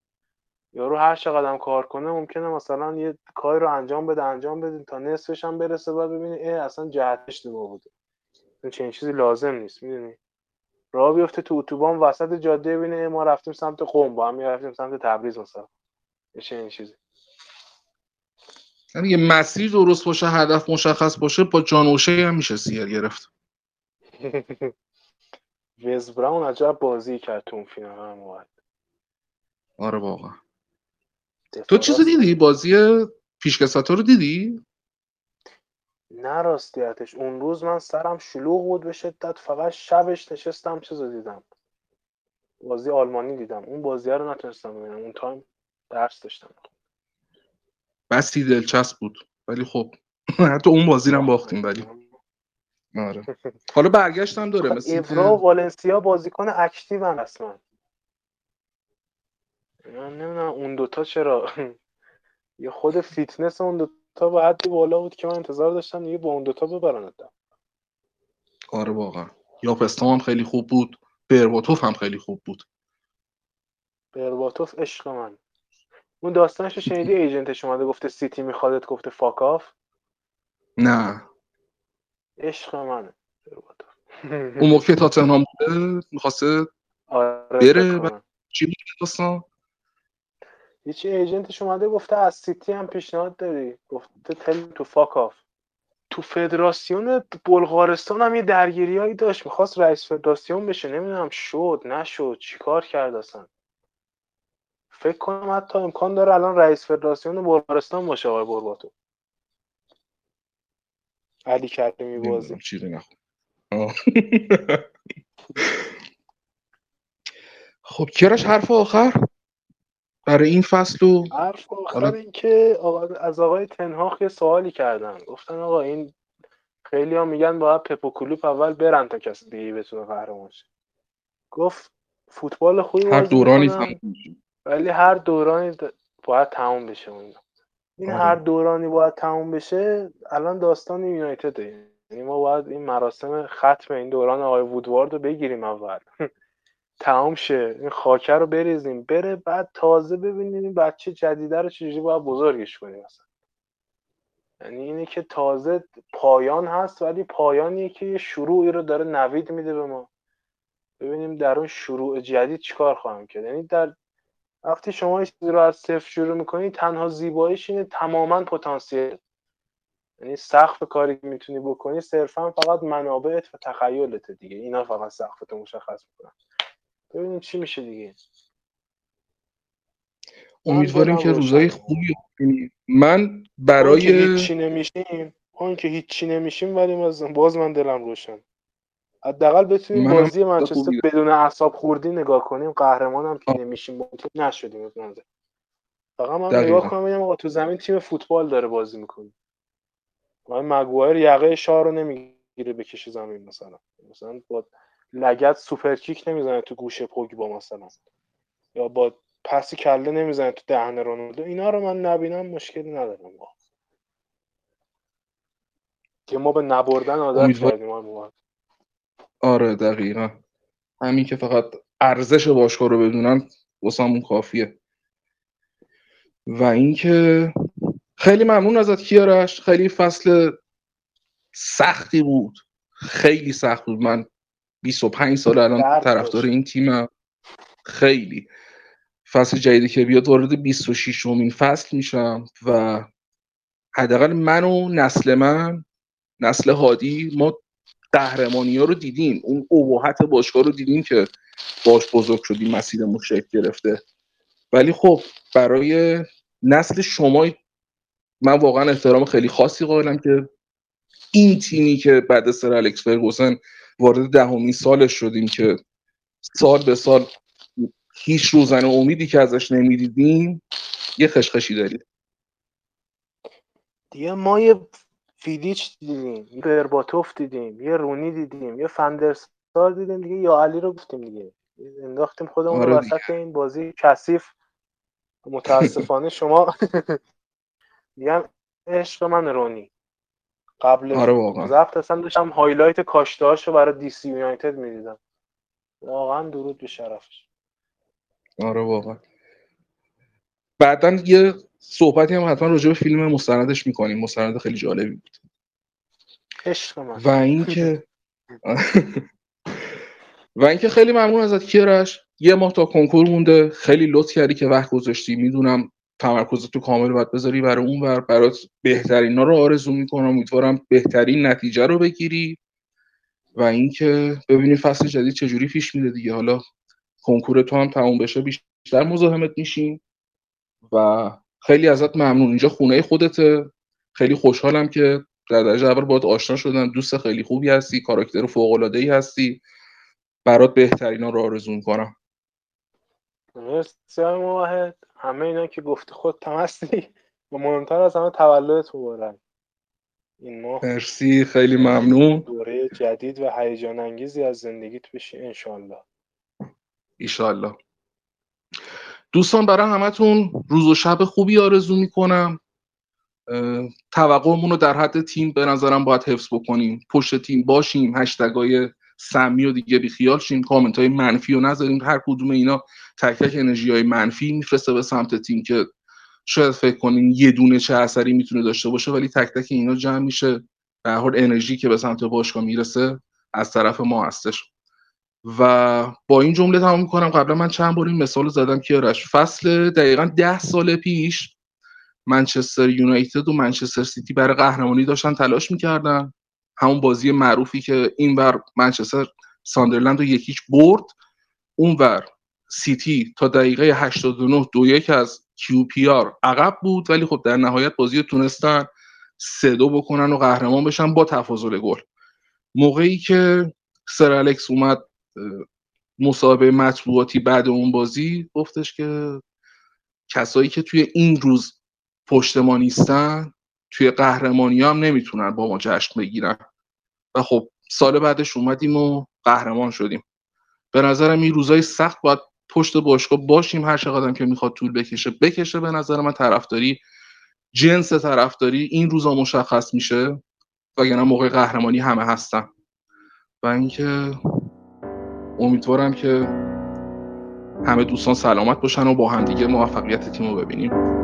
یارو هر چقدر کار کنه ممکنه مثلا یه کاری رو انجام بده انجام بده تا نصفش هم برسه بعد ببینی ای اصلا جهت اشتباه بوده. چنین چیزی لازم نیست می‌دونی؟ راه بیفته تو اتوبان وسط جاده ببینه ما رفتیم سمت قم با هم رفتیم سمت تبریز مثلا. چنین چیزی.
یعنی یه مسیر درست باشه هدف مشخص باشه با جانوشه هم میشه سیر گرفت.
ویز براون عجب بازی کرد تو اون فینال هم
آره واقعا. تو چیزی دیدی؟ بازی پیشکساتا رو دیدی؟
نه راستیتش. اون روز من سرم شلوغ بود به شدت. فقط شبش نشستم چیز دیدم. بازی آلمانی دیدم. اون بازی رو نتونستم ببینم. اون تایم درس داشتم.
بسی دلچسب بود. ولی خب حتی اون بازی رو باختیم ولی. آره. حالا برگشتم داره.
مثل اورا و والنسیا بازیکن active هم اصلا من نمی‌دونم اون دوتا چرا. یه خود فیتنس اون دوتا با حدی بالا بود که من انتظار داشتم دیگه با اون دوتا ببرن
آره واقعا. یاپ استام هم خیلی خوب بود. برباتوف هم خیلی خوب بود.
برباتوف عشق من. اون داستانش رو شنیدی؟ agent ش اومده گفته سیتی میخوادت گفته fuck off
نه.
عشق منه برباتوف.
اون موقع که تاتنهام بوده می‌خواسته
آره
بره. چی بود داستان؟
هیچی ایجنتش اومده گفته از سیتی هم پیشنهاد داری. گفته تل تو فاکاف تو فدراسیون بلغارستان هم یه درگیری هایی داشت. می‌خواست رئیس فدراسیون بشه. نمی‌دونم شد نشد. چیکار کرد اصلا؟ فکر کنم حتی امکان داره الان رئیس فدراسیون بلغارستان باشه آقای برباتو علی کریمی بازی.
چیزی نخون. خب کیارش حرف آخر؟ برای این فصل و
حرف آخر
حالا-
این که آقا از آقای تنهاخ یه سوالی کردن. گفتن آقا این خیلی ها میگن باید پپو کلوپ اول برن تا کسی دیگه بتونه قهرمان شه. گفت فوتبال خوبی
هر دورانی تموم.
ولی هر دورانی باید تموم بشه اون این
آره.
هر دورانی باید تموم بشه الان داستان یونایتده. یعنی ما باید این مراسم ختم این دوران آقای وودوارد رو بگیریم اول. تمام شه. این خاکه رو بریزیم. بره بعد تازه ببینیم این بچه جدیده رو چجوری باید بزرگش کنیم مثلا. یعنی اینه که تازه پایان هست ولی پایانیه که یه شروعی رو داره نوید میده به ما. ببینیم در اون شروع جدید چیکار خواهم کرد. یعنی در وقتی شما یه چیزی رو از صفر شروع می‌کنی تنها زیباییش اینه تماما پتانسیل. یعنی سقف کاری که می‌تونی بکنی صرفا فقط منابعت و تخیلت دیگه. اینا فقط سقفت مشخص می‌کنن. ببینیم چی میشه دیگه.
امیدواریم
دلم
که روزای. خوبی من
اون که
برای
هیچی نمیشیم اون که هیچی نمیشیم ولی باز من دلم روشن. حداقل بتونیم
منم
بازی منچستر بدون اعصاب خوردی نگاه کنیم. قهرمان هم که نمیشیم تیم نشدیم فقط من
دقیقاً.
نگاه کنم ببینم آقا تو زمین تیم فوتبال داره بازی می‌کنه. آقای مگوایر یقه شاه رو نمی‌گیره بکشه زمین مثلا. مثلا با لگت سوپر کیک نمی‌زنه تو گوشه پوگبا مثلا. یا با پسی کله نمی‌زنه تو دهن رونالدو. اینا رو من نبینم مشکلی ندارم. با. که ما به نبردن عادت کردیم موافق.
آره دقیقا. همین که فقط ارزش باشگاه رو بدونن واسمون کافیه. و اینکه خیلی ممنون ازت کیارش. خیلی فصل سختی بود. خیلی سخت بود. من 25 سال الان طرفدار. این تیمم خیلی. فصل جدیدی که بیاد وارد 26 امین فصل میشم و حداقل من و نسل من نسل هادی ما قهرمانی ها رو دیدیم. اون ابهت باشگاه رو دیدیم که باش بزرگ شدیم مسیرمون شکل گرفته. ولی خب برای نسل شما من واقعا احترام خیلی خاصی قائلم که این تیمی که بعد سر الکس فرگوسن وارد دهمین سالش شدیم که سال به سال هیچ روزن امیدی که ازش نمی‌دیدیم یه خشخشی دارید
دیگه ما یه فیدیچ دیدیم یه برباتوف دیدیم یه رونی دیدیم یه فندرسار دیدیم دیگه یا علی رو گفتیم دیگه. انداختیم خودمون
آره
وسط این بازی کثیف. متاسفانه شما میگم عشق من رونی. قبل
آره واقعا.
اصلا داشتم highlight کاشتهاش رو برای دیسی یونایتد می‌دیدم. واقعا درود به شرفش.
آره واقعا. بعدا یه صحبتی هم حتما راجع به فیلم مستندش می‌کنیم. مستند خیلی جالبی بود.
عشق من.
و اینکه و اینکه خیلی ممنون ازت کیارش یه ماه تا کنکور مونده. خیلی لطف کردی که وقت گذاشتی. می‌دونم تمرکز تو کامل باید بذاری برای اون ور. برات بهترین رو آرزو می‌کنم. امیدوارم بهترین نتیجه رو بگیری. و اینکه ببینیم فصل جدید چجوری پیش میده دیگه. حالا کنکور تو هم تموم بشه بیشتر مزاحمت میشیم. و خیلی ازت ممنون. اینجا خونه خودته. خیلی خوشحالم که در درجه اول باید آشنا شدم. دوست خیلی خوبی هستی. کاراکتر فوق العاده ای هستی. برات بهترینا رو آرزو می‌کنم.
مرسی همه اینا که گفتی خود تمستی و مهمتر از همه تولدت مبارک این ماه
مرسی خیلی ممنون.
دوره جدید و هیجان انگیزی از زندگیت بشی انشالله
ایشالله دوستان برای همتون روز و شب خوبی آرزو می‌کنم. توقعمون رو در حد تیم به نظرم باید حفظ بکنیم. پشت تیم باشیم. هشتگای سمی و دیگه بیخیال شیم کامنت های منفی رو نذاریم. هر کدوم اینا تک تک انرژی های منفی میفرسته به سمت تیم که شاید فکر کنین یه دونه چه اثری می‌تونه داشته باشه ولی تک تک اینا جمع میشه. به حال انرژی که به سمت باشگاه می‌رسه از طرف ما هستش. و با این جمله تمام می‌کنم. قبلا من چند بار این مثال زدم کیارش فصل دقیقا ده سال پیش منچستر یونایتد و منچستر سیتی برای قهرمانی داشتن تلاش می‌کردن. همون بازی معروفی که این ور منچستر ساندرلند رو یک هیچ برد اون ور سیتی تا دقیقه 89 دو یک از QPR عقب بود ولی خب در نهایت بازی رو تونستن سه دو بکنن و قهرمان بشن با تفاضل گل. موقعی که سر الکس اومد مصاحبه مطبوعاتی بعد اون بازی گفتش که کسایی که توی این روز پشت ما نیستن توی قهرمانی هم نمی‌تونن با ما جشن بگیرن. و خب سال بعدش اومدیم و قهرمان شدیم. به نظرم این روزای سخت باید پشت باشگاه باشیم هر چقدر که می‌خواد طول بکشه. بکشه به نظر من طرفداری جنس طرفداری این روزا مشخص میشه. وگرنه موقع قهرمانی همه هستن. و اینکه امیدوارم که همه دوستان سلامت باشن و با همدیگه موفقیت تیم رو ببینیم.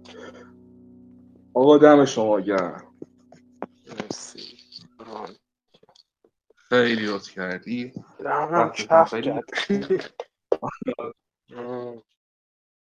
آقا دم شما گرم
مرسی.
خیلی لطف کردی وقتتون
کف.